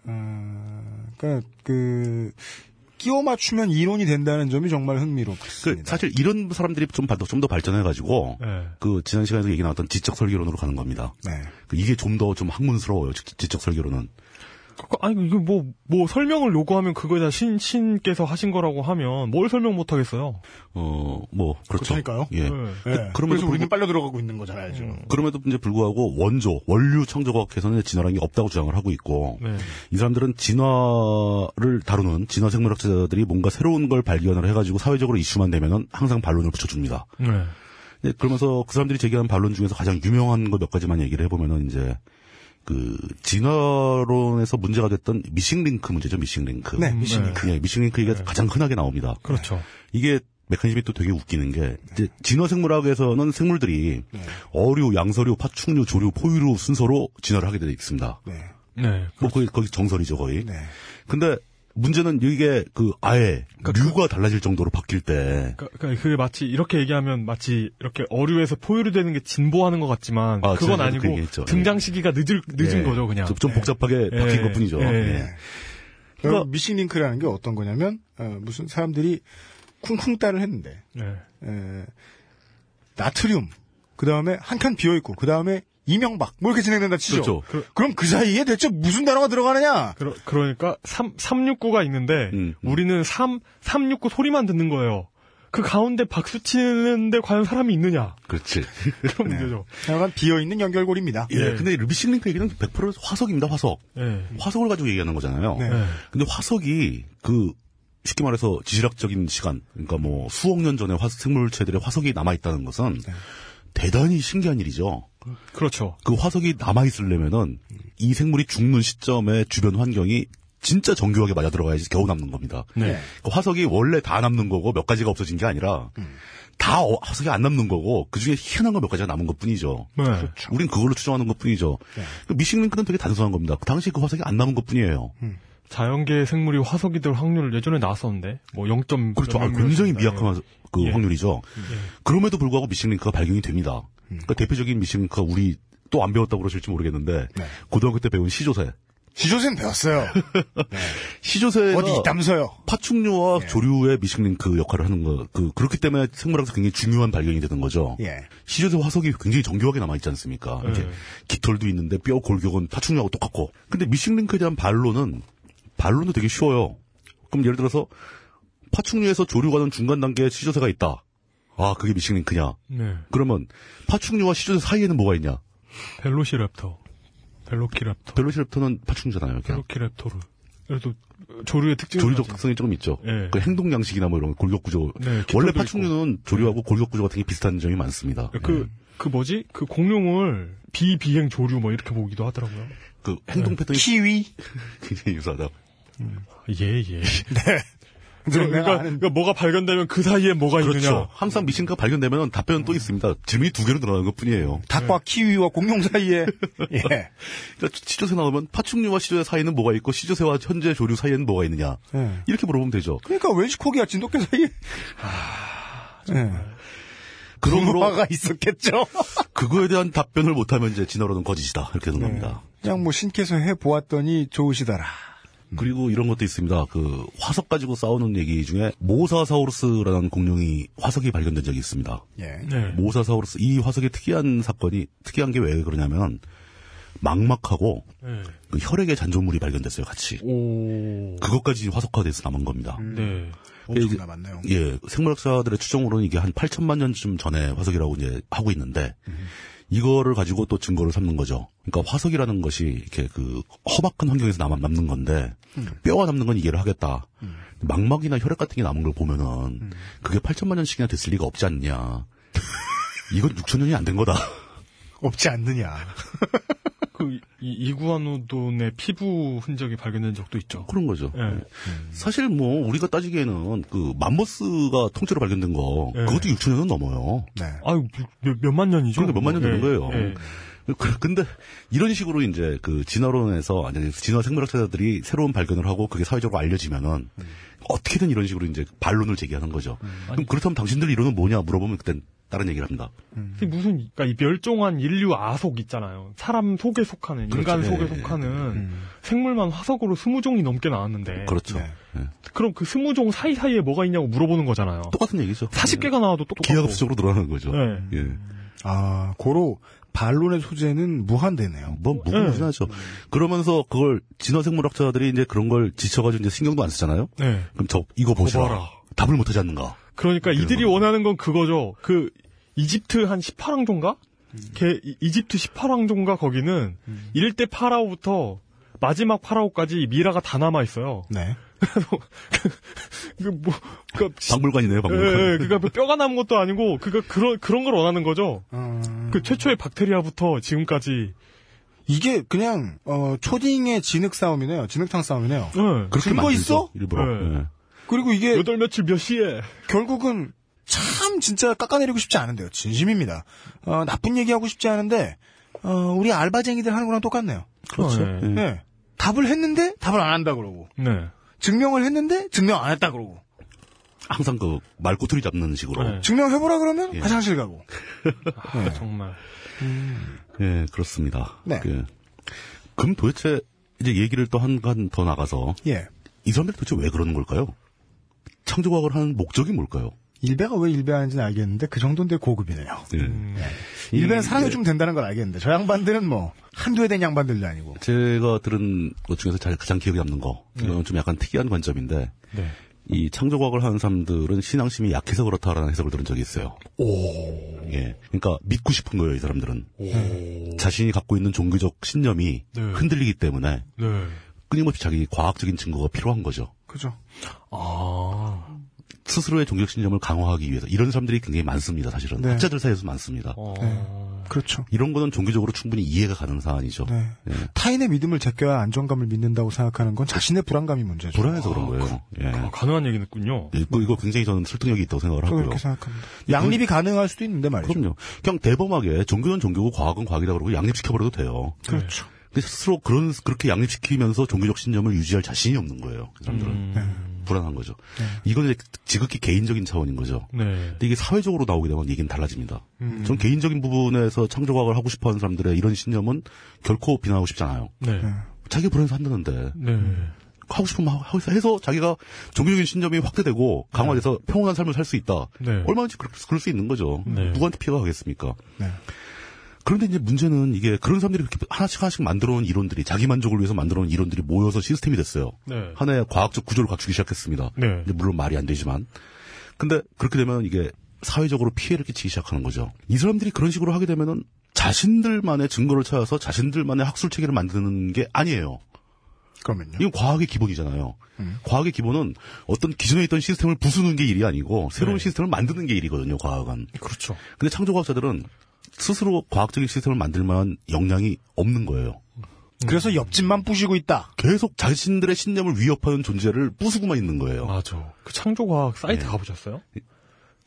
어, 그러니까, 그, 끼워 맞추면 이론이 된다는 점이 정말 그 흥미롭습니다. 사실 이런 사람들이 좀좀더 발전해가지고 네. 그 지난 시간에서 얘기 나왔던 지적 설계론으로 가는 겁니다. 네. 그 이게 좀 더좀 학문스러워요. 지- 지적 설계론은 그- 아니 이거 뭐 뭐 설명을 요구하면 그거에 다 신 신께서 하신 거라고 하면 뭘 설명 못 하겠어요. 어, 뭐, 그렇죠. 그렇다니까요. 예. 네. 예. 그럼에도 그래서 우리는 불구- 빨려 들어가고 있는 거잖아요, 지금. 그럼에도 이제 불구하고 원조, 원류 창조과학에서는 진화라는 게 없다고 주장을 하고 있고, 네. 이 사람들은 진화를 다루는 진화 생물학자들이 뭔가 새로운 걸 발견을 해가지고 사회적으로 이슈만 되면은 항상 반론을 붙여줍니다. 네. 네, 그러면서 그 사람들이 제기한 반론 중에서 가장 유명한 거 몇 가지만 얘기를 해보면은 이제 그 진화론에서 문제가 됐던 missing link 문제죠, missing link. 네, missing link. 예, missing link 얘기가 가장 흔하게 나옵니다. 그렇죠. 이게 메커니즘이 또 되게 웃기는 게 이제 진화 생물학에서는 생물들이 어류, 양서류, 파충류, 조류, 포유류 순서로 진화를 하게 되어 있습니다. 네. 네. 뭐 거기 거기 정설이죠 거의. 네. 근데 문제는 이게 그 아예 류가 달라질 정도로 바뀔 때 그러니까, 그러니까 그게 마치 이렇게 얘기하면 마치 이렇게 어류에서 포유류 되는 게 진보하는 것 같지만 아, 그건 그 아니고 얘기했죠. 등장 시기가 늦을 늦은 예, 거죠 그냥. 좀, 좀 복잡하게 예. 바뀐 것뿐이죠. 예. 예. 그러니까 미싱링크라는 게 어떤 거냐면 어, 무슨 사람들이 쿵쿵 따를 했는데 네. 에, 나트륨 그 다음에 한 칸 비어 있고 그 다음에 이명박 뭐 이렇게 진행된다 치죠. 그렇죠. 그 럼 그 사이에 대체 무슨 단어가 들어가느냐? 그러, 그러니까 3 369가 있는데 음, 음. 우리는 3 369 소리만 듣는 거예요. 그 가운데 박수 치는데 과연 사람이 있느냐? 그렇지. 그런 문제죠. 약간 비어 있는 연결고리입니다. 예. 근데 미싱링크 얘기는 100% 화석입니다. 화석. 예. 화석을 가지고 얘기하는 거잖아요. 네. 네. 근데 화석이 그 쉽게 말해서 지질학적인 시간, 그러니까 뭐 수억 년 전에 화, 생물체들의 화석이 남아 있다는 것은 대단히 신기한 일이죠. 그렇죠. 그 화석이 남아 있으려면은 이 생물이 죽는 시점에 주변 환경이 진짜 정교하게 맞아 들어가야지 겨우 남는 겁니다. 네. 그 화석이 원래 다 남는 거고 몇 가지가 없어진 게 아니라 다 어- 화석이 안 남는 거고 그 중에 희한한 거 몇 가지가 남은 것 뿐이죠. 네. 우린 그걸로 추정하는 것 뿐이죠. 그 미싱링크는 되게 단순한 겁니다. 그 당시 그 화석이 안 남은 것 뿐이에요. 자연계 생물이 화석이 될 확률 예전에 나왔었는데 뭐 0. 그렇죠. 아, 굉장히. 미약한 그 예. 확률이죠. 그럼에도 불구하고 미싱링크가 발견이 됩니다. 그러니까 대표적인 미싱링크가 우리 또 안 배웠다고 그러실지 모르겠는데 네. 고등학교 때 배운 시조새. 시조새는 배웠어요. 시조새가 어디 있다면서요? 파충류와 예. 조류의 미싱링크 역할을 하는 거, 그, 그렇기 때문에 생물학에서 굉장히 중요한 발견이 되는 거죠. 예. 시조새 화석이 굉장히 정교하게 남아 있지 않습니까? 이렇게 예. 깃털도 있는데 뼈 골격은 파충류하고 똑같고. 근데 미싱링크에 대한 반론은, 반론도 되게 쉬워요. 그럼 예를 들어서, 파충류에서 조류 가는 중간 단계에 시조새가 있다. 아, 그게 미싱링크냐? 네. 그러면, 파충류와 시조새 사이에는 뭐가 있냐? 벨로시랩터. 벨로키랩터. 벨로시랩터는 파충류잖아요. 그냥. 벨로키랩토르. 그래도 조류의 특징 조류적 특성이 조금 있죠. 예. 그 행동 양식이나 뭐 이런 골격 구조. 네, 원래 있고. 파충류는 조류하고 골격 구조 같은 게 비슷한 점이 많습니다. 그, 그 뭐지? 그 공룡을 비비행 조류 뭐 이렇게 보기도 하더라고요. 그 행동 패턴이 키위. 굉장히 유사하다. 예, 예. 내가 그러니까, 아는 그러니까 뭐가 발견되면 그 사이에 뭐가 그렇죠. 있느냐. 항상 미싱크가 발견되면 답변은 또 있습니다. 질문이 두 개로 늘어나는 것 뿐이에요. 닭과 키위와 공룡 사이에 예. 그러니까 시조새 나오면 파충류와 시조새 사이에는 뭐가 있고 시조새와 현재 조류 사이에는 뭐가 있느냐. 예. 이렇게 물어보면 되죠. 그러니까 웰시코기와 진돗개 사이에 예. 그러므로 화가 있었겠죠. 그거에 대한 답변을 못하면 이제 진화론은 거짓이다. 이렇게 되는 겁니다. 그냥 뭐 신께서 해 보았더니 좋으시더라. 그리고 이런 것도 있습니다. 그 화석 가지고 싸우는 얘기 중에 모사사우루스라는 공룡이 화석이 발견된 적이 있습니다. 예. 네. 모사사우루스 이 화석의 특이한 사건이 특이한 게 왜 그러냐면 망막하고 네. 그 혈액의 잔존물이 발견됐어요. 같이 오. 그것까지 화석화돼서 남은 겁니다. 네. 엄청 남았네요. 예, 생물학자들의 추정으로는 이게 한 8천만 년쯤 전에 화석이라고 이제 하고 있는데 이거를 가지고 또 증거를 삼는 거죠. 그러니까 화석이라는 것이 이렇게 그 험악한 환경에서 남, 남는 건데 뼈가 남는 건 이해를 하겠다. 망막이나 혈액 같은 게 남은 걸 보면은 그게 8천만 년씩이나 됐을 리가 없지 않냐. 이건 6천 년이 안 된 거다. 없지 않느냐. 그, 이, 이구아노돈의 피부 흔적이 발견된 적도 있죠. 그런 거죠. 예. 사실 뭐 우리가 따지기에는 그 맘모스가 통째로 발견된 거 예. 그것도 6천 년은 넘어요. 네. 아유, 몇, 몇만 년이죠? 그러니까 몇만 년 되는 예, 거예요. 예. 그- 근데 이런 식으로 이제 그 진화론에서 아니 진화 생물학자들이 새로운 발견을 하고 그게 사회적으로 알려지면은 어떻게든 이런 식으로 이제 반론을 제기하는 거죠. 그럼 그렇다면 당신들 이론은 뭐냐 물어보면 그땐 다른 얘기를 합니다. 근데 무슨, 그러니까 이 멸종한 인류 아속 있잖아요. 사람 속에 속하는, 인간 그렇죠. 속에 예, 예. 속하는 생물만 화석으로 스무 종이 넘게 나왔는데. 그렇죠. 네. 예. 그럼 그 스무 종 사이 사이에 뭐가 있냐고 물어보는 거잖아요. 똑같은 얘기죠. 40개가 나와도 똑같고. 기하급수적으로 늘어나는 거죠. 네. 예. 아, 고로 반론의 소재는 무한대네요. 뭐 무궁무진하죠. 그러면서 그걸 진화생물학자들이 이제 그런 걸 지쳐가지고 이제 신경도 안 쓰잖아요. 네. 그럼 저 이거 보시라. 봐라. 답을 못하지 않는가. 그러니까 이들이 원하는 건 그거죠. 그 이집트 한 18왕조인가? 걔 이- 이집트 18왕조인가 거기는 일 1대 파라오부터 마지막 파라오까지 미라가 다 남아 있어요. 네. 그 뭐, 그 박물관이네요, 박물관. 예, 예, 그러니까 뭐 뼈가 남은 것도 아니고 그가 그런 그런 걸 원하는 거죠. 그 최초의 박테리아부터 지금까지 이게 그냥 어, 초딩의 진흙 싸움이네요. 진흙탕 싸움이네요. 그렇게 증거 있어? 일부러. 네. 예. 그리고 이게 여덟 며칠 몇 시에 결국은 참 진짜 깎아내리고 싶지 않은데요. 진심입니다. 어, 나쁜 얘기하고 싶지 않은데 어, 우리 알바쟁이들 하는 거랑 똑같네요. 그렇죠. 네. 예. 네. 답을 했는데 답을 안 한다 그러고 네. 증명을 했는데 증명 안 했다 그러고 항상 그 말꼬투리 잡는 식으로. 네. 증명해보라 그러면 예. 화장실 가고 아, 정말 예, 그렇습니다. 네. 그, 그럼 도대체 이제 얘기를 또 한 간 더 나가서 예. 이 사람들이 도대체 왜 그러는 걸까요? 창조과학을 하는 목적이 뭘까요? 일배가 왜 일배하는지는 알겠는데 그 정도인데 고급이네요. 예. 일배는 이- 사랑해주면 된다는 걸 알겠는데 저 양반들은 뭐 한두 해된 양반들도 아니고 제가 들은 것 중에서 잘- 가장 기억에 남는 거, 이건 좀 약간 특이한 관점인데, 네. 이 창조과학을 하는 사람들은 신앙심이 약해서 그렇다라는 해석을 들은 적이 있어요. 예. 그러니까 믿고 싶은 거예요, 이 사람들은. 자신이 갖고 있는 종교적 신념이 네. 흔들리기 때문에 네. 끊임없이 자기 과학적인 증거가 필요한 거죠. 그죠? 아. 스스로의 종교적 신념을 강화하기 위해서 이런 사람들이 굉장히 많습니다. 사실은 네. 학자들 사이에서 많습니다. 어. 그렇죠. 이런 거는 종교적으로 충분히 이해가 가는 사안이죠. 네. 예. 타인의 믿음을 제껴야 안정감을 믿는다고 생각하는 건 자신의 불안감이 문제죠. 불안해서 그런 거예요. 예. 아, 가능한 얘기는군요. 이거, 이거 굉장히 저는 설득력이 있다고 생각을 하고요. 그렇게 생각합니다. 양립이 가능할 수도 있는데 말이죠. 그럼요. 그냥 대범하게 종교는 종교고 과학은 과학이다 그러고 양립시켜버려도 돼요. 그렇죠. 근데 스스로 그런 그렇게 양립시키면서 종교적 신념을 유지할 자신이 없는 거예요. 그 사람들은 음. 불안한 거죠. 이건 이제 지극히 개인적인 차원인 거죠. 네. 근데 이게 사회적으로 나오게 되면 얘기는 달라집니다. 음. 전 개인적인 부분에서 창조과학을 하고 싶어하는 사람들의 이런 신념은 결코 비난하고 싶지 않아요. 네. 자기가 불안해서 한다는데 네. 하고 싶으면 하고 있어 해서 자기가 종교적인 신념이 확대되고 강화돼서 평온한 삶을 살 수 있다. 네. 얼마든지 그럴, 수 있는 거죠. 네. 누구한테 피해가 가겠습니까? 네. 그런데 이제 문제는 이게 그런 사람들이 이렇게 하나씩 하나씩 만들어 놓은 이론들이 자기 만족을 위해서 만들어 놓은 이론들이 모여서 시스템이 됐어요. 네. 하나의 과학적 구조를 갖추기 시작했습니다. 네. 이제 물론 말이 안 되지만. 근데 그렇게 되면 이게 사회적으로 피해를 끼치기 시작하는 거죠. 이 사람들이 그런 식으로 하게 되면은 자신들만의 증거를 찾아서 자신들만의 학술 체계를 만드는 게 아니에요. 그러면요. 이건 과학의 기본이잖아요. 과학의 기본은 어떤 기존에 있던 시스템을 부수는 게 일이 아니고 새로운 네. 시스템을 만드는 게 일이거든요, 과학은. 그렇죠. 근데 창조과학자들은 스스로 과학적인 시스템을 만들 만한 역량이 없는 거예요. 그래서 옆집만 부시고 있다. 계속 자신들의 신념을 위협하는 존재를 부수고만 있는 거예요. 맞아. 그 창조과학 사이트 네. 가보셨어요?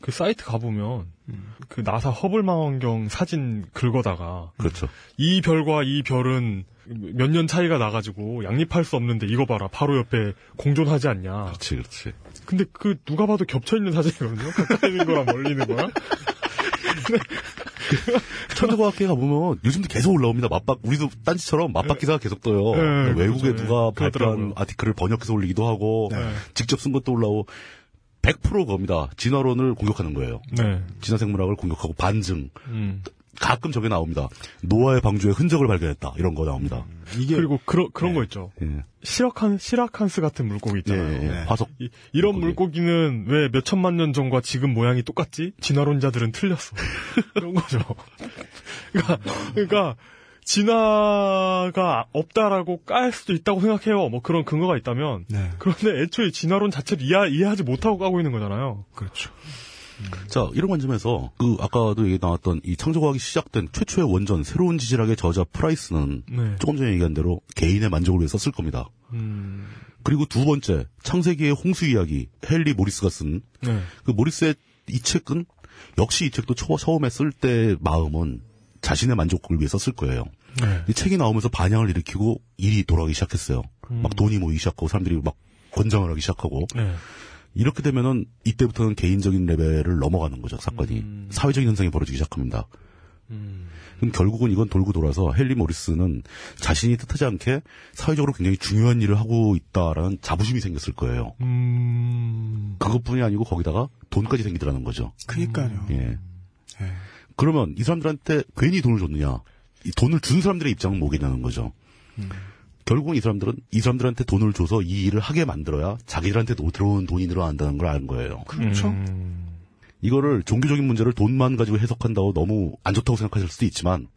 그 사이트 가보면 그 나사 허블 망원경 사진 긁어다가 그렇죠. 이 별과 이 별은 몇 년 차이가 나가지고 양립할 수 없는데 이거 봐라 바로 옆에 공존하지 않냐. 그렇지, 그렇지. 근데 그 누가 봐도 겹쳐 있는 사진이거든요. 가까이 있는 거랑 멀리 있는 거랑. 창조과학계가 보면 요즘도 계속 올라옵니다. 맞박, 우리도 딴지처럼 맞박 기사가 계속 떠요. 네, 그러니까 외국에 그렇죠. 누가. 발표한 아티클을 번역해서 올리기도 하고, 네. 직접 쓴 것도 올라오고, 100% 겁니다. 진화론을 공격하는 거예요. 네. 진화생물학을 공격하고 반증. 음. 가끔 저게 나옵니다. 노아의 방주의 흔적을 발견했다. 이런 거 나옵니다. 이게 그리고 그런 그런 거 있죠. 예. 시라칸 시라칸스 같은 물고기 있잖아요. 예, 예. 네. 화석. 이, 이런 물고기. 물고기 는 왜 몇 천만 년 전과 지금 모양이 똑같지? 진화론자들은 틀렸어. 이런 거죠. 그러니까, 그러니까 진화가 없다라고 깔 수도 있다고 생각해요. 뭐 그런 근거가 있다면. 네. 그런데 애초에 진화론 자체를 이해, 이해하지 못하고 까고 있는 거잖아요. 그렇죠. 자, 이런 관점에서, 그, 아까도 얘기 나왔던 이 창조과학이 시작된 최초의 원전, 새로운 지질학의 저자 프라이스는 네. 조금 전에 얘기한 대로 개인의 만족을 위해서 쓸 겁니다. 음, 그리고 두 번째, 창세기의 홍수 이야기, 헨리 모리스가 쓴, 네. 그 모리스의 이 책은, 역시 이 책도 초, 처음에 쓸 때 마음은 자신의 만족을 위해서 쓸 거예요. 네. 이 책이 나오면서 반향을 일으키고 일이 돌아가기 시작했어요. 음. 막 돈이 모이기 시작하고 사람들이 막 권장을 하기 시작하고 네. 이렇게 되면은 이때부터는 개인적인 레벨을 넘어가는 거죠 사건이 음. 사회적인 현상이 벌어지기 시작합니다. 음, 그럼 결국은 이건 돌고 돌아서 헨리 모리스는 자신이 뜻하지 않게 사회적으로 굉장히 중요한 일을 하고 있다라는 자부심이 생겼을 거예요. 음, 그것뿐이 아니고 거기다가 돈까지 생기더라는 거죠. 그니까요. 예. 예. 그러면 이 사람들한테 괜히 돈을 줬느냐? 이 돈을 준 사람들의 입장은 뭐겠냐는 거죠. 결국은 이 사람들은 이 사람들한테 돈을 줘서 이 일을 하게 만들어야 자기들한테 도- 들어오는 돈이 늘어난다는 걸 아는 거예요. 그렇죠. 이거를 종교적인 문제를 돈만 가지고 해석한다고 너무 안 좋다고 생각하실 수도 있지만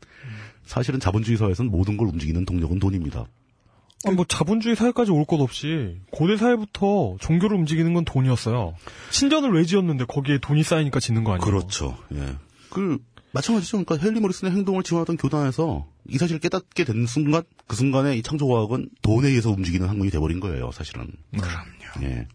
사실은 자본주의 사회에서는 모든 걸 움직이는 동력은 돈입니다. 아, 뭐 자본주의 사회까지 올 것 없이 고대 사회부터 종교를 움직이는 건 돈이었어요. 신전을 왜 지었는데 거기에 돈이 쌓이니까 짓는 거 아니에요? 그렇죠. 예. 그 마찬가지죠. 그러니까 헨리 모리슨의 행동을 지원하던 교단에서 이 사실을 깨닫게 된 순간 그 순간에 이 창조과학은 돈에 의해서 움직이는 학문이 돼버린 거예요. 사실은. 그럼요. 예.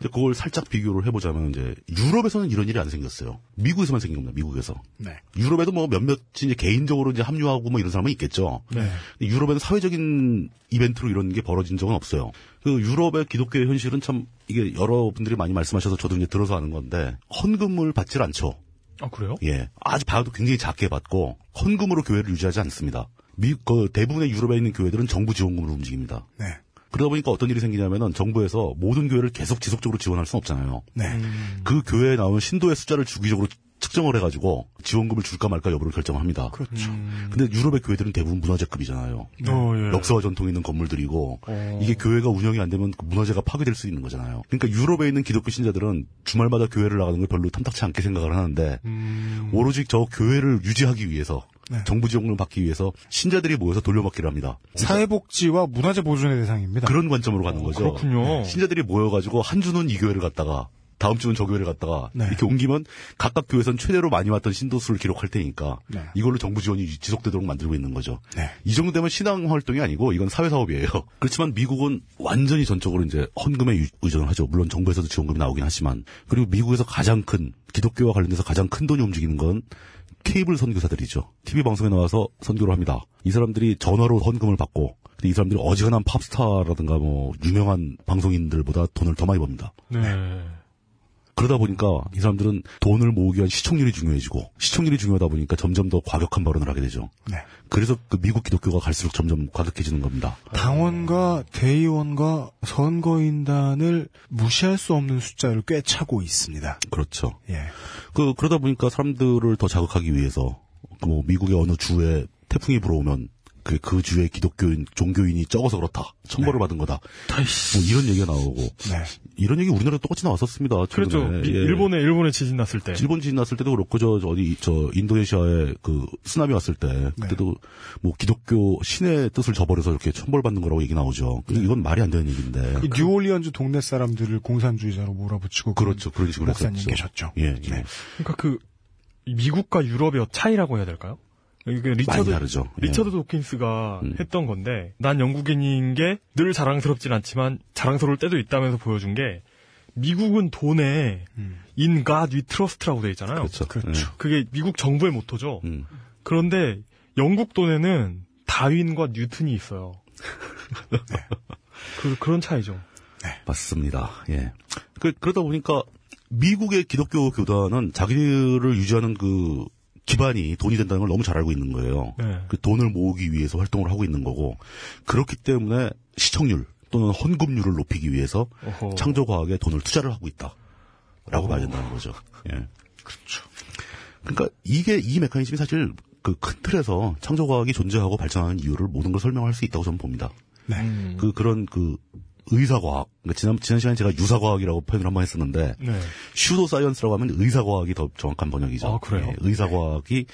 이제 그걸 살짝 비교를 해보자면 이제 유럽에서는 이런 일이 안 생겼어요. 미국에서만 생긴 겁니다. 미국에서. 네. 유럽에도 뭐 몇몇 이제 개인적으로 이제 합류하고 뭐 이런 사람은 있겠죠. 네. 유럽에는 사회적인 이벤트로 이런 게 벌어진 적은 없어요. 그 유럽의 기독교의 현실은 참 이게 여러분들이 많이 말씀하셔서 저도 이제 들어서 아는 건데 헌금을 받질 않죠. 아 그래요? 예. 아주 받아도 굉장히 작게 받고 헌금으로 교회를 유지하지 않습니다. 미, 그 대부분의 유럽에 있는 교회들은 정부 지원금으로 움직입니다. 네. 그러다 보니까 어떤 일이 생기냐면은 정부에서 모든 교회를 계속 지속적으로 지원할 수는 없잖아요. 네. 그 교회에 나오는 신도의 숫자를 주기적으로 측정을 해가지고 지원금을 줄까 말까 여부를 결정합니다. 그렇죠. 근데 유럽의 교회들은 대부분 문화재급이잖아요. 어, 예. 역사와 전통이 있는 건물들이고 어. 이게 교회가 운영이 안 되면 그 문화재가 파괴될 수 있는 거잖아요. 그러니까 유럽에 있는 기독교 신자들은 주말마다 교회를 나가는 걸 별로 탐탁치 않게 생각을 하는데 음. 오로지 저 교회를 유지하기 위해서 네. 정부 지원금을 받기 위해서 신자들이 모여서 돌려막기를 합니다. 사회복지와 문화재 보존의 대상입니다. 그런 관점으로 가는 거죠. 그렇군요. 신자들이 모여가지고 한 주는 이 교회를 갔다가 다음 주는 저 교회를 갔다가 네. 이렇게 옮기면 각각 교회선 최대로 많이 왔던 신도 수를 기록할 테니까 네. 이걸로 정부 지원이 지속되도록 만들고 있는 거죠. 네. 이 정도 되면 신앙 활동이 아니고 이건 사회 사업이에요. 그렇지만 미국은 완전히 전적으로 이제 헌금에 유- 의존을 하죠. 물론 정부에서도 지원금이 나오긴 하지만 그리고 미국에서 가장 큰 기독교와 관련돼서 가장 큰 돈이 움직이는 건 케이블 선교사들이죠. TV 방송에 나와서 선교를 합니다. 이 사람들이 전화로 헌금을 받고 근데 이 사람들이 어지간한 팝스타라든가 뭐 유명한 방송인들보다 돈을 더 많이 법니다. 네. 그러다 보니까 이 사람들은 돈을 모으기 위한 시청률이 중요해지고 시청률이 중요하다 보니까 점점 더 과격한 발언을 하게 되죠. 네. 그래서 그 미국 기독교가 갈수록 점점 과격해지는 겁니다. 당원과 대의원과 선거인단을 무시할 수 없는 숫자를 꽤 차고 있습니다. 그렇죠. 예. 그 그러다 보니까 사람들을 더 자극하기 위해서 그뭐 미국의 어느 주에 태풍이 불어오면 그, 그 주의 기독교인, 종교인이 적어서 그렇다. 천벌을 받은 거다. 뭐 이런 얘기가 나오고. 네. 이런 얘기 우리나라도 똑같이 나왔었습니다. 그렇죠. 최근에. 예. 일본에 일본에 지진 났을 때. 일본 지진 났을 때도 그렇고 저, 저 어디 저 인도네시아에 그 쓰나미 왔을 때 그때도 뭐 기독교 신의 뜻을 저버려서 이렇게 천벌받는 거라고 얘기 나오죠. 근데 이건 말이 안 되는 얘기인데. 그 뉴올리언즈 동네 사람들을 공산주의자로 몰아붙이고 그렇죠. 그런 식으로 목사님 했었죠. 계셨죠. 예, 예. 네. 그러니까 그 미국과 유럽의 차이라고 해야 될까요? 이게 리처드 다르죠. 예. 리처드 도킨스가 음. 했던 건데 난 영국인인 게 늘 자랑스럽진 않지만 자랑스러울 때도 있다면서 보여준 게 미국은 돈에 in God we trust라고 돼 있잖아요. 그렇죠. 그렇죠. 그게 미국 정부의 모토죠. 음. 그런데 영국 돈에는 다윈과 뉴턴이 있어요. 그, 그런 차이죠. 맞습니다. 예. 그, 그러다 보니까 미국의 기독교 교단은 자기들을 유지하는 그 기반이 돈이 된다는 걸 너무 잘 알고 있는 거예요. 네. 그 돈을 모으기 위해서 활동을 하고 있는 거고 그렇기 때문에 시청률 또는 헌금률을 높이기 위해서 어허. 창조과학에 돈을 투자를 하고 있다라고 봐야 된다는 거죠. 예. 그렇죠. 그러니까 이게 이 메커니즘이 사실 그 큰 틀에서 창조과학이 존재하고 발전하는 이유를 모든 걸 설명할 수 있다고 저는 봅니다. 네. 음. 그 그런 그 의사과학 그러니까 지난 지난 시간에 제가 유사과학이라고 표현을 한번 했었는데 네. pseudo science라고 하면 의사과학이 더 정확한 번역이죠. 아, 그래요? 예, 의사과학이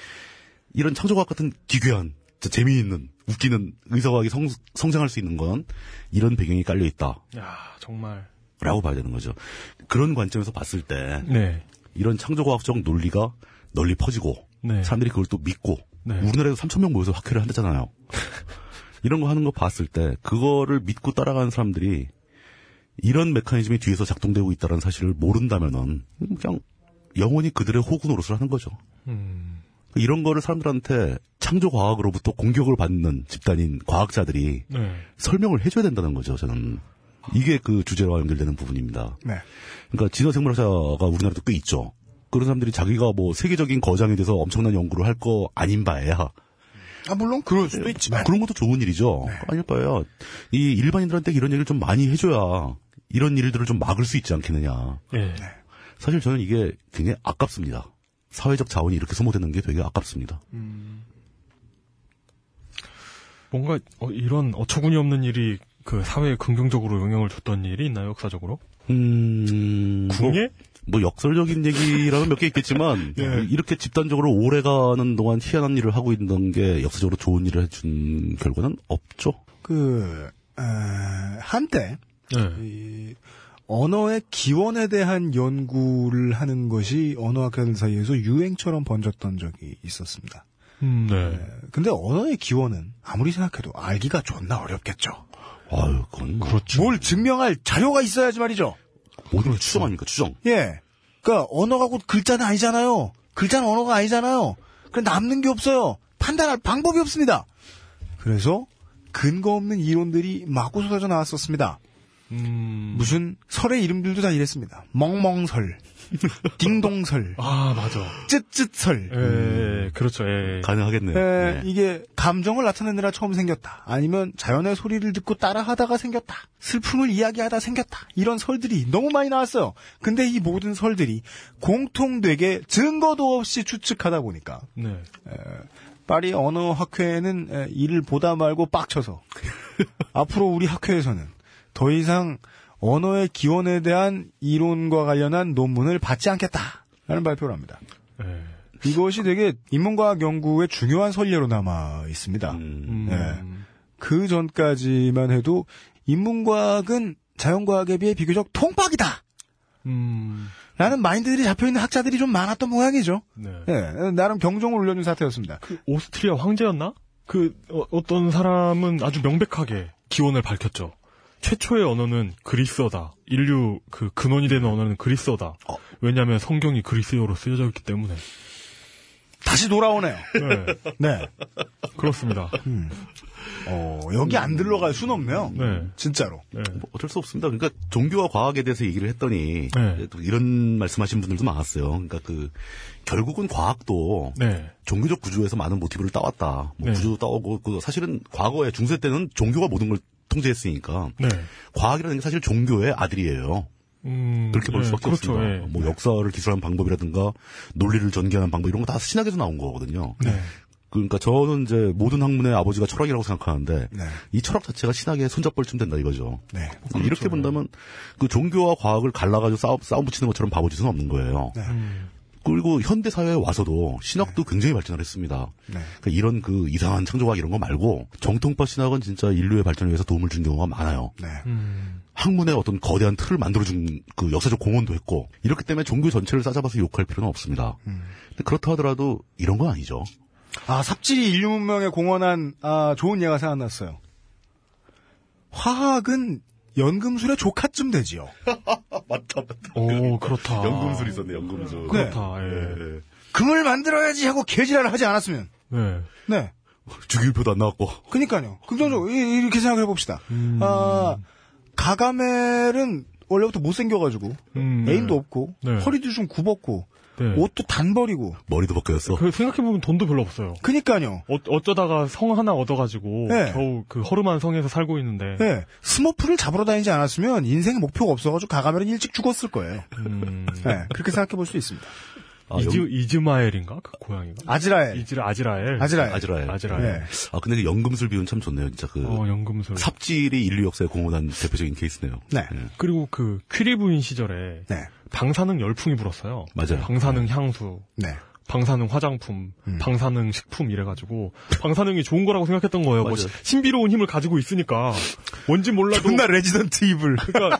이런 창조과학 같은 기괴한 재미있는 웃기는 의사과학이 성, 성장할 수 있는 건 이런 배경이 깔려 있다라고 야 정말. 봐야 되는 거죠. 그런 관점에서 봤을 때 네. 이런 창조과학적 논리가 널리 퍼지고 네. 사람들이 그걸 또 믿고 네. 우리나라에서 3천 명 모여서 학회를 한다잖아요. 이런 거 하는 거 봤을 때 그거를 믿고 따라가는 사람들이 이런 메커니즘이 뒤에서 작동되고 있다는 사실을 모른다면은 그냥 영원히 그들의 호구 노릇을 하는 거죠. 음. 이런 거를 사람들한테 창조 과학으로부터 공격을 받는 집단인 과학자들이 네. 설명을 해줘야 된다는 거죠. 저는 이게 그 주제와 연결되는 부분입니다. 네. 그러니까 진화생물학자가 우리나라도 꽤 있죠. 그런 사람들이 자기가 뭐 세계적인 거장에 대해서 엄청난 연구를 할 거 아닌 바에야 아, 물론 그럴 수도 있지만. 그런 것도 좋은 일이죠. 아닐 바에야 이 일반인들한테 이런 얘기를 좀 많이 해줘야 이런 일들을 좀 막을 수 있지 않겠느냐. 예. 사실 저는 이게 굉장히 아깝습니다. 사회적 자원이 이렇게 소모되는 게 되게 아깝습니다. 뭔가 어, 이런 어처구니 없는 일이 그 사회에 긍정적으로 영향을 줬던 일이 있나요, 역사적으로? 음, 궁예? 뭐, 뭐 역설적인 얘기라면 몇 개 있겠지만 예. 이렇게 집단적으로 오래가는 동안 희한한 일을 하고 있는 게 역사적으로 좋은 일을 해준 결과는 없죠. 그 에, 한때 네. 이 언어의 기원에 대한 연구를 하는 것이 언어학자들 사이에서 유행처럼 번졌던 적이 있었습니다. 음, 네. 근데 언어의 기원은 아무리 생각해도 알기가 존나 어렵겠죠. 아유, 그건 뭐 그렇죠. 뭘 증명할 자료가 있어야지 말이죠. 모든 걸 추정 아닙니까, 추정. 예. 그러니까 언어가 곧 글자는 아니잖아요. 글자는 언어가 아니잖아요. 그 남는 게 없어요. 판단할 방법이 없습니다. 그래서 근거 없는 이론들이 마구 쏟아져 나왔었습니다. 음. 무슨 설의 이름들도 다 이랬습니다. 멍멍설, 딩동설, 아, 맞아. 쯧쯧설. 예, 그렇죠, 예. 가능하겠네요. 에, 네. 이게 감정을 나타내느라 처음 생겼다. 아니면 자연의 소리를 듣고 따라하다가 생겼다. 슬픔을 이야기하다 생겼다. 이런 설들이 너무 많이 나왔어요. 근데 이 모든 설들이 공통되게 증거도 없이 추측하다 보니까 네. 파리 언어 학회는 에, 이를 보다 말고 빡쳐서 앞으로 우리 학회에서는 더 이상 언어의 기원에 대한 이론과 관련한 논문을 받지 않겠다라는 발표를 합니다. 예. 이것이 되게 인문과학 연구의 중요한 선례로 남아 있습니다. 음, 네. 그 전까지만 해도 인문과학은 자연과학에 비해 비교적 통박이다! 음. 라는 마인드들이 잡혀있는 학자들이 좀 많았던 모양이죠. 네. 네, 나름 경종을 울려준 사태였습니다. 그 오스트리아 황제였나? 그 어, 떤 사람은 아주 명백하게 기원을 밝혔죠. 최초의 언어는 그리스어다. 인류 그 근원이 되는 언어는 그리스어다. 왜냐하면 성경이 그리스어로 쓰여져 있기 때문에. 다시 돌아오네요. 네, 네. 그렇습니다. 어, 여기 안 들러갈 순 없네요. 네, 진짜로. 네. 뭐 어쩔 수 없습니다. 그러니까 종교와 과학에 대해서 얘기를 했더니 네. 또 이런 말씀하신 분들도 많았어요. 그러니까 그 결국은 과학도 네. 종교적 구조에서 많은 모티브를 따왔다. 뭐 네. 구조도 따오고 그 사실은 과거에 중세 때는 종교가 모든 걸 통제했으니까 네. 과학이라는 게 사실 종교의 아들이에요. 음, 그렇게 볼 네, 수밖에 그렇죠, 없습니다. 예. 뭐 역사를 기술하는 방법이라든가 논리를 전개하는 방법 이런 거 다 신학에서 나온 거거든요. 네. 그러니까 저는 이제 모든 학문의 아버지가 철학이라고 생각하는데 네. 이 철학 자체가 신학의 손잡벌쯤 된다 이거죠. 네. 이렇게 본다면 그 종교와 과학을 갈라가지고 싸움, 싸움 붙이는 것처럼 바보짓은 없는 거예요. 네. 그리고 현대 사회에 와서도 신학도 굉장히 발전을 했습니다. 네. 그러니까 이런 그 이상한 창조학 이런 거 말고 정통파 신학은 진짜 인류의 발전을 위해서 도움을 준 경우가 많아요. 네. 음, 학문의 어떤 거대한 틀을 만들어준 그 역사적 공헌도 했고 이렇기 때문에 종교 전체를 싸잡아서 욕할 필요는 없습니다. 근데 그렇다 하더라도 이런 건 아니죠. 아, 삽질이 인류 문명에 공헌한, 아, 좋은 예가 생각났어요. 화학은 연금술의 조카쯤 되지요. 맞다, 맞다. 오, 그렇다. 연금술 있었네, 연금술. 그렇다, 예. 금을 만들어야지 하고 개지랄을 하지 않았으면. 네. 네. 주기율표도 안 나왔고. 그니까요. 긍정적으로, 이- 이렇게 생각해 봅시다. 아, 가가멜은 원래부터 못생겨가지고, 음, 애인도 없고, 네. 허리도 좀 굽었고, 네. 옷도 단벌이고. 머리도 벗겨졌어. 그 생각해보면 돈도 별로 없어요. 그니까요. 어, 어쩌다가 성 하나 얻어가지고 네. 겨우 그 허름한 성에서 살고 있는데. 네. 스머프를 잡으러 다니지 않았으면 인생에 목표가 없어가지고 가가멜은 일찍 죽었을 거예요. 음, 네. 그렇게 생각해 볼 수 있습니다. 아, 이즈 연- 이즈마엘인가 그 고양이가? 아즈라엘. 이즈라 아지라엘. 아즈라엘. 아즈라엘. 아즈라엘. 네. 아, 근데 그 연금술 비유는 참 좋네요. 진짜 그 어 연금술. 삽질이 인류 역사에 공헌한 대표적인 케이스네요. 네. 예. 그리고 그 퀴리 부인 시절에 네. 방사능 열풍이 불었어요. 맞아요. 방사능 향수, 네. 방사능 화장품, 음. 방사능 식품 이래가지고 방사능이 좋은 거라고 생각했던 거예요. 뭐 맞아요. 신비로운 힘을 가지고 있으니까 뭔지 몰라도. 존나 Resident Evil. 그러니까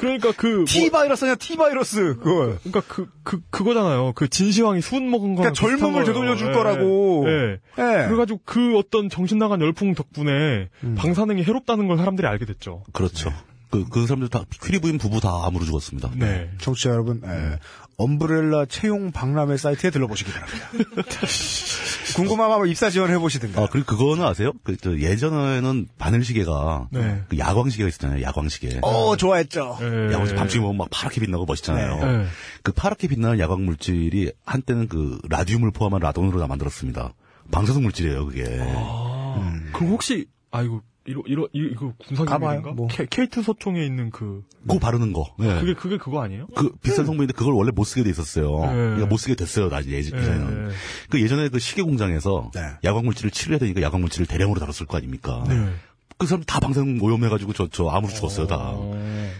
그러니까 그 뭐- T 바이러스 아니야, T 바이러스. 그거. 그러니까 그, 그, 그거잖아요. 그 진시황이 수은 먹은 거랑 그러니까 젊음을 거예요. 되돌려 줄 예, 거라고. 예. 예. 그래가지고 그 어떤 정신 나간 열풍 덕분에 음. 방사능이 해롭다는 걸 사람들이 알게 됐죠. 그렇죠. 그, 그 사람들 다, 퀴리 부인 부부 다 암으로 죽었습니다. 네. 청취자 여러분, 예. 엄브렐라 채용 박람회 사이트에 들러보시기 바랍니다. 궁금하면 입사 지원해 보시든가. 아, 그리고 그거는 아세요? 그, 저, 예전에는 바늘시계가, 네. 그 야광시계가 있었잖아요, 야광시계. 어, 좋아했죠. 예. 야광시계 밤중에 보면 막 파랗게 빛나고 멋있잖아요. 네. 그 파랗게 빛나는 야광 물질이 한때는 그 라듐을 포함한 라돈으로 다 만들었습니다. 방사성 물질이에요, 그게. 아, 그 혹시, 아이고, 이거 이거 이거 기밀인가? 뭐. 케, 케이트 소총에 있는 그고 바르는 거. 예. 그게 그게 그거 아니에요? 그 비싼 성분인데 그걸 원래 못 쓰게 돼 있었어요. 네. 그러니까 못 쓰게 됐어요. 나 예전 예, 예전에는. 예. 그 예전에 그 시계 공장에서 네. 야광 물질을 치료해야 되니까 야광 물질을 대량으로 다뤘을 거 아닙니까? 네. 그 사람 다 방사능 오염해가지고 저, 저 암으로 죽었어요, 다. 어.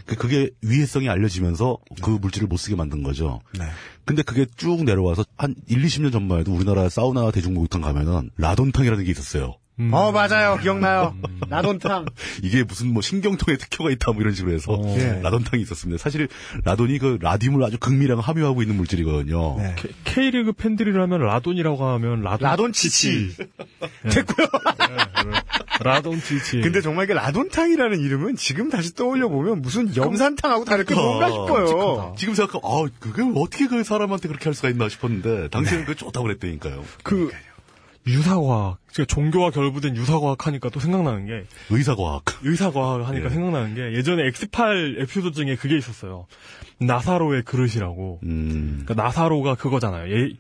그- 그게 위해성이 알려지면서 그 물질을 못 쓰게 만든 거죠. 네. 근데 그게 쭉 내려와서 한 1, 20년 전만 해도 우리나라 사우나 대중목욕탕 가면은 라돈탕이라는 게 있었어요. 음. 어, 맞아요. 기억나요. 라돈탕. 이게 무슨 뭐 신경통에 특효가 있다 뭐 이런 식으로 해서 예. 라돈탕이 있었습니다. 사실 라돈이 그 라듐을 아주 극미량 함유하고 있는 물질이거든요. 네. K- K리그 팬들이라면 라돈이라고 하면 라돈 라돈 치치. 됐고요. 라돈 치치. 근데 정말 이게 라돈탕이라는 이름은 지금 다시 떠올려 보면 무슨 염산탕하고 다를 게 뭔가 싶어요. 지금 생각하면 아 그게 어떻게 그 사람한테 그렇게 할 수가 있나 싶었는데 당시에는 그게 좋다고 그랬다니까요. 그 유사과학, 그러니까 종교와 결부된 유사과학 하니까 또 생각나는 게 의사과학. 의사과학 하니까 예. 생각나는 게 예전에 엑스팔 에피소드 중에 그게 있었어요. 나사로의 그릇이라고. 음. 그러니까 나사로가 그거잖아요. 예,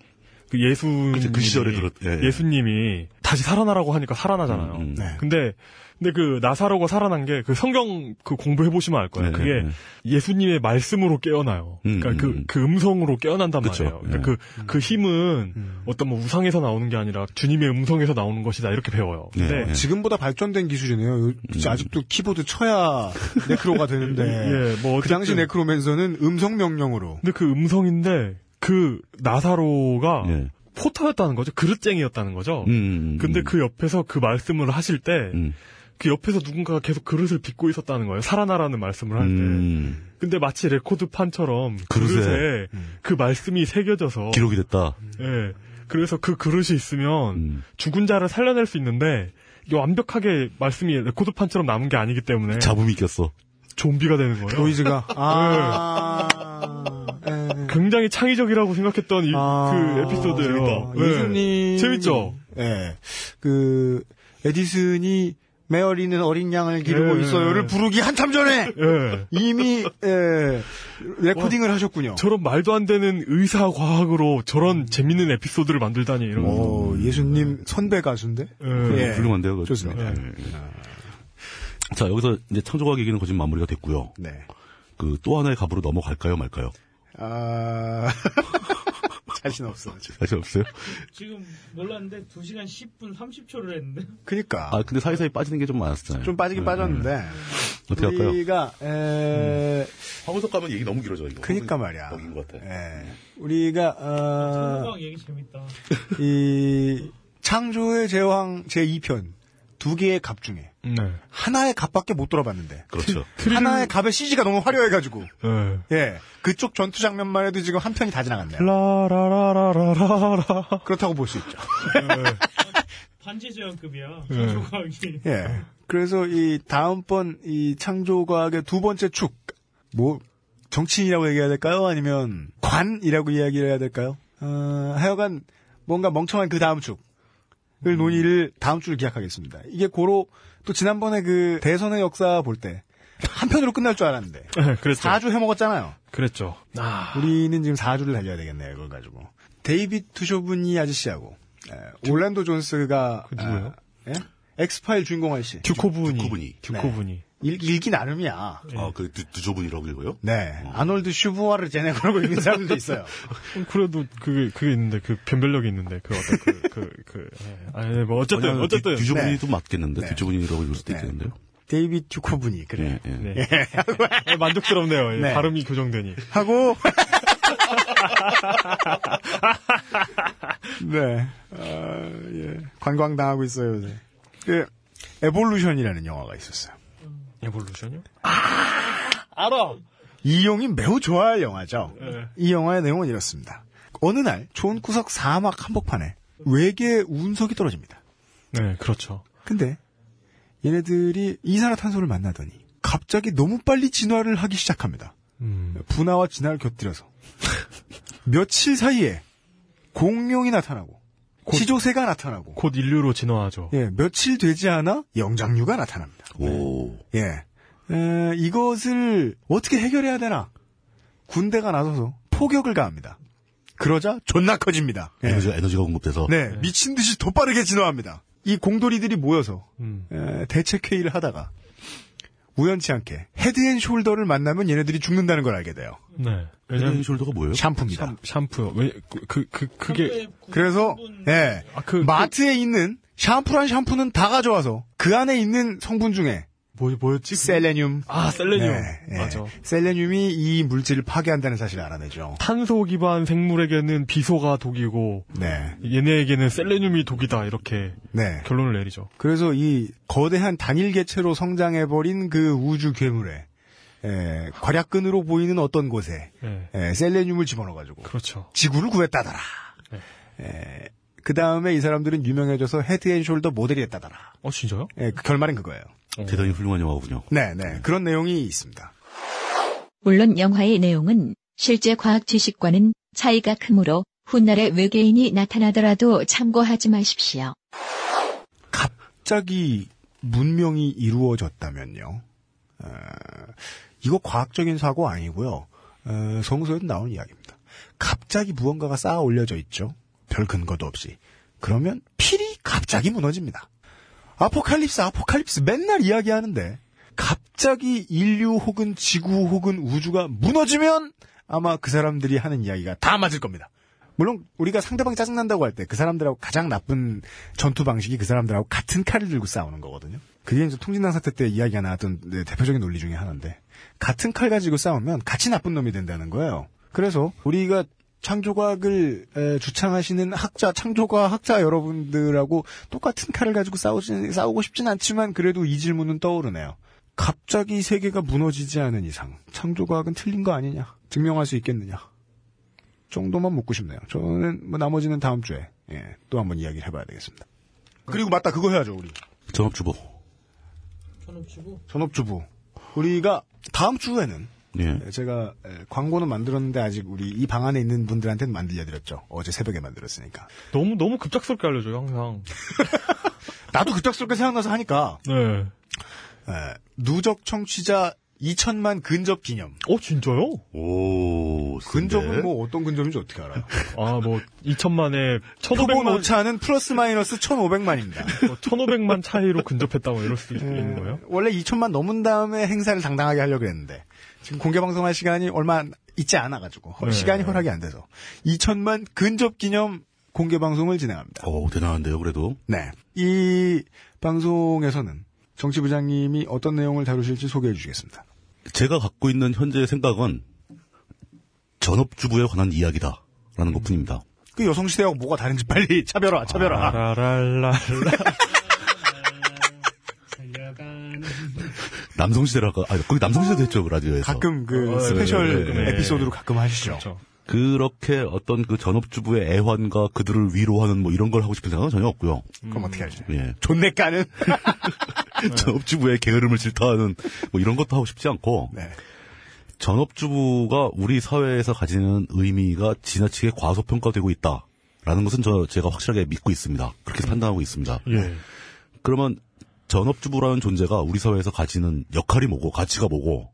그 예수 그 시절에 들었- 예, 예. 수님이 다시 살아나라고 하니까 살아나잖아요. 음, 음. 네. 근데 근데 그 나사로가 살아난 게 그 성경 그 공부해 보시면 알 거예요. 네, 그게 네. 예수님의 말씀으로 깨어나요. 음, 그러니까 음, 그, 음. 그 음성으로 깨어난단 그쵸, 말이에요. 예. 그러니까 그, 그 힘은 어떤 뭐 우상에서 나오는 게 아니라 주님의 음성에서 나오는 것이다 이렇게 배워요. 근데 네, 네. 지금보다 발전된 기술이네요. 요- 아직도 키보드 쳐야 네크로가 되는데. 예, 뭐그 당시 네크로맨서는 음성 명령으로. 근데 그 음성인데 그 나사로가 예. 포터였다는 거죠. 그릇쟁이였다는 거죠. 음. 근데 그 옆에서 그 말씀을 하실 때, 음. 그 옆에서 누군가가 계속 그릇을 빚고 있었다는 거예요. 살아나라는 말씀을 할 때. 음. 근데 마치 레코드판처럼 그릇에. 그릇에 그 말씀이 새겨져서, 기록이 됐다. 예. 그래서 그 그릇이 있으면 음. 죽은 자를 살려낼 수 있는데, 이게 완벽하게 말씀이 레코드판처럼 남은 게 아니기 때문에 잡음이 꼈어. 좀비가 되는 거예요. 노이즈가. 아. 예. 굉장히 창의적이라고 생각했던 이, 아, 그 에피소드예요. 재밌다. 예. 예수님. 재밌죠? 예. 그, 에디슨이 메어리는 어린 양을 기르고 예. 있어요를 부르기 한참 전에 예. 이미 예, 레코딩을 하셨군요. 저런 말도 안 되는 의사 과학으로 저런 재밌는 에피소드를 만들다니 이런. 오, 예수님 선배 가수인데? 예. 예. 훌륭한 데요. 그거 좋습니다. 예. 자, 여기서 이제 창조과학 얘기는 거진 마무리가 됐고요. 네. 그 또 하나의 갑으로 넘어갈까요, 말까요? 아, 자신 없어. 사실 없어요? 지금 몰랐는데 2시간 10분 30초를 했는데. 그니까. 아, 근데 사이사이 빠지는 게 좀 많았잖아요. 좀 빠지긴 네, 빠졌는데. 네. 어떻게 할까요? 우리가, 에, 황우석 가면 얘기 너무 길어져, 이거. 그니까 말이야. 먹인 것 같아. 예. 우리가, 어, 청소방 얘기 재밌다. 이, 창조의 제왕 제2편. 두 개의 갑 중에. 네. 하나의 갑밖에 못 돌아봤는데. 그렇죠. 하나의 갑의 CG가 너무 화려해가지고. 네. 예. 그쪽 전투 장면만 해도 지금 한 편이 다 지나갔네요. 라라라라라라. 그렇다고 볼 수 있죠. 반지제왕급이야. 네. 청소과학이. 예. 그래서 이 다음번 이 창조과학의 두 번째 축, 뭐, 정치인이라고 얘기해야 될까요? 아니면 관이라고 이야기를 해야 될까요? 어, 하여간 뭔가 멍청한 그 다음 축 을 논의를 다음 주를 기약하겠습니다. 이게 고로 또 지난번에 그 대선의 역사 볼 때 한편으로 끝날 줄 알았는데 네, 그랬죠. 4주 해먹었잖아요. 그랬죠. 아, 우리는 지금 4주를 달려야 되겠네요, 그걸 가지고. 데이빗 투쇼브니 아저씨하고, 에, 올란도 존스가, 그 누구예요? 아, 예? 엑스파일 주인공 아저씨. 듀코분이. 듀코분이. 듀코분이. 일, 읽기 나름이야. 아, 그, 두, 두조분이라고 읽어요? 네. 아놀드 슈부아르 제네거라고 읽는 사람들도 있어요. 음, 그래도 그게 그게 있는데 그 변별력이 있는데 그 어떤 그 그 그. 예. 아니 뭐 어쨌든 아니요, 어쨌든 뒤- 뒤조분이 네. 좀 맞겠는데, 네. 뒤조분이라고 읽을 수도 네. 있겠는데요? 데이빗 듀코분이, 그래. 예, 예. 네. 예, 만족스럽네요. 예, 네. 발음이 교정되니. 하고, 네. 아, 예. 관광 당하고 있어요, 요새. 그, 에볼루션이라는 영화가 있었어요. 에볼루션이요? 알아. 이용이 매우 좋아할 영화죠. 예. 이 영화의 내용은 이렇습니다. 어느 날 좋은 구석 사막 한복판에 외계 운석이 떨어집니다. 네, 그렇죠. 근데 얘네들이 이산화탄소를 만나더니 갑자기 너무 빨리 진화를 하기 시작합니다. 음. 분화와 진화를 곁들여서 며칠 사이에 공룡이 나타나고 치조새가 나타나고 곧 인류로 진화하죠. 예, 며칠 되지 않아 영장류가 나타납니다. 오. 예. 에, 이것을 어떻게 해결해야 되나? 군대가 나서서 포격을 가합니다. 그러자 존나 커집니다. 예. 에너지가, 에너지가 공급돼서. 네, 미친 듯이 더 빠르게 진화합니다. 이 공돌이들이 모여서 음. 에, 대책 회의를 하다가 우연치 않게 헤드앤숄더를 만나면 얘네들이 죽는다는 걸 알게 돼요. 네. 왜냐면 숄더가 뭐예요? 샴푸입니다. 샴, 샴푸요. 왜, 그, 그, 그, 그게, 그래서 예 아, 그, 마트에 있는 샴푸란 샴푸는 다 가져와서 그 안에 있는 성분 중에 뭐, 뭐였지? 셀레늄, 아, 셀레늄. 네, 예. 맞아. 셀레늄이 이 물질을 파괴한다는 사실을 알아내죠. 탄소 기반 생물에게는 비소가 독이고, 네, 얘네에게는 셀레늄이 독이다. 이렇게 네. 결론을 내리죠. 그래서 이 거대한 단일 개체로 성장해버린 그 우주 괴물에 에, 괄약근으로 보이는 어떤 곳에 네. 에, 셀레늄을 집어넣어가지고 그렇죠. 지구를 구했다더라. 그 다음에 이 사람들은 유명해져서 헤드앤숄더 모델이 됐다더라. 어, 진짜요? 예, 그 결말은 그거예요. 대단히 훌륭한 영화군요. 네, 네. 그런 내용이 있습니다. 물론 영화의 내용은 실제 과학 지식과는 차이가 크므로 훗날에 외계인이 나타나더라도 참고하지 마십시오. 갑자기 문명이 이루어졌다면요. 어, 이거 과학적인 사고 아니고요. 어, 성서에도 나오는 이야기입니다. 갑자기 무언가가 쌓아 올려져 있죠. 별 근거도 없이. 그러면 필이 갑자기 무너집니다. 아포칼립스, 아포칼립스 맨날 이야기하는데 갑자기 인류 혹은 지구 혹은 우주가 무너지면 아마 그 사람들이 하는 이야기가 다 맞을 겁니다. 물론 우리가 상대방 짜증난다고 할 때 그 사람들하고 가장 나쁜 전투 방식이 그 사람들하고 같은 칼을 들고 싸우는 거거든요. 그게 이제 통진당 사태 때 이야기가 나왔던 네, 대표적인 논리 중에 하나인데 같은 칼 가지고 싸우면 같이 나쁜 놈이 된다는 거예요. 그래서 우리가 창조과학을 에, 주창하시는 학자, 창조과학 학자 여러분들하고 똑같은 칼을 가지고 싸우지, 싸우고 싶진 않지만 그래도 이 질문은 떠오르네요. 갑자기 세계가 무너지지 않은 이상 창조과학은 틀린 거 아니냐? 증명할 수 있겠느냐? 정도만 묻고 싶네요. 저는 뭐 나머지는 다음 주에 예, 또 한번 이야기를 해봐야 되겠습니다. 그리고 맞다 그거 해야죠 우리 전업주부. 전업주부. 전업주부 우리가 다음 주에는 예. 제가 에, 광고는 만들었는데 아직 우리 이 방 안에 있는 분들한테는 만들려드렸죠. 어제 새벽에 만들었으니까. 너무, 너무 급작스럽게 알려줘요, 항상. 나도 급작스럽게 생각나서 하니까 네. 에, 누적 청취자 2천만 근접 기념. 어, 진짜요? 오, 근접은 뭐 어떤 근접인지 어떻게 알아요? 아, 뭐, 2천만에, 표본 1,500만, 오차는 플러스 마이너스 1,500만입니다. 1,500만 차이로 근접했다, 뭐, 이럴 수도 있는 거예요? 원래 2천만 넘은 다음에 행사를 당당하게 하려고 했는데 지금 공개 방송할 시간이 얼마 있지 않아가지고 네. 시간이 허락이 안 돼서 2천만 근접 기념 공개 방송을 진행합니다. 오, 대단한데요, 그래도. 네, 이 방송에서는 정치부장님이 어떤 내용을 다루실지 소개해 주시겠습니다. 제가 갖고 있는 현재의 생각은 전업주부에 관한 이야기다라는 것 뿐입니다. 그 여성시대하고 뭐가 다른지 빨리 차별화, 차별화. 아, 라랄랄라. 살려가는. 남성시대라가, 아, 거기 남성시대도 했죠, 그 라디오에서. 가끔 그 어, 스페셜 네, 네, 네. 에피소드로 가끔 하시죠. 그렇죠. 그렇게 어떤 그 전업주부의 애환과 그들을 위로하는 뭐 이런 걸 하고 싶은 생각은 전혀 없고요. 그럼 어떻게 하죠? 예. 존내 까는. 전업주부의 게으름을 질타하는 뭐 이런 것도 하고 싶지 않고 네. 전업주부가 우리 사회에서 가지는 의미가 지나치게 과소평가되고 있다라는 것은 저 제가 확실하게 믿고 있습니다. 그렇게 판단하고 있습니다. 예. 그러면 전업주부라는 존재가 우리 사회에서 가지는 역할이 뭐고 가치가 뭐고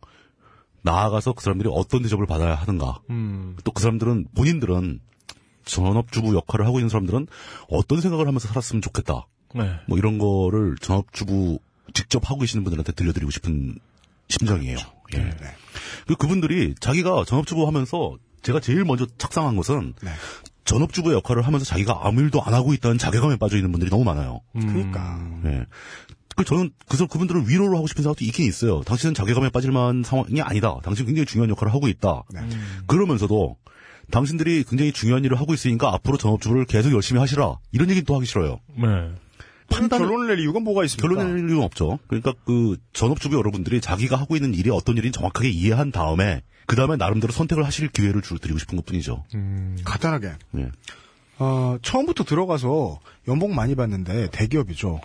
나아가서 그 사람들이 어떤 대접을 받아야 하는가 음, 또그 사람들은 본인들은 전업주부 역할을 하고 있는 사람들은 어떤 생각을 하면서 살았으면 좋겠다 네. 뭐 이런 거를 전업주부 직접 하고 계시는 분들한테 들려드리고 싶은 심정이에요. 예. 그 그분들이 자기가 전업주부 하면서 제가 제일 먼저 착상한 것은 네. 전업주부 역할을 하면서 자기가 아무 일도 안 하고 있다는 자괴감에 빠져 있는 분들이 너무 많아요. 그러니까. 예. 그 저는 그래서 그분들을 위로를 하고 싶은 생각도 있긴 있어요. 당신은 자괴감에 빠질 만한 상황이 아니다. 당신 굉장히 중요한 역할을 하고 있다. 네. 그러면서도 당신들이 굉장히 중요한 일을 하고 있으니까 앞으로 전업주부를 계속 열심히 하시라. 이런 얘기는 또 하기 싫어요. 네. 판단 결론을 낼 이유가 뭐가 있습니까? 결론을 낼 이유는 없죠. 그러니까 그 전업주부 여러분들이 자기가 하고 있는 일이 어떤 일인지 정확하게 이해한 다음에 그 다음에 나름대로 선택을 하실 기회를 주, 드리고 싶은 것뿐이죠. 간단하게. 예. 어, 처음부터 들어가서 연봉 많이 받는데 대기업이죠.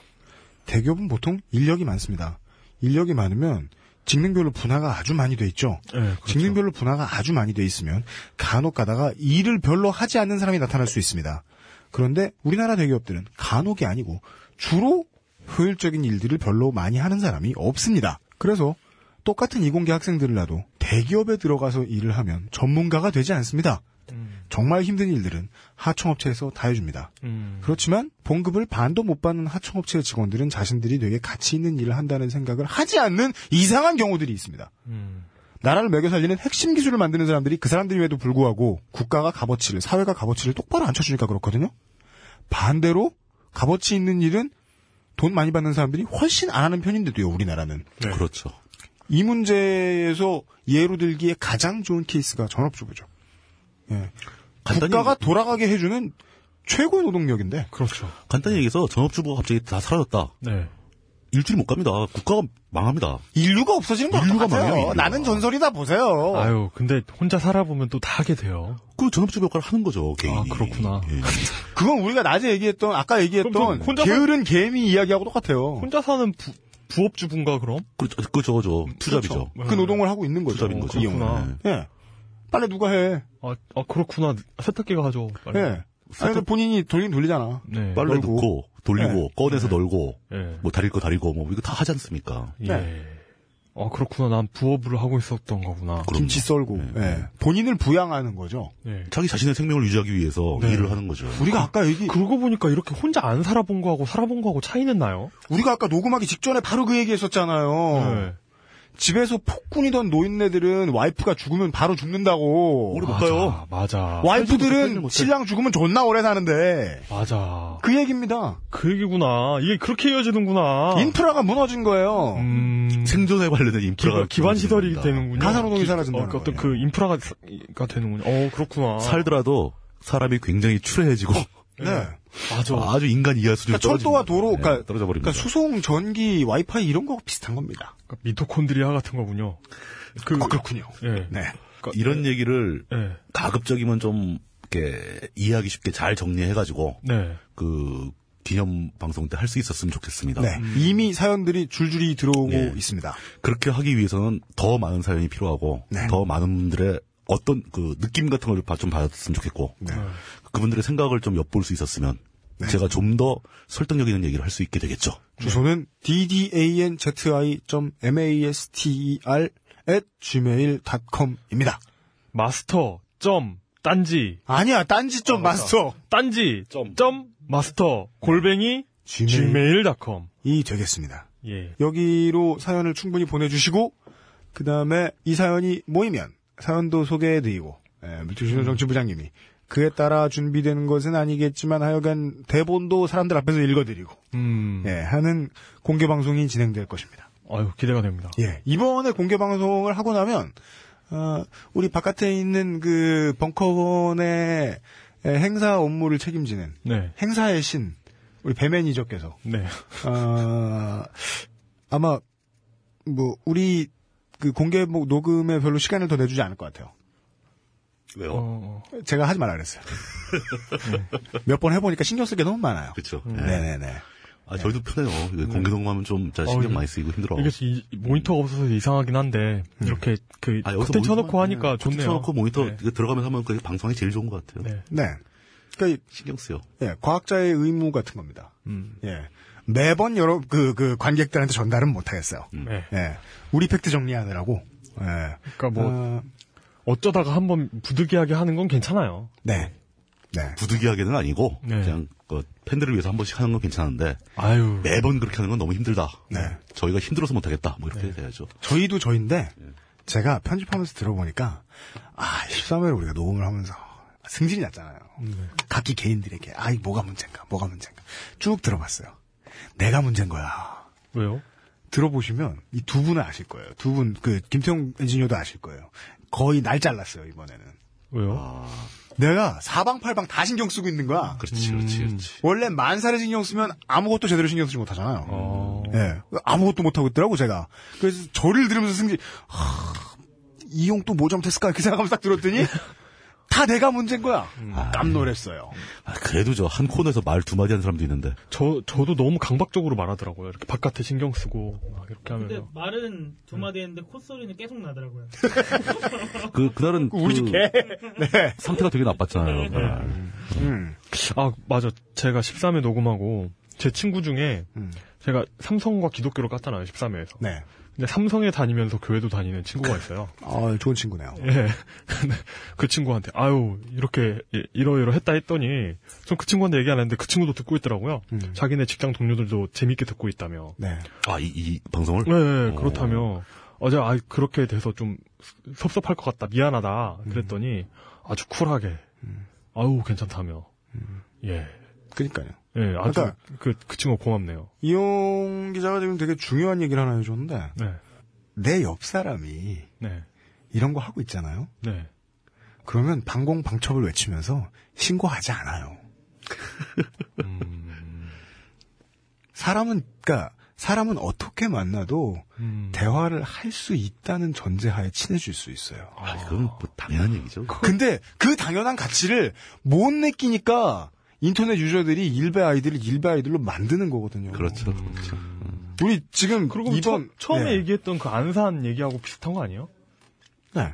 대기업은 보통 인력이 많습니다. 인력이 많으면 직능별로 분화가 아주 많이 돼 있죠. 네, 그렇죠. 직능별로 분화가 아주 많이 돼 있으면 간혹 가다가 일을 별로 하지 않는 사람이 나타날 수 있습니다. 그런데 우리나라 대기업들은 간혹이 아니고 주로 효율적인 일들을 별로 많이 하는 사람이 없습니다. 그래서 똑같은 이공계 학생들을 놔도 대기업에 들어가서 일을 하면 전문가가 되지 않습니다. 정말 힘든 일들은 하청업체에서 다 해줍니다. 음. 그렇지만 봉급을 반도 못 받는 하청업체 직원들은 자신들이 되게 가치 있는 일을 한다는 생각을 하지 않는 이상한 경우들이 있습니다. 음. 나라를 매겨 살리는 핵심 기술을 만드는 사람들이 그 사람들임에도 불구하고 국가가 값어치를 사회가 값어치를 똑바로 안 쳐주니까 그렇거든요. 반대로 값어치 있는 일은 돈 많이 받는 사람들이 훨씬 안 하는 편인데도요. 우리나라는 그렇죠. 이 문제에서 예로 들기에 가장 좋은 케이스가 전업주부죠. 예. 간단히 국가가 돌아가게 해주는 최고의 노동력인데. 그렇죠. 간단히 얘기해서 전업주부가 갑자기 다 사라졌다. 네. 일주일 못 갑니다. 국가가 망합니다. 인류가 없어지는 것 인류가 같아요. 망해요, 인류가. 나는 전설이다 보세요. 아유, 근데 혼자 살아보면 또 다 하게 돼요. 그 전업주부 역할을 하는 거죠, 개인이. 아, 그렇구나. 예. 그건 우리가 낮에 얘기했던 아까 얘기했던 혼자 게으른 개미 이야기하고 똑같아요. 혼자 사는 부, 부업주분가 그럼? 그, 그, 저거죠. 투잡이죠. 그 노동을 하고 있는 거죠. 투잡인 거죠. 그렇구나. 예. 빨래 누가 해? 아, 아 그렇구나. 세탁기가 하죠. 예. 아니, 근데 본인이 돌긴 돌리잖아. 네. 빨래 널고. 넣고, 돌리고, 네. 꺼내서 널고, 예. 뭐 다릴 거 다리고, 뭐 이거 다 하지 않습니까? 예. 네. 아, 그렇구나. 난 부업을 하고 있었던 거구나. 그럼요. 김치 썰고. 네. 예. 본인을 부양하는 거죠. 네. 자기 자신의 생명을 유지하기 위해서 네. 일을 하는 거죠. 우리가 아까 얘기, 그러고 보니까 이렇게 혼자 안 살아본 거하고 살아본 거하고 차이는 나요? 우리가 아까 녹음하기 직전에 바로 그 얘기 했었잖아요. 네. 집에서 폭군이던 노인네들은 와이프가 죽으면 바로 죽는다고. 오래 못 가요. 맞아. 맞아. 와이프들은 신랑 죽으면 존나 오래 사는데. 맞아. 그 얘기입니다. 그 얘기구나. 이게 그렇게 이어지는구나. 인프라가 무너진 거예요. 음. 생존에 관련된 인프라가 기반, 시설이. 되는군요. 가사노동이 기- 사라진다는 어, 그 어떤 거예요. 그 인프라가 가 되는군요. 어, 그렇구나. 살더라도 사람이 굉장히 추레해지고 네. 맞아. 아주 인간 이하 수준이 그러니까 철도와. 도로, 네, 그러니까, 떨어져 버립니다. 그러니까 수송, 전기, 와이파이 이런 거 비슷한 겁니다. 그러니까 미토콘드리아 같은 거군요. 그, 어, 그렇군요. 예. 네. 그러니까 이런 얘기를 예. 가급적이면 좀 이렇게 이해하기 쉽게 잘 정리해가지고 네. 그 기념 방송 때 할 수 있었으면 좋겠습니다. 네. 이미 사연들이 줄줄이 들어오고 예. 있습니다. 그렇게 하기 위해서는 더 많은 사연이 필요하고 네. 더 많은 분들의 어떤 그 느낌 같은 걸 좀 받았으면 좋겠고 네. 그분들의 생각을 좀 엿볼 수 있었으면 제가 좀 더 설득력 있는 얘기를 할 수 있게 되겠죠. 주소는 ddanzi.master at gmail.com입니다. 마스터 점 딴지 아니야, 딴지점 마스터. 딴지 점, 마스터 골뱅이 gmail. gmail.com. 이 되겠습니다. 예. 여기로 사연을 충분히 보내주시고, 그 다음에 이 사연이 모이면 사연도 소개해드리고, 예, 물질신호 정치부장님이 그에 따라 준비되는 것은 아니겠지만 하여간 대본도 사람들 앞에서 읽어드리고, 음. 예, 하는 공개 방송이 진행될 것입니다. 아유, 기대가 됩니다. 예, 이번에 공개 방송을 하고 나면 어, 우리 바깥에 있는 그 벙커원의 에, 행사 업무를 책임지는 네. 행사의 신 우리 배 매니저께서 네. 어, 아마 뭐 우리 그 공개 뭐 녹음에 별로 시간을 더 내주지 않을 것 같아요. 왜요? 어, 제가 하지 말라 그랬어요. 몇번 해보니까 신경 쓸 게 너무 많아요. 그렇죠. 네 네네. 아, 저희도 편해요. 이거 공개 녹음하면 좀 진짜 신경 어, 많이 쓰이고 힘들어. 이게 이- 이 모니터가 없어서 이상하긴 한데 이렇게 그 아, 여기서 커튼 쳐놓고 하니까 그냥 좋네요. 쳐놓고 모니터 네. 들어가면서 하면 그 방송이 제일 좋은 것 같아요. 네. 네. 그러니까 신경 쓰여. 예, 과학자의 의무 같은 겁니다. 음. 예. 매번 여러 그, 그 관객들한테 전달은 못 하겠어요. 네. 예. 우리 팩트 정리하느라고. 예. 그러니까 뭐 어, 어쩌다가 한번 부득이하게 하는 건 괜찮아요. 네. 네. 부득이하게는 아니고 네. 그냥 그 팬들을 위해서 한 번씩 하는 건 괜찮은데 아유. 매번 그렇게 하는 건 너무 힘들다. 네. 저희가 힘들어서 못하겠다. 뭐 이렇게 돼야죠. 저희도 저인데 제가 편집하면서 들어보니까 아 13회를 우리가 녹음을 하면서 승진이 났잖아요. 각기 개인들에게 아이 뭐가 문제인가 뭐가 문제인가 쭉 들어봤어요. 내가 문제인 거야. 왜요? 들어보시면 이 두 분은 아실 거예요. 두 분 그 김태형 엔지니어도 아실 거예요. 거의 날 잘랐어요 이번에는. 왜요? 내가 사방팔방 다 신경 쓰고 있는 거야. 그렇지, 그렇지, 그렇지. 원래 만살에 신경 쓰면 아무것도 제대로 신경 쓰지 못하잖아요. 어. 예. 아무것도 못 하고 있더라고, 제가. 그래서 저를 들으면서 승진, 하, 이용 또 뭐 잘못했을까? 이렇게 생각하면서 딱 들었더니, 다 내가 문제인 거야. 깜놀했어요. 아, 그래도 저 한 코너에서 말 두 마디 하는 사람도 있는데. 저 저도 너무 강박적으로 말하더라고요. 이렇게 바깥에 신경 쓰고 막 이렇게 근데 하면서. 말은 두 마디 했는데 콧소리는 계속 나더라고요. 그, 그날은. 우리 집 그 개. 네. 상태가 되게 나빴잖아요. 음. 아 맞아. 제가 13회 녹음하고 제 친구 중에 음. 제가 삼성과 기독교를 깠잖아요, 13회에서. 네. 근데 삼성에 다니면서 교회도 다니는 친구가 있어요. 아, 좋은 친구네요. 예. 그 친구한테, 아유, 이렇게, 이- 이러이러 했다 했더니, 전 그 친구한테 얘기 안 했는데 그 친구도 듣고 있더라고요. 음. 자기네 직장 동료들도 재밌게 듣고 있다며. 네. 아, 이, 이 방송을? 네, 네, 그렇다며. 어제, 아, 그렇게 돼서 좀 섭섭할 것 같다, 미안하다. 그랬더니, 아주 쿨하게, 아유, 괜찮다며. 예. 그니까요. 예, 아주, 그러니까- 그, 그 친구 고맙네요. 이용 기자가 지금 되게 중요한 얘기를 하나 해줬는데, 네, 내옆 사람이 네, 이런 거 하고 있잖아요. 네. 그러면 방공 방첩을 외치면서 신고하지 않아요. 음, 사람은, 그니까, 사람은 어떻게 만나도 음. 대화를 할 수 있다는 전제하에 친해질 수 있어요. 아, 이건 뭐 당연한 얘기죠. 근데 그 당연한 가치를 못 느끼니까 인터넷 유저들이 일베 아이들을 일베 아이들로 만드는 거거든요. 그렇죠. 그렇죠. 우리 지금 그리고 이번 처, 음에 네. 얘기했던 그 안산 얘기하고 비슷한 거 아니에요? 네.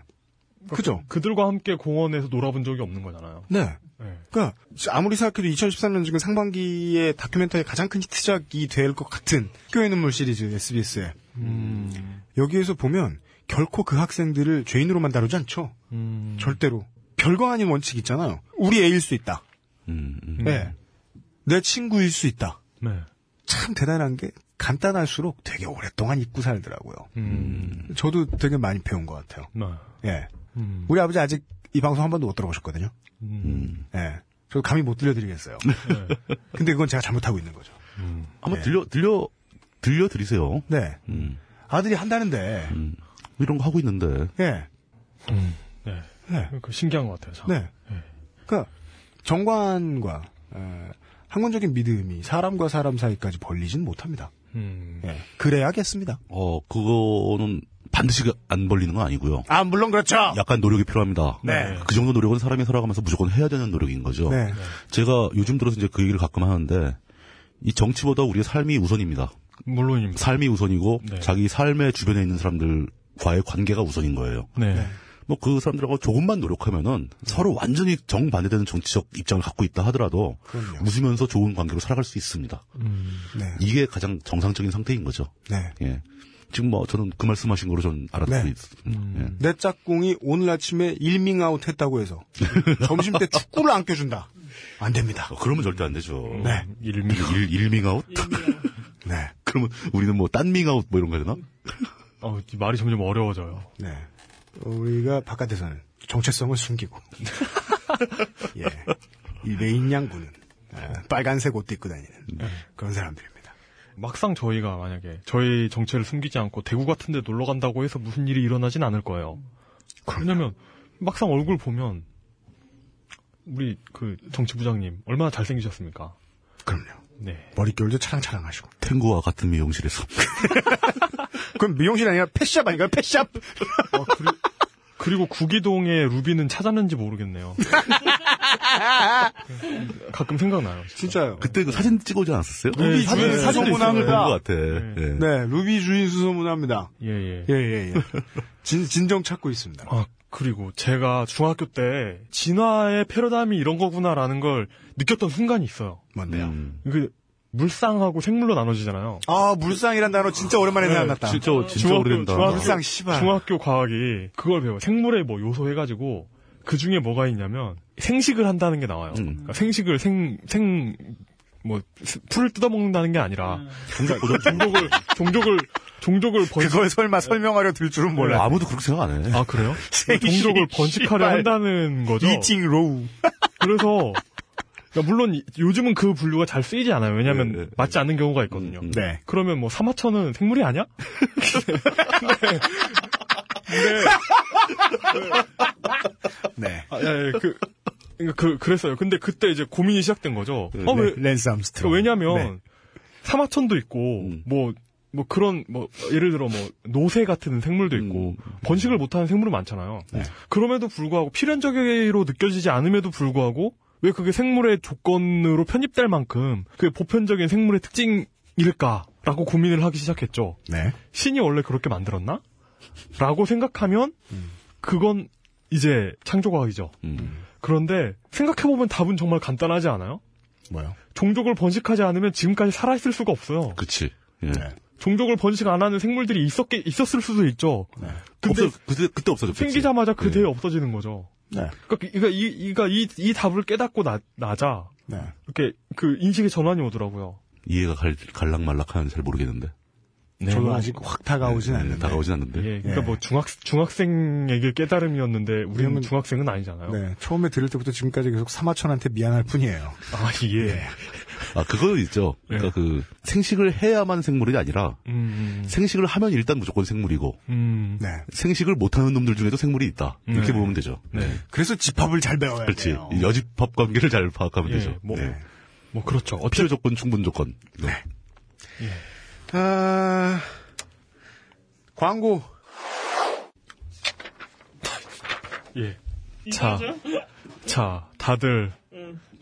그죠? 그들과 함께 공원에서 놀아본 적이 없는 거잖아요. 네. 네. 그러니까 아무리 생각해도 2013년 지금 상반기에 다큐멘터리 가장 큰 히트작이 될 것 같은 학교의 눈물 시리즈 SBS에 음, 여기에서 보면 결코 그 학생들을 죄인으로만 다루지 않죠. 음, 절대로 별거 아닌 원칙 있잖아요. 우리 애일 수 있다. 음, 음. 네. 내 친구일 수 있다. 네. 참 대단한 게 간단할수록 되게 오랫동안 잊고 살더라고요. 음, 저도 되게 많이 배운 것 같아요. 네. 예. 음, 우리 아버지 아직 이 방송 한 번도 못 들어보셨거든요. 음, 음. 예. 저도 감히 못 들려드리겠어요. 네. 근데 그건 제가 잘못하고 있는 거죠. 한번 네. 들려, 들려, 들려드리세요. 네. 음, 아들이 한다는데, 음. 이런 거 하고 있는데. 예. 음, 네. 네. 그 신기한 것 같아요. 참. 네. 그러니까 정관과 에, 학문적인 믿음이 사람과 사람 사이까지 벌리진 못합니다. 음, 예. 그래야겠습니다. 어, 그거는 반드시 안 벌리는 건 아니고요. 아, 물론 그렇죠. 약간 노력이 필요합니다. 네. 그 정도 노력은 사람이 살아가면서 무조건 해야 되는 노력인 거죠. 네. 제가 요즘 들어서 이제 그 얘기를 가끔 하는데 이 정치보다 우리의 삶이 우선입니다. 물론입니다. 삶이 우선이고 네. 자기 삶의 주변에 있는 사람들과의 관계가 우선인 거예요. 네. 뭐 그 사람들하고 조금만 노력하면은 서로 완전히 정반대되는 정치적 입장을 갖고 있다 하더라도 그럼요. 웃으면서 좋은 관계로 살아갈 수 있습니다. 음, 네. 이게 가장 정상적인 상태인 거죠. 네. 예. 지금 뭐 저는 그 말씀하신 거로 저는 알아듣고 네. 있습니다. 음. 내 짝꿍이 오늘 아침에 일밍아웃 했다고 해서 점심 때 축구를 안 껴준다. 안 됩니다. 예. 어, 그러면 절대 안 되죠. 네. 일미. 일, 일밍아웃? 네. 그러면 우리는 뭐 딴밍아웃 뭐 이런 거 해야 되나? 어, 이 말이 점점 어려워져요. 네. 우리가 바깥에서는 정체성을 숨기고. 예. 일베인 양구는 에, 빨간색 옷도 입고 다니는 그런 사람들입니다. 막상 저희가 만약에 저희 정체를 숨기지 않고 대구 같은 데 놀러 간다고 해서 무슨 일이 일어나진 않을 거예요. 왜냐면 막상 얼굴 보면 우리 그 정치부장님 얼마나 잘생기셨습니까? 그럼요. 네. 머릿결도 차랑차랑하시고. 탱고와 같은 미용실에서. 그럼 미용실 아니라 펫샵 아닌가요? 펫샵? 어, 그리, 그리고 구기동의 루비는 찾았는지 모르겠네요. 가끔 생각나요. 진짜. 진짜요. 그때 그 사진 찍어오지 않았었어요? 루비 사진- 주인 사진도 수소문합니다. 본것 같아. 네. 예. 네, 루비 주인 수소문합니다. 예, 예. 예, 예, 예. 진, 진정 찾고 있습니다. 아, 그리고 제가 중학교 때 진화의 패러다임이 이런 거구나라는 걸 느꼈던 순간이 있어요. 뭔데요? 음. 그 물상하고 생물로 나눠지잖아요. 아, 물상이란 단어 진짜 오랜만에 생각났다. 진짜, 진짜 중학교- 오래된다. 중학교- 물상, 씨발. 중학교 과학이 그걸 배워. 생물의 뭐 요소 해가지고 그 중에 뭐가 있냐면 생식을 한다는 게 나와요. 음. 그러니까 생식을 생, 생, 뭐, 스- 풀을 뜯어먹는다는 게 아니라 그러니까 종족을, 종족을, 종족을 번식, 그걸 설마 설명하려 들 줄은 몰라. 아무도 그렇게 생각 안 해. 아, 그래요? 생식, 종족을 번식하려. 한다는 거죠. eating raw. 그래서, 그러니까 물론 이- 요즘은 그 분류가 잘 쓰이지 않아요. 왜냐면 네, 네. 맞지 않는 경우가 있거든요. 음, 음. 네. 그러면 뭐 사마천은 생물이 아니야? 네. 아, 예, 예, 그, 그러니까 그, 그랬어요. 근데 그때 이제 고민이 시작된 거죠. 네. 어, 왜, 랜스 암스트롱. 그러니까 왜냐면, 네. 사마천도 있고, 음. 뭐, 뭐 그런, 뭐, 예를 들어 뭐, 노새 같은 생물도 있고, 음. 번식을 못하는 생물은 많잖아요. 네. 그럼에도 불구하고, 필연적으로 느껴지지 않음에도 불구하고, 왜 그게 생물의 조건으로 편입될 만큼, 그게 보편적인 생물의 특징일까라고 고민을 하기 시작했죠. 네. 신이 원래 그렇게 만들었나? 라고 생각하면, 그건 이제 창조과학이죠. 음. 그런데 생각해보면 답은 정말 간단하지 않아요? 뭐요? 종족을 번식하지 않으면 지금까지 살아있을 수가 없어요. 그치. 예. 네. 종족을 번식 안 하는 생물들이 있었게, 있었을 수도 있죠. 네. 근데 없어, 그때, 그때 없어졌겠지. 생기자마자 그 예. 대에 없어지는 거죠. 네. 그러니까 이가 이, 이가 이, 이 답을 깨닫고 나, 나자 네. 이렇게 그 인식의 전환이 오더라고요. 이해가 갈, 갈락말락하는 잘 모르겠는데. 저도 뭐, 아직 확 다가오진 네, 않는데. 다가오진 않는데. 예, 그러니까 예. 뭐 중학 중학생에게 깨달음이었는데 우리는 중학생은 아니잖아요. 네. 처음에 들을 때부터 지금까지 계속 사마천한테 미안할 뿐이에요. 아 예. 아, 그거 있죠. 그러니까 그, 생식을 해야만 생물이 아니라, 음, 생식을 하면 일단 무조건 생물이고, 음, 네. 생식을 못하는 놈들 중에도 생물이 있다. 이렇게 네. 보면 되죠. 네. 그래서 집합을 잘 배워야 그렇지. 돼요. 이 여집합 관계를 잘 파악하면 예, 되죠. 뭐, 네. 뭐 그렇죠. 어째 필요 조건, 충분 조건. 네. 아, 광고. 예. 자, 자, 다들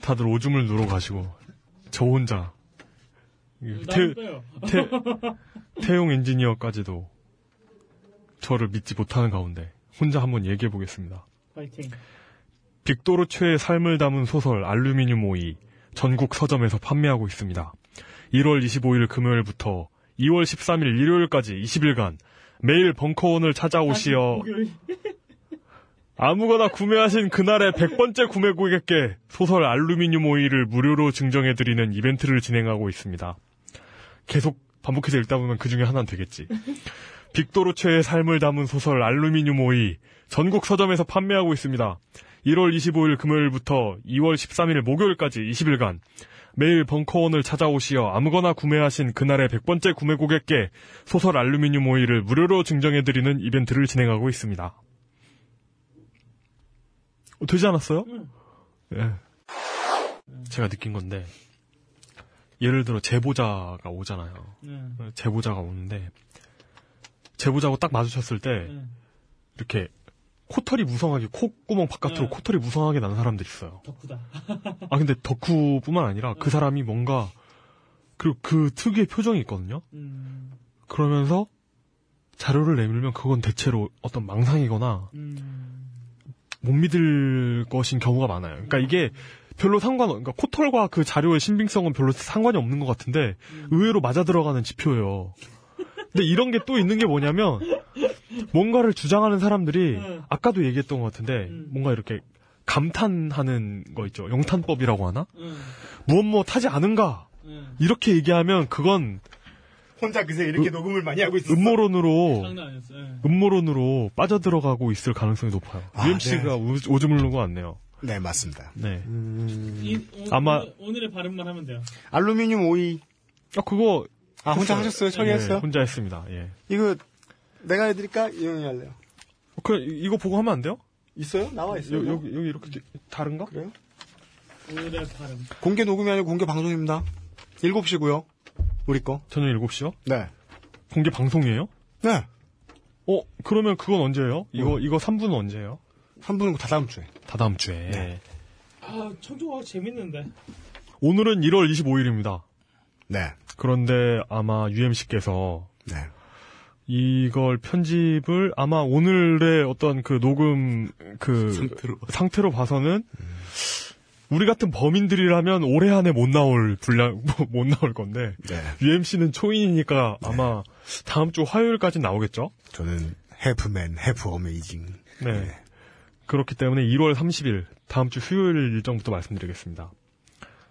다들 오줌을 누러 가시고 저 혼자 태, 나는 빼요. 태, 태용 엔지니어까지도 저를 믿지 못하는 가운데 혼자 한번 얘기해 보겠습니다. 파이팅. 빅도르 최의 삶을 담은 소설 알루미늄 오이 전국 서점에서 판매하고 있습니다. 1월 25일 금요일부터 2월 13일 일요일까지 20일간 매일 벙커원을 찾아오시어. 아무거나 구매하신 그날의 100번째 구매 고객께 소설 알루미늄 오일을 무료로 증정해드리는 이벤트를 진행하고 있습니다. 계속 반복해서 읽다 보면 그 중에 하나는 되겠지. 빅도르체의 삶을 담은 소설 알루미늄 오이 전국 서점에서 판매하고 있습니다. 1월 25일 금요일부터 2월 13일 목요일까지 20일간 매일 벙커원을 찾아오시어 아무거나 구매하신 그날의 100번째 구매 고객께 소설 알루미늄 오일을 무료로 증정해드리는 이벤트를 진행하고 있습니다. 어, 되지 않았어요? 예. 제가 느낀 건데, 예를 들어 제보자가 오잖아요. 네. 제보자가 오는데, 제보자하고 딱 마주쳤을 때, 네. 이렇게 코털이 무성하게, 콧구멍 바깥으로 네. 코털이 무성하게 나는 사람들이 있어요. 덕후다. 아, 근데 덕후뿐만 아니라 그 사람이 뭔가, 그리고 그 특유의 표정이 있거든요? 음, 그러면서 자료를 내밀면 그건 대체로 어떤 망상이거나 음, 못 믿을 것인 경우가 많아요. 그러니까 이게 별로 상관, 그러니까 코털과 그 자료의 신빙성은 별로 상관이 없는 것 같은데 의외로 맞아 들어가는 지표예요. 근데 이런 게 또 있는 게 뭐냐면 뭔가를 주장하는 사람들이 음. 아까도 얘기했던 것 같은데 음. 뭔가 이렇게 감탄하는 거 있죠. 영탄법이라고 하나? 음, 무엇 무엇 하지 않은가? 음. 이렇게 얘기하면 그건 혼자 그새 이렇게 녹음을 많이 하고 있어. 음모론으로 장난 아니었어. 예. 음모론으로 빠져들어가고 있을 가능성이 높아요. 아, UMC가 네. 오줌을 누고 왔네요. 네, 맞습니다. 네. 이, 오, 아마- 오늘, 오늘 의 발음만 하면 돼요. 알루미늄 오이. 아, 그거. 아, 혼자 하셨어요? 처리했어요? 예, 혼자 했습니다. 예. 이거 내가 해드릴까? 이형이 할래요. 그, 이거 보고 하면 안 돼요? 있어요? 나와 있어요. 여, 여기, 여기 이렇게, 다른가? 그래요? 오늘의 발음. 공개 녹음이 아니고 공개 방송입니다. 7시고요. 우리 거. 저녁 7시요? 네. 공개 방송이에요? 네. 어, 그러면 그건 언제예요? 이거, 뭐? 이거 3부는 언제예요? 한 분은 다 다음 주에. 다 다음 주에. 네. 아, 청조가 재밌는데. 오늘은 1월 25일입니다. 네. 그런데 아마 UMC께서 네. 이걸 편집을 아마 오늘의 어떤 그 녹음 그 상태로. 상태로 봐서는 우리 같은 범인들이라면 올해 안에 못 나올 분량 못 나올 건데 네. UMC는 초인이니까 아마 다음 주 화요일까지 나오겠죠? 저는 해프맨, 해프 어메이징. 네. 그렇기 때문에 1월 30일 다음 주 수요일 일정부터 말씀드리겠습니다.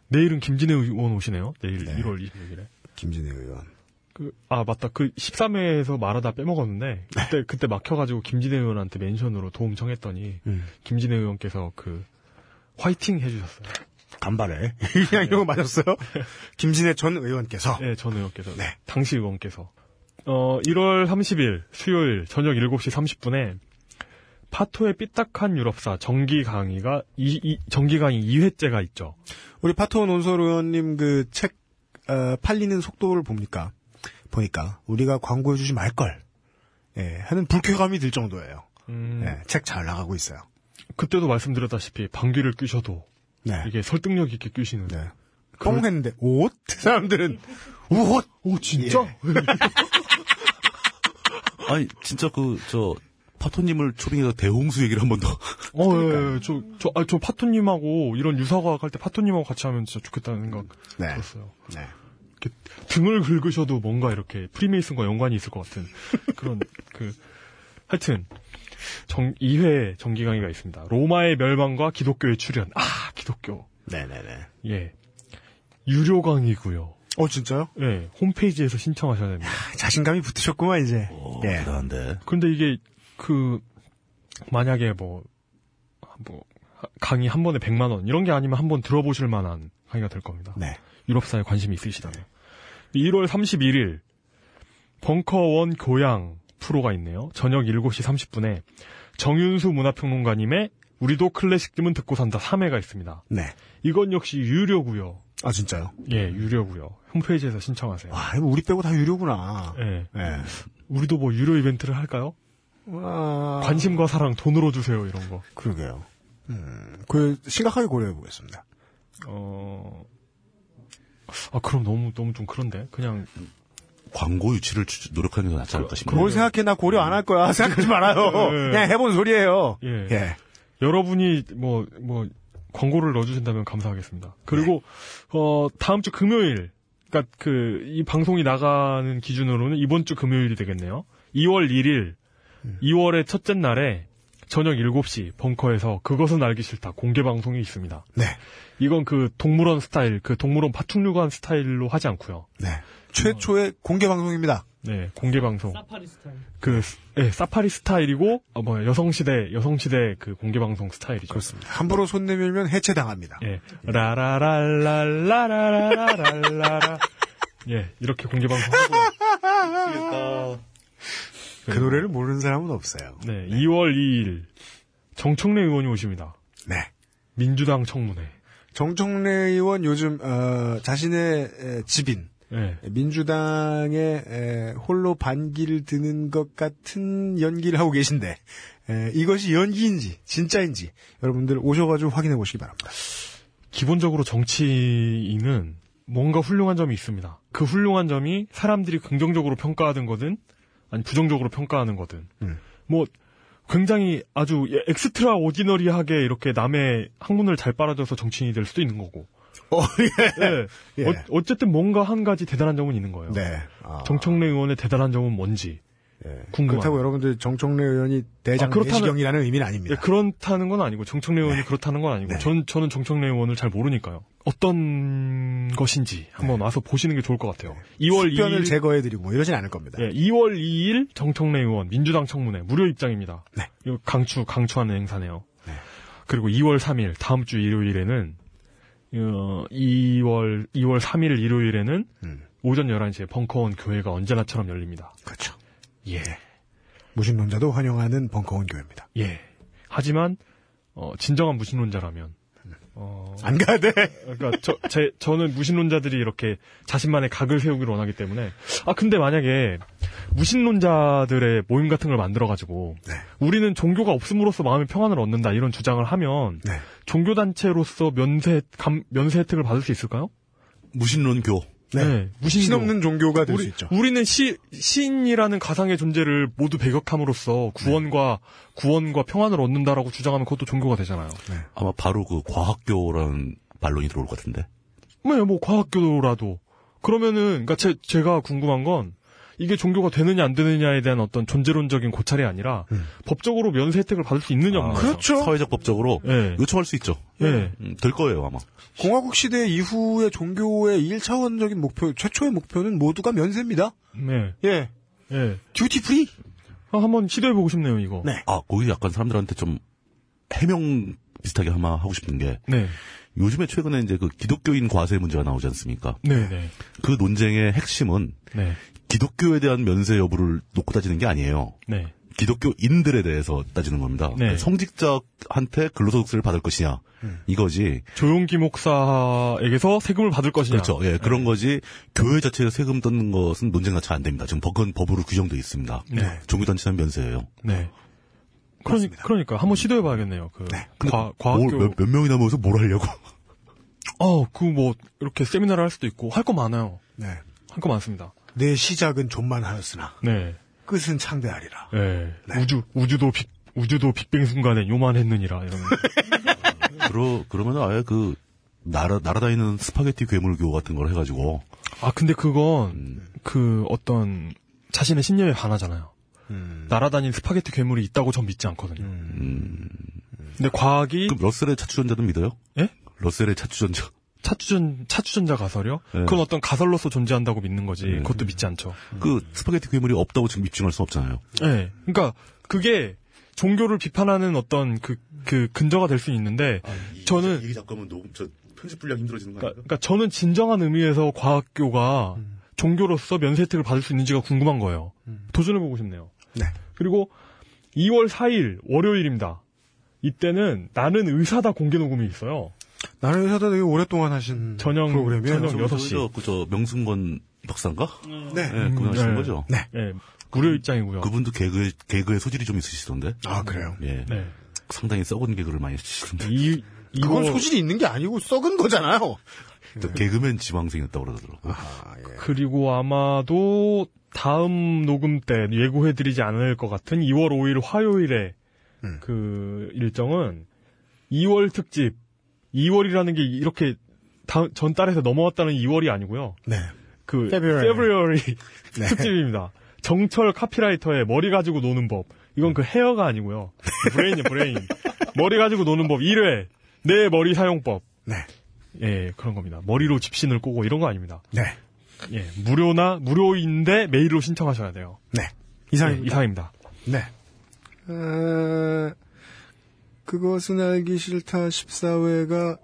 내일은 김진애 의원 오시네요. 내일 네. 1월 26일에. 김진애 의원. 그, 아, 맞다. 그 13회에서 말하다 빼먹었는데, 그때, 그때 막혀가지고 김진애 의원한테 멘션으로 도움 청했더니, 음. 김진애 의원께서 그, 화이팅 해주셨어요. 간발에. 그냥 이런 거 맞았어요? 김진애 전 의원께서. 네, 전 의원께서. 네. 당시 의원께서. 어, 1월 30일, 수요일, 저녁 7시 30분에, 파토의 삐딱한 유럽사 정기 강의가, 이, 이, 정기 강의 2회째가 있죠. 우리 파토 논설 의원님 그 책, 어, 팔리는 속도를 봅니까? 보니까, 우리가 광고해 주지 말걸. 예, 하는 불쾌감이 들 정도예요. 음, 예, 책 잘 나가고 있어요. 그때도 말씀드렸다시피, 방귀를 뀌셔도, 네. 이게 설득력 있게 뀌시는. 네. 뻥 했는데, 옷? 사람들은, 우옷! 오, 진짜? 예. 아니, 진짜 그, 저, 파토님을 초빙해서 대홍수 얘기를 한 번 더. 어, 예, 예. 저, 저, 아, 저 파토님하고 이런 유사과학 할 때 파토님하고 같이 하면 진짜 좋겠다는 생각 네. 들었어요. 네. 이렇게 등을 긁으셔도 뭔가 이렇게 프리메이슨과 연관이 있을 것 같은 그런 그 하여튼 정 2회 정기 강의가 있습니다. 로마의 멸망과 기독교의 출현. 아 기독교. 네네네. 예. 유료 강의고요. 어 진짜요? 예. 홈페이지에서 신청하셔야 됩니다. 자신감이 붙으셨구만 이제. 오, 예. 대단한데. 근데 이게 그 만약에 뭐 뭐 강의 한 번에 100만 원 이런 게 아니면 한 번 들어보실 만한 강의가 될 겁니다. 네. 유럽사에 관심이 있으시다면. 1월 31일 벙커원 교양 프로가 있네요. 저녁 7시 30분에 정윤수 문화평론가님의 우리도 클래식 쯤은 듣고 산다 3회가 있습니다. 네. 이건 역시 유료고요. 아 진짜요? 예, 유료고요. 홈페이지에서 신청하세요. 와, 이거 우리 빼고 다 유료구나. 예. 예. 우리도 뭐 유료 이벤트를 할까요? 와. 관심과 사랑 돈으로 주세요 이런 거. 그러게요. 음, 그 심각하게 고려해 보겠습니다. 어. 아 그럼 너무 너무 좀 그런데 그냥 광고 유치를 주- 노력하는 게 낫지 않을까 싶네요. 뭘 생각해 나 고려 안 할 거야. 생각하지 말아요. 예. 그냥 해본 소리예요. 예. 예. 여러분이 뭐, 뭐, 광고를 넣어주신다면 감사하겠습니다. 그리고, 어, 다음 주 금요일, 그니까 그, 이 방송이 나가는 기준으로는 이번 주 금요일이 되겠네요. 2월 1일, 2월의 첫째 날에 저녁 7시 벙커에서 그것은 알기 싫다 공개 방송이 있습니다. 네. 이건 그 동물원 스타일, 그 동물원 파충류관 스타일로 하지 않고요. 네. 최초의 공개 방송입니다. 네, 공개 방송. 사파리 스타일. 그, 예, 사파리 스타일이고, 어, 뭐, 여성시대, 여성시대 그 공개 방송 스타일이죠. 그렇습니다. 함부로 손 내밀면 해체당합니다. 예. 라라랄랄라라라라라. 예, 이렇게 공개 방송 하고요. 그 노래를 모르는 사람은 없어요. 네, 2월 2일 정청래 의원이 오십니다. 네. 민주당 청문회. 정청래 의원 요즘 어, 자신의 에, 집인 예. 민주당의 에, 홀로 반기를 드는 것 같은 연기를 하고 계신데 에, 이것이 연기인지 진짜인지 여러분들 오셔가지고 확인해 보시기 바랍니다. 기본적으로 정치인은 뭔가 훌륭한 점이 있습니다. 그 훌륭한 점이 사람들이 긍정적으로 평가하는 거든 아니 부정적으로 평가하는 거든 음. 뭐 굉장히 아주 예, 엑스트라 오디너리하게 이렇게 남의 학문을 잘 빨아줘서 정치인이 될 수도 있는 거고 어, 예. 예. 어, 쨌든 뭔가 한 가지 대단한 점은 있는 거예요. 네. 아, 정청래 의원의 대단한 점은 뭔지 예. 궁금하네요. 그렇다고 여러분들 정청래 의원이 대장 아, 내시경이라는 의미는 예, 아닙니다. 그렇다는 건 아니고 정청래 의원이 그렇다는 건 아니고 네. 전 저는 정청래 의원을 잘 모르니까요. 어떤 것인지 한번 와서 보시는 게 좋을 것 같아요. 2월 네. 수변을 2일 제거해 드리고 뭐 이러진 않을 겁니다. 예, 2월 2일 정청래 의원 민주당 청문회 무료 입장입니다. 네. 이거 강추 강추하는 행사네요. 그리고 2월 3일 다음 주 일요일에는 어, 2월 2월 3일 일요일에는 음. 오전 11시에 벙커원 교회가 언제나처럼 열립니다. 그렇죠. 예. 무신론자도 환영하는 벙커원 교회입니다. 예. 하지만 어, 진정한 무신론자라면 어, 안 가야 돼. 그러니까 저, 제, 저는 무신론자들이 이렇게 자신만의 각을 세우기를 원하기 때문에 아 근데 만약에 무신론자들의 모임 같은 걸 만들어 가지고 네. 우리는 종교가 없음으로써 마음의 평안을 얻는다 이런 주장을 하면 네. 종교 단체로서 면세 감, 면세 혜택을 받을 수 있을까요? 무신론교. 네. 무신교. 신없는 종교가 될수 우리, 있죠. 우리는 시, 시인이라는 가상의 존재를 모두 배격함으로써 구원과 구원과 평안을 얻는다라고 주장하면 그것도 종교가 되잖아요. 아마 바로 그 과학교라는 반론이 들어올 것 같은데. 네, 뭐 과학교라도 그러면은 그러니까 제, 제가 궁금한 건 이게 종교가 되느냐 안 되느냐에 대한 어떤 존재론적인 고찰이 아니라 법적으로 면세 혜택을 받을 수 있느냐. 음. 그렇죠. 사회적 법적으로 예. 요청할 수 있죠. 예. 음, 될 거예요 아마. 공화국 시대 이후의 종교의 1차원적인 목표, 최초의 목표는 모두가 면세입니다. 네. 예. 예. Duty free? 아, 한번 시도해 보고 싶네요, 이거. 네. 아 거기 약간 사람들한테 좀 해명 비슷하게 아마 하고 싶은 게 네. 요즘에 최근에 이제 그 기독교인 과세 문제가 나오지 않습니까? 네, 네. 그 논쟁의 핵심은 네. 기독교에 대한 면세 여부를 놓고 따지는 게 아니에요. 네. 기독교인들에 대해서 따지는 겁니다. 네. 그러니까 성직자한테 근로소득세를 받을 것이냐 이거지. 조용기 목사에게서 세금을 받을 것이냐. 그렇죠. 예, 그런 거지. 교회 자체에 세금 뜯는 것은 논쟁 자체가 안 됩니다. 지금 법은 법으로 규정돼 있습니다. 네. 종교단체는 면세예요. 네. 그러니, 그러니까 한번 시도해 봐야겠네요. 그 과, 과학교 뭘, 몇, 몇 명이나 모여서 뭘 하려고. 어, 그 뭐 이렇게 세미나를 할 수도 있고 할 거 많아요. 네. 할 거 많습니다. 내 시작은 좀만 하였으나. 네. 끝은 창대하리라. 예. 네. 우주 우주도 빅 우주도 빅뱅 순간에 요만했느니라 이런. 그러 그러면 아예 그 날아 날아다니는 스파게티 괴물교 같은 걸 해가지고 아 근데 그건 음. 그 어떤 자신의 신념에 반하잖아요. 음. 날아다니는 스파게티 괴물이 있다고 전 믿지 않거든요. 음. 근데 과학이 그럼 러셀의 찻주전자는 믿어요? 예? 러셀의 찻주전자. 찻주전 찻주전자 가설이요? 네. 그건 어떤 가설로서 존재한다고 믿는 거지. 그것도 믿지 않죠. 그 스파게티 괴물이 없다고 지금 입증할 수 없잖아요. 예. 그러니까 그게 종교를 비판하는 어떤 그, 그 근저가 될 수 있는데 저는 이게 자꾸 하면 녹음 저 편집 분량 힘들어지는 거 그러니까, 그러니까 저는 진정한 의미에서 과학교가 종교로서 면세 혜택을 받을 수 있는지가 궁금한 거예요. 도전해 보고 싶네요. 네. 그리고 2월 4일 월요일입니다. 이때는 나는 의사다 공개 녹음이 있어요. 나는 의사다 되게 오랫동안 하신 저녁- 프로그램이에요. 저녁 저, 여섯 저, 시. 저, 그, 저, 명승건 박사인가? 네. 네, 그분 하시는 네. 거죠? 네. 예, 무료 입장이고요. 그분도 개그에, 개그에 소질이 좀 있으시던데? 아, 그래요? 예. 네. 상당히 썩은 개그를 많이 치시던데. 이, 그건 2월 소질이 있는 게 아니고 썩은 거잖아요. 저 개그맨 지망생이었다고 그러더라고요. 아, 예. 그리고 아마도 다음 녹음 때 예고해드리지 않을 것 같은 2월 5일 화요일에 음. 그 일정은 2월 특집 2월이라는 게 이렇게 다음, 전 달에서 넘어왔다는 2월이 아니고요. 네. 그 February. February 네. 특집입니다. 정철 카피라이터의 머리 가지고 노는 법. 이건 그 헤어가 아니고요. brain이 brain. 머리 가지고 노는 법 1회. 내 머리 사용법. 네. 예, 그런 겁니다. 머리로 집신을 꼬고 이런 거 아닙니다. 네. 예, 무료나 무료인데 메일로 신청하셔야 돼요. 네. 네, 이상입니다. 이상입니다. 네. 어, 그것은 알기 싫다 14회가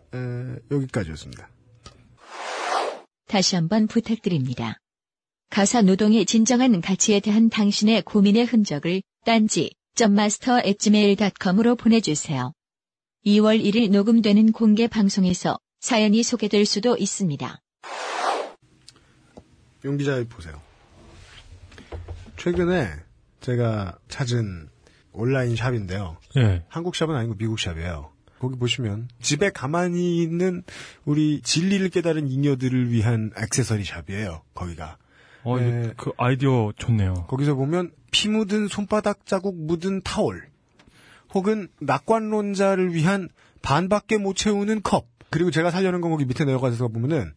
여기까지였습니다. 다시 한번 부탁드립니다. 가사 노동의 진정한 가치에 대한 당신의 고민의 흔적을 딴지 master@gmail.com으로 보내주세요. 2월 1일 녹음되는 공개 방송에서 사연이 소개될 수도 있습니다. 용 기자 보세요. 최근에 제가 찾은 온라인 샵인데요. 예. 한국 샵은 아니고 미국 샵이에요. 거기 보시면 집에 가만히 있는 우리 진리를 깨달은 잉여들을 위한 액세서리 샵이에요. 거기가. 어, 네. 그 아이디어 좋네요. 거기서 보면 피 묻은 손바닥 자국 묻은 타올 혹은 낙관론자를 위한 반밖에 못 채우는 컵 그리고 제가 살려는 건 거기 밑에 내려가서 보면은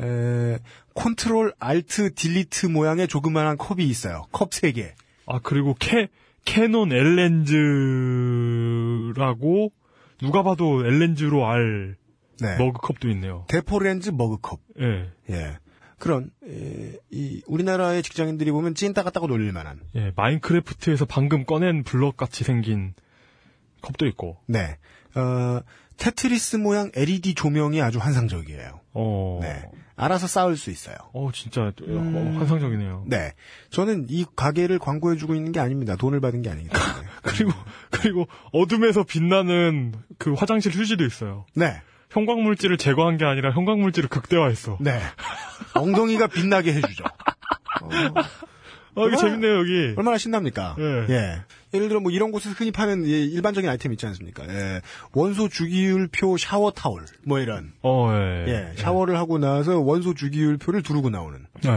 에, Control Alt Delete 모양의 조그만한 컵이 있어요. 컵 3개. 아, 그리고 캐, 캐논 L렌즈라고 누가 봐도 L렌즈로 알 네. 머그컵도 있네요. 대포렌즈 머그컵. 예. 예. 그런 에, 이 우리나라의 직장인들이 보면 찐따 같다고 놀릴 만한 예, 마인크래프트에서 방금 꺼낸 블럭 같이 생긴 컵도 있고. 네. 어, 테트리스 모양 LED 조명이 아주 환상적이에요. 어. 네. 알아서 쌓을 수 있어요. 어, 진짜 음. 어, 환상적이네요. 네. 저는 이 가게를 광고해 주고 있는 게 아닙니다. 돈을 받은 게 아니기 때문에. 그리고 그리고 어둠에서 빛나는 그 화장실 휴지도 있어요. 네. 형광 물질을 제거한 게 아니라 형광 물질을 극대화했어. 네. 엉덩이가 빛나게 해 주죠. 어, 아, 이게 얼마나- 재밌네요, 여기. 얼마나 신납니까? 예. 예. 예를 들어 뭐 이런 곳에서 흔히 파는 예, 일반적인 아이템 있지 않습니까? 예. 원소 주기율표 샤워 타월 뭐 이런. 어, 예. 예. 샤워를 하고 나서 원소 주기율표를 두르고 나오는. 예.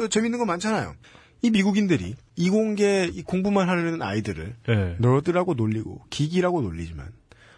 어, 재밌는 거 많잖아요. 이 미국인들이 이공계 이 공부만 하려는 아이들을 예. 너드라고 놀리고 기기라고 놀리지만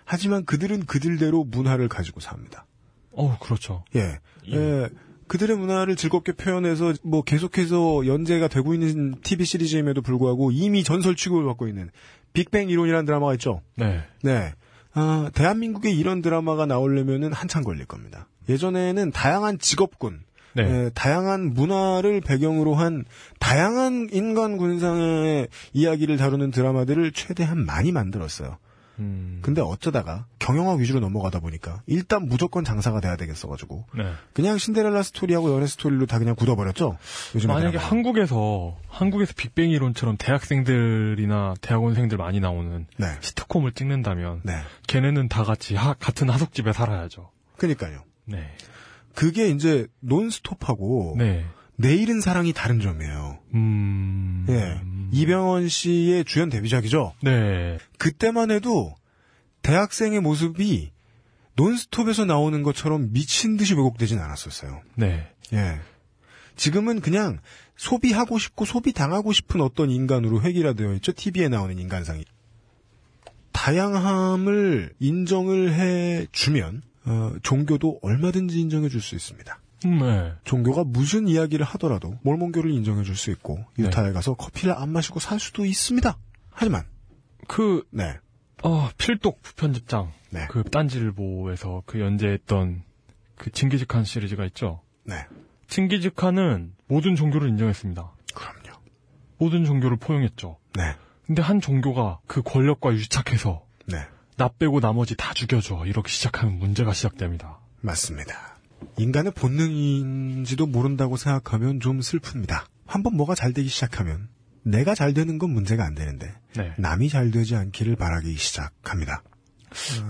하지만 그들은 그들대로 문화를 가지고 삽니다. 어, 그렇죠. 예. 예. 그들의 문화를 즐겁게 표현해서 뭐 계속해서 연재가 되고 있는 TV 시리즈임에도 불구하고 이미 전설 취급을 받고 있는 빅뱅 이론이라는 드라마가 있죠. 네. 네. 아, 대한민국에 이런 드라마가 나오려면은 한참 걸릴 겁니다. 예전에는 다양한 직업군, 네. 예, 다양한 문화를 배경으로 한 다양한 인간 군상의 이야기를 다루는 드라마들을 최대한 많이 만들었어요. 음. 근데 어쩌다가 경영학 위주로 넘어가다 보니까 일단 무조건 장사가 돼야 되겠어가지고 네. 그냥 신데렐라 스토리하고 연애 스토리로 다 그냥 굳어버렸죠. 요즘 만약에 한국에서 한국에서 빅뱅 이론처럼 대학생들이나 대학원생들 많이 나오는 네. 시트콤을 찍는다면 네. 걔네는 다 같이 하- 같은 하숙집에 살아야죠. 그니까요. 네. 그게 이제 논스톱하고 네. 내일은 사랑이 다른 점이에요. 음. 예. 이병헌 씨의 주연 데뷔작이죠. 네. 그때만 해도 대학생의 모습이 논스톱에서 나오는 것처럼 미친 듯이 왜곡되진 않았었어요. 네. 예. 지금은 그냥 소비하고 싶고 소비당하고 싶은 어떤 인간으로 획일화되어 있죠. TV에 나오는 인간상이. 다양함을 인정을 해주면 어, 종교도 얼마든지 인정해 줄 수 있습니다. 네. 종교가 무슨 이야기를 하더라도 몰몬교를 인정해 줄 수 있고 네. 유타에 가서 커피를 안 마시고 살 수도 있습니다. 하지만 그, 네. 어, 필독 편집장. 네. 그 딴지일보에서 그 연재했던 그 징기즈칸 시리즈가 있죠. 네. 징기즈칸은 모든 종교를 인정했습니다. 그럼요. 모든 종교를 포용했죠. 네. 근데 한 종교가 그 권력과 유착해서 네. 나 빼고 나머지 다 죽여줘. 이렇게 시작하는 문제가 시작됩니다. 맞습니다. 인간의 본능인지도 모른다고 생각하면 좀 슬픕니다. 한번 뭐가 잘 되기 시작하면 내가 잘 되는 건 문제가 안 되는데 네. 남이 잘 되지 않기를 바라기 시작합니다.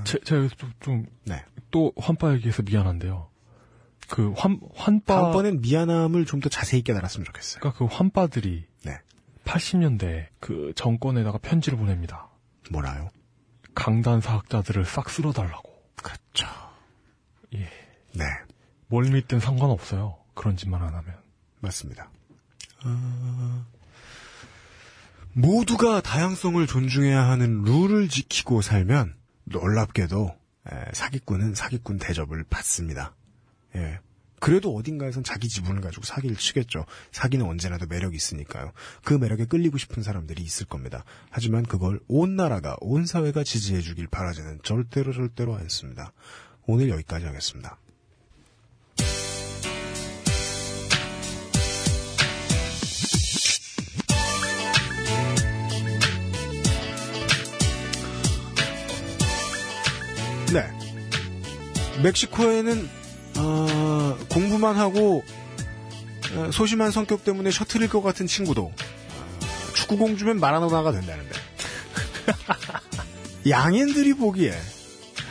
제, 제가 여기서 좀, 좀 네. 또 환빠 얘기해서 미안한데요. 그 환, 환빠. 다음번엔 미안함을 좀 더 자세히 깨달았으면 좋겠어요. 그러니까 그 환빠들이 네. 80년대 그 정권에다가 편지를 보냅니다. 뭐라요? 강단 사학자들을 싹 쓸어달라고. 그렇죠. 예. 네. 뭘 믿든 상관없어요. 그런 짓만 안 하면. 맞습니다. 어, 모두가 다양성을 존중해야 하는 룰을 지키고 살면 놀랍게도 에, 사기꾼은 사기꾼 대접을 받습니다. 예. 그래도 어딘가에선 자기 지분을 가지고 사기를 치겠죠. 사기는 언제나도 매력이 있으니까요. 그 매력에 끌리고 싶은 사람들이 있을 겁니다. 하지만 그걸 온 나라가, 온 사회가 지지해 주길 바라지는 절대로 절대로 않습니다. 오늘 여기까지 하겠습니다. 네. 멕시코에는 어, 공부만 하고 어, 소심한 성격 때문에 셔틀일 것 같은 친구도 어, 축구 공 주면 마라도나가 된다는데 양인들이 보기에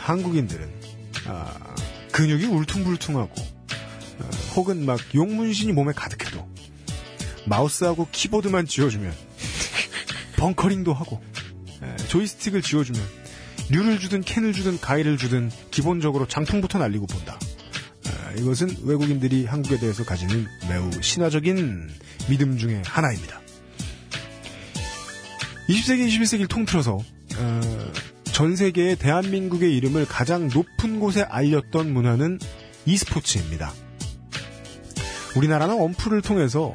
한국인들은 아, 근육이 울퉁불퉁하고 어, 혹은 막 용문신이 몸에 가득해도 마우스하고 키보드만 쥐어주면 벙커링도 하고 에, 조이스틱을 쥐어주면 류를 주든 캔을 주든 가위를 주든 기본적으로 장풍부터 날리고 본다. 아, 이것은 외국인들이 한국에 대해서 가지는 매우 신화적인 믿음 중의 하나입니다. 20세기, 21세기를 통틀어서 어, 전 세계의 대한민국의 이름을 가장 높은 곳에 알렸던 문화는 e스포츠입니다. 우리나라는 언플을 통해서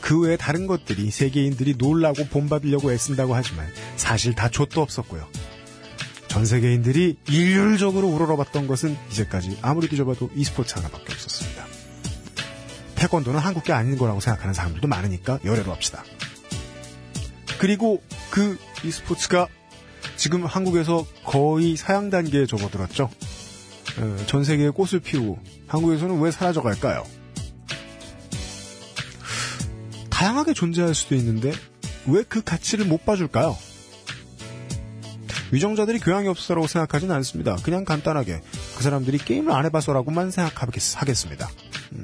그 외에 다른 것들이 세계인들이 놀라고 본받으려고 애쓴다고 하지만 사실 다 좆도 없었고요. 전 세계인들이 일률적으로 우러러봤던 것은 이제까지 아무리 뒤져봐도 e스포츠 하나밖에 없었습니다. 태권도는 한국 게 아닌 거라고 생각하는 사람들도 많으니까 열애로 합시다. 그리고 그 e스포츠가 지금 한국에서 거의 사양 단계에 접어들었죠. 어, 전 세계에 꽃을 피우고 한국에서는 왜 사라져갈까요? 다양하게 존재할 수도 있는데 왜 그 가치를 못 봐줄까요? 위정자들이 교양이 없어라고 생각하진 않습니다. 그냥 간단하게 그 사람들이 게임을 안 해봐서라고만 생각하겠습니다. 음,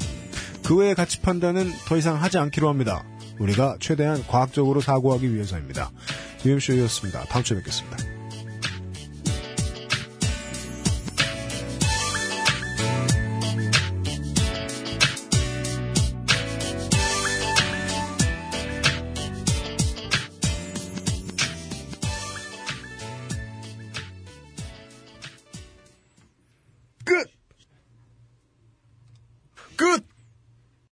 그 외의 가치 판단은 더 이상 하지 않기로 합니다. 우리가 최대한 과학적으로 사고하기 위해서입니다. UMC였습니다. 다음 주에 뵙겠습니다.